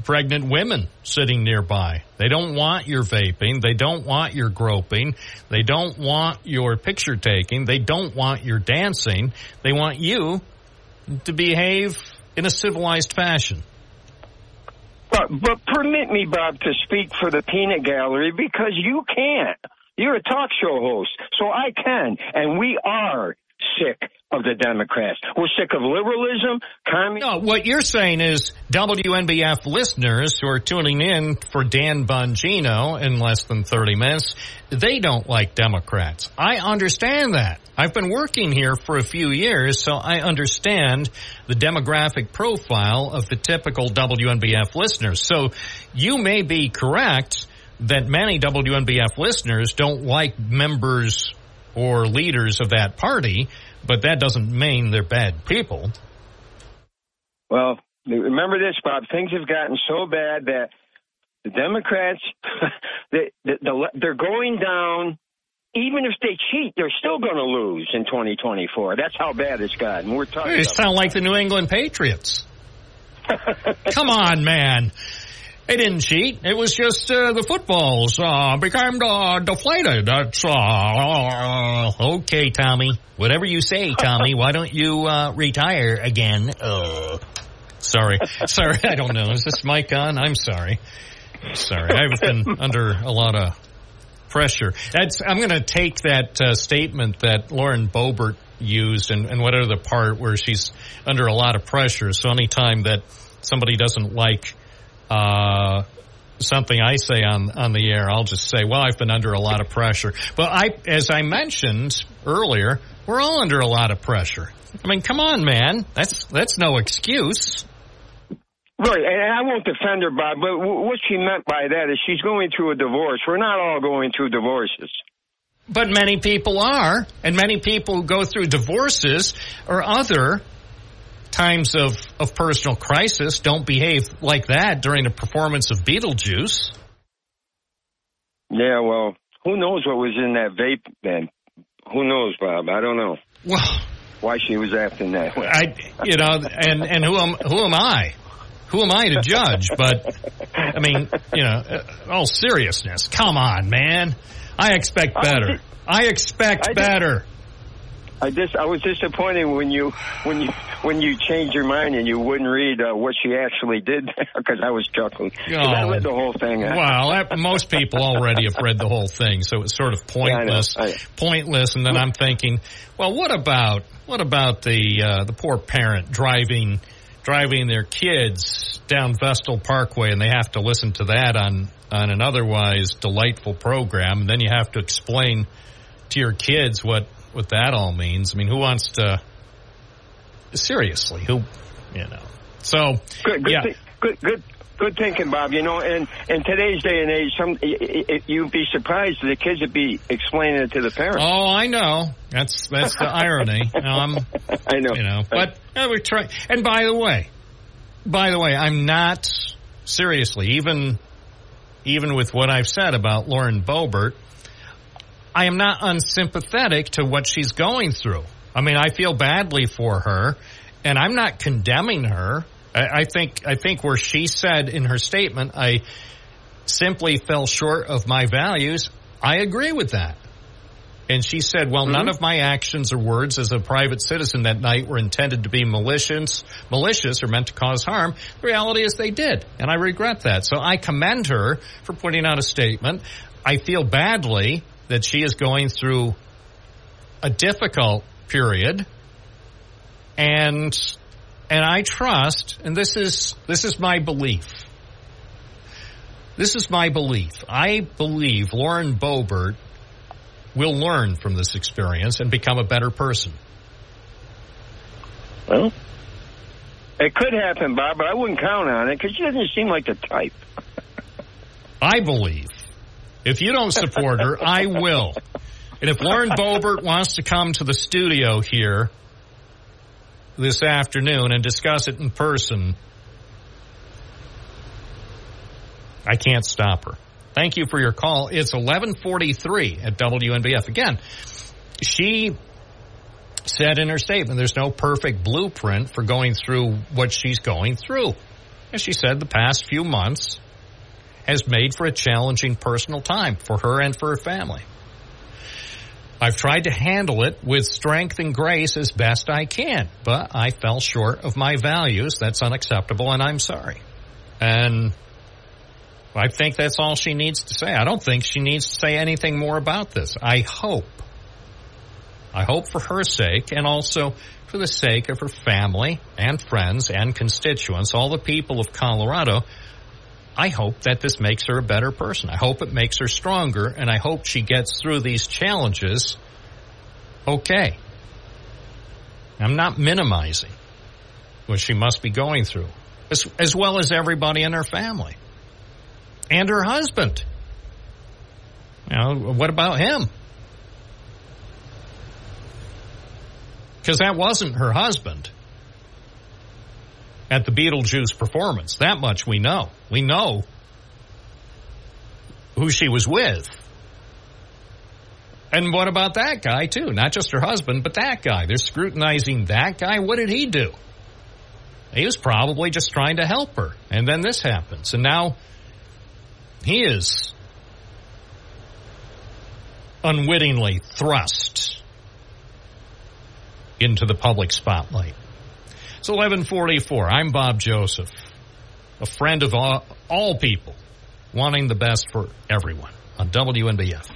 pregnant women sitting nearby. They don't want your vaping. They don't want your groping. They don't want your picture taking. They don't want your dancing. They want you to behave in a civilized fashion. But, but permit me, Bob, to speak for the peanut gallery because you can't. You're a talk show host, so I can, and we are sick of the Democrats. We're sick of liberalism, communism. No, what you're saying is WNBF listeners who are tuning in for Dan Bongino in less than 30 minutes, they don't like Democrats. I understand that. I've been working here for a few years, so I understand the demographic profile of the typical WNBF listeners. So you may be correct that many WNBF listeners don't like members or leaders of that party, but that doesn't mean they're bad people. Well, remember this, Bob. Things have gotten so bad that the Democrats, they, they're going down. Even if they cheat, they're still going to lose in 2024. That's how bad it's gotten. We're talking. You sound like the New England Patriots. Come on, man. They didn't cheat. It was just uh, the footballs uh, became uh, deflated. That's uh, okay, Tommy. Whatever you say, Tommy. Why don't you uh, retire again? Uh, sorry, sorry. I don't know. Is this mic on? I'm sorry. Sorry, I've been under a lot of pressure. That's. I'm going to take that statement that Lauren Boebert used and, and whatever the part where she's under a lot of pressure. So anytime that somebody doesn't like uh, something I say on on the air, I'll just say, "Well, I've been under a lot of pressure." But I, as I mentioned earlier, we're all under a lot of pressure. I mean, come on, man, that's that's no excuse. Right, and I won't defend her, Bob, but what she meant by that is she's going through a divorce. We're not all going through divorces. But many people are, and many people who go through divorces or other times of, of personal crisis don't behave like that during a performance of Beetlejuice. Yeah, well, who knows what was in that vape then? Who knows, Bob? I don't know. Well, why she was acting that way? I, you know, and and who am who am I? Who am I to judge? But I mean, you know, uh, all seriousness, come on, man. I expect better. I expect better. I just I was disappointed when you when you when you changed your mind and you wouldn't read uh, what she actually did because I was chuckling. 'Cause I Oh. read the whole thing. Well, that, most people already have read the whole thing, so it's sort of pointless. I know, I know. Pointless, and then I'm thinking, well, what about what about the uh, the poor parent driving driving their kids down Vestal Parkway, and they have to listen to that on on an otherwise delightful program, and then you have to explain to your kids what what that all means. I mean, who wants to? Seriously, who you know? So Good, good, yeah. thi- good, good, good thinking, Bob. You know, and in today's day and age, some you'd be surprised that the kids would be explaining it to the parents. Oh, I know. That's that's the irony. Um, I know. You know, but uh, we try. And by the way, by the way, I'm not seriously even even with what I've said about Lauren Boebert. I am not unsympathetic to what she's going through. I mean, I feel badly for her, and I'm not condemning her. I, I think I think where she said in her statement, I simply fell short of my values. I agree with that. And she said, well, none mm-hmm. of my actions or words as a private citizen that night were intended to be malicious, malicious or meant to cause harm. The reality is they did. And I regret that. So I commend her for putting out a statement. I feel badly that she is going through a difficult period. And, and I trust, and this is, this is my belief. This is my belief. I believe Lauren Boebert will learn from this experience and become a better person. Well, it could happen, Bob, but I wouldn't count on it because she doesn't seem like the type. I believe. If you don't support her, I will. And if Lauren Boebert wants to come to the studio here this afternoon and discuss it in person, I can't stop her. Thank you for your call. It's 1143 at WNBF. Again, she said in her statement there's no perfect blueprint for going through what she's going through. As she said, the past few months has made for a challenging personal time for her and for her family. I've tried to handle it with strength and grace as best I can, but I fell short of my values. That's unacceptable, and I'm sorry. And I think that's all she needs to say. I don't think she needs to say anything more about this. I hope. I hope for her sake and also for the sake of her family and friends and constituents, all the people of Colorado, I hope that this makes her a better person. I hope it makes her stronger, and I hope she gets through these challenges okay. I'm not minimizing what she must be going through, as, as well as everybody in her family and her husband. Know, what about him? Because that wasn't her husband at the Beetlejuice performance. That much we know. We know who she was with. And what about that guy, too? Not just her husband, but that guy. They're scrutinizing that guy. What did he do? He was probably just trying to help her. And then this happens. And now he is unwittingly thrust into the public spotlight. It's 1144. I'm Bob Joseph, a friend of all, all people, wanting the best for everyone on WNBF.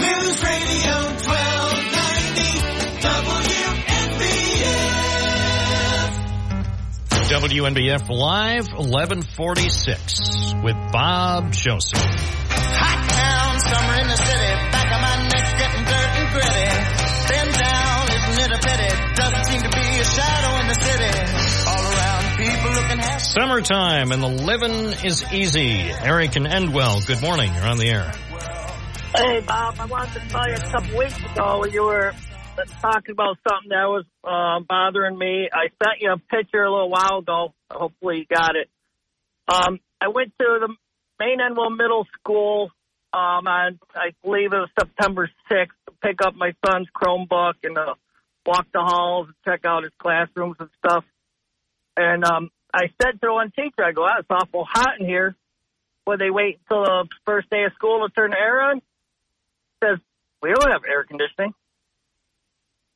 News Radio 1290 WNBF WNBF Live 1146 with Bob Joseph. Hot town, summer in the city. Back of my neck getting dirt and gritty. Doesn't seem to be a shadow in the city. All around, people looking half. Summertime and the living is easy. Eric and Endwell, good morning. You're on the air. Hey, Bob, I wanted to tell you a couple weeks ago you were talking about something that was uh, bothering me. I sent you a picture a little while ago. Hopefully you got it. Um, I went to the Maine-Endwell Middle School um, on, I believe it was September 6th, to pick up my son's Chromebook and uh, walk the halls check out his classrooms and stuff. And um, I said to one teacher, I go, oh, it's awful hot in here. Would they wait until the first day of school to turn the air on? says, we don't have air conditioning.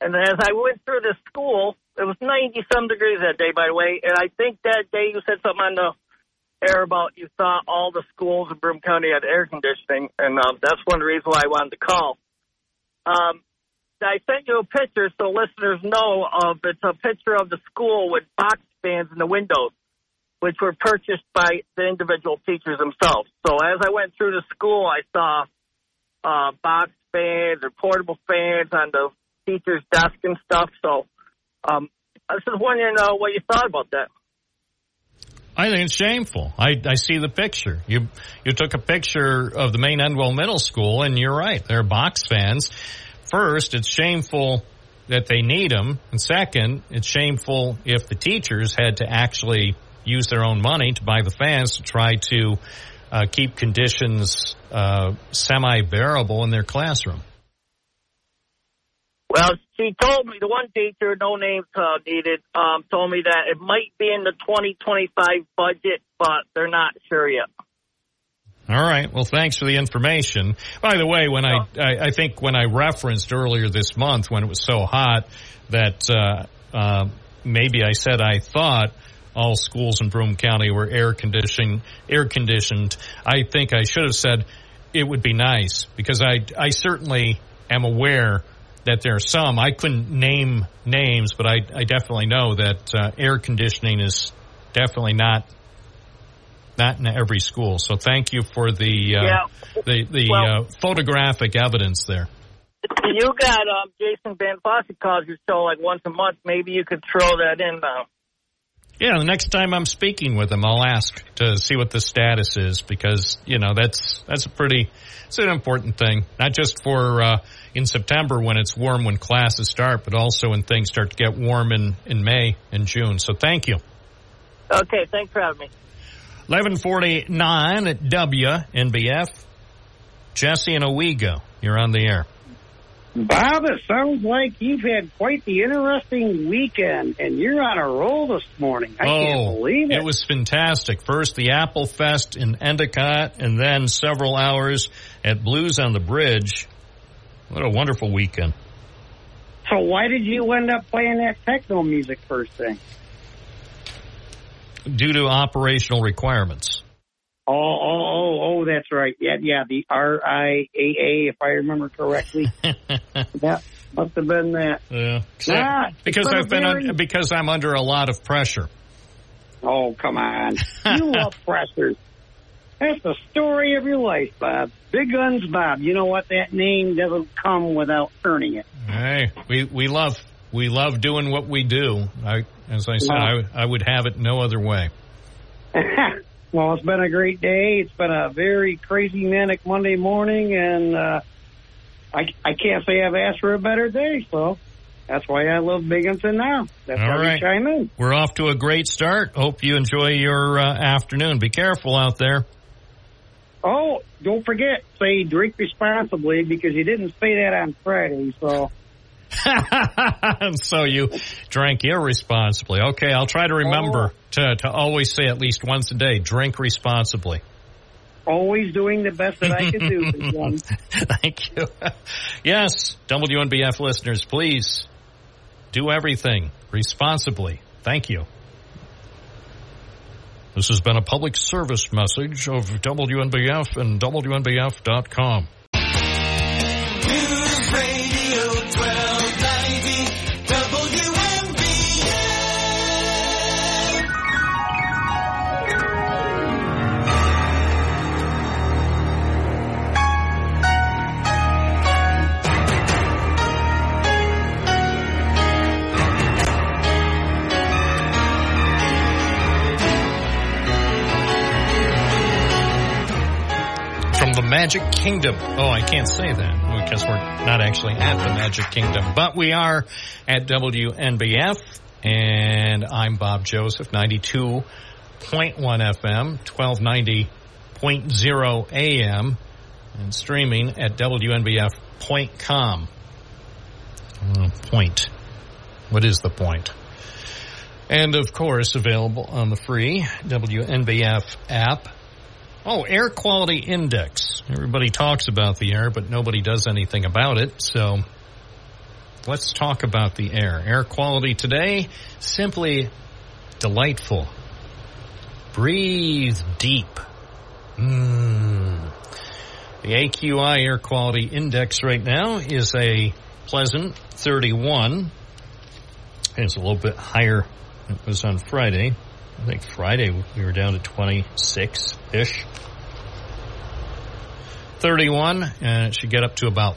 And as I went through the school, it was 90 some degrees that day, by the way. And I think that day you said something on the air about you thought all the schools in Broome County had air conditioning. And um, that's one reasons why I wanted to call. Um, I sent you a picture so listeners know of it's a picture of the school with box fans in the windows, which were purchased by the individual teachers themselves. So as I went through the school, I saw uh, box fans or portable fans on the teacher's desk and stuff. So um, I was just wondering uh, what you thought about that. I think it's shameful. I, I see the picture. You you took a picture of the Maine-Endwell Middle School, and you're right. They're box fans. First, it's shameful that they need them, and second, it's shameful if the teachers had to actually use their own money to buy the fans to try to uh, keep conditions uh, semi bearable in their classroom. Well, she told me the one teacher, no names uh, needed, um, told me that it might be in the 2025 budget, but they're not sure yet. All right. Well, thanks for the information. By the way, when I, I, I think when I referenced earlier this month when it was so hot that uh, uh, maybe I said I thought all schools in Broome County were air conditioned. Air conditioned. I think I should have said it would be nice because I I certainly am aware that there are some. I couldn't name names, but I I definitely know that uh, air conditioning is definitely not not in every school. So thank you for the uh, Yeah. the the Well- uh, photographic evidence there. You got um, Jason Van Fossen calls your show like once a month. Maybe you could throw that in now. Yeah, the next time I'm speaking with him, I'll ask to see what the status is because you know that's that's a pretty it's an important thing, not just for uh, in September when it's warm when classes start, but also when things start to get warm in in May and June. So thank you. Okay, thanks for having me. 1149 at WNBF. Jesse and Owego, you're on the air. Bob, it sounds like you've had quite the interesting weekend, and you're on a roll this morning. I can't oh, believe it. Oh, was fantastic. First, the Apple Fest in Endicott, and then several hours at Blues on the Bridge. What a wonderful weekend. So why did you end up playing that techno music first thing? Due to operational requirements. Oh, oh, oh, oh, that's right. Yeah, yeah, the R I A A, if I remember correctly. that must have been that. Yeah. Nah, because I've been un- because I'm under a lot of pressure. Oh, come on. You love pressures. That's the story of your life, Bob. Big Guns Bob. You know what? That name doesn't come without earning it. Hey, we we love we love doing what we do. I, as I said, I, I would have it no other way. well, it's been a great day. It's been a very crazy manic Monday morning, and uh, I I can't say I've asked for a better day. So that's why I love Binghamton now. That's All why right. we chime in. We're off to a great start. Hope you enjoy your uh, afternoon. Be careful out there. Oh, don't forget, say drink responsibly because you didn't say that on Friday. So so you drank irresponsibly. Okay, I'll try to remember oh. to, to always say at least once a day, drink responsibly. always doing the best that I can do. Thank you. Yes, WNBF listeners, please do everything responsibly. Thank you. This has been a public service message of WNBF and WNBF.com. Magic Kingdom. Oh, I can't say that because we're not actually at the Magic Kingdom, but we are at WNBF, and I'm Bob Joseph, 92.1 FM, 1290.0 AM, and streaming at WNBF.com. Uh, point. What is the point? And of course, available on the free WNBF app. Oh, air quality index. Everybody talks about the air, but nobody does anything about it. So let's talk about the air. Air quality today, simply delightful. Breathe deep. Mmm. The AQI air quality index right now is a pleasant 31. It's a little bit higher than it was on Friday. I think Friday we were down to 26 ish. 31, and it should get up to about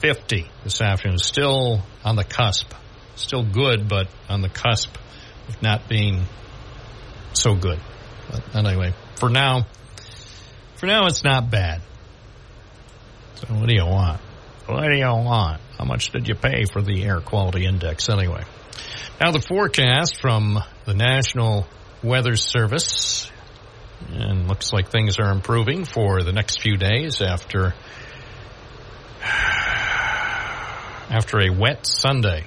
50 this afternoon. Still on the cusp. Still good, but on the cusp of not being so good. But anyway, for now, for now it's not bad. So what do you want? What do you want? How much did you pay for the air quality index anyway? Now the forecast from the National Weather Service and looks like things are improving for the next few days after after a wet Sunday.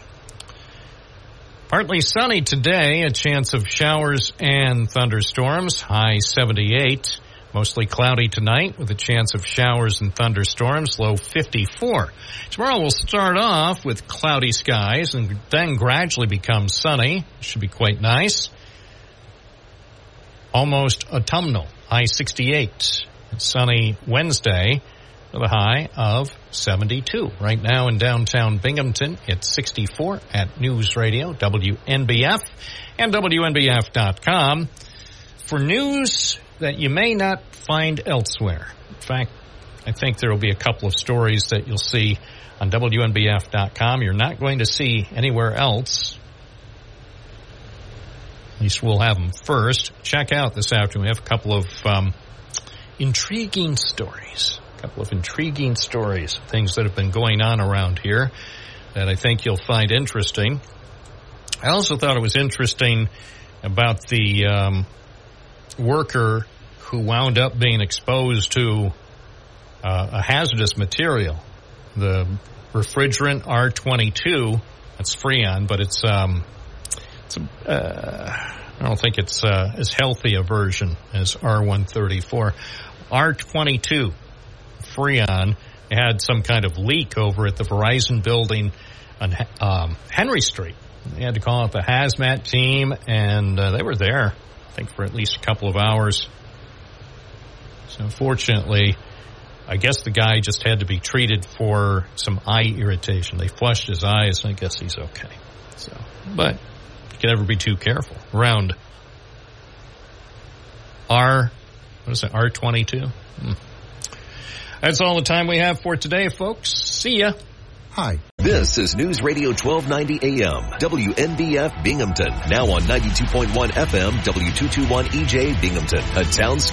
Partly sunny today, a chance of showers and thunderstorms, high 78. Mostly cloudy tonight with a chance of showers and thunderstorms, low 54. Tomorrow we'll start off with cloudy skies and then gradually become sunny. Should be quite nice. Almost autumnal, high 68. Sunny Wednesday with a high of 72. Right now in downtown Binghamton, it's 64 at News Radio, WNBF, and WNBF.com for news that you may not find elsewhere. In fact, I think there will be a couple of stories that you'll see on WNBF.com you're not going to see anywhere else. At least we'll have them first. Check out this afternoon. We have a couple of um, intriguing stories. A couple of intriguing stories, things that have been going on around here that I think you'll find interesting. I also thought it was interesting about the um, worker who wound up being exposed to uh, a hazardous material, the refrigerant R22. That's Freon, but it's um, it's a, uh, I don't think it's uh, as healthy a version as R134. R22 Freon had some kind of leak over at the Verizon building on um, Henry Street. They had to call out the hazmat team, and uh, they were there, I think, for at least a couple of hours. So unfortunately, I guess the guy just had to be treated for some eye irritation. They flushed his eyes, and I guess he's okay. So, but can never be too careful. Around R, what is it, R22? Hmm. That's all the time we have for today, folks. See ya. Hi. This is News Radio 1290 AM, WNBF Binghamton. Now on 92.1 FM, W221 EJ Binghamton, a town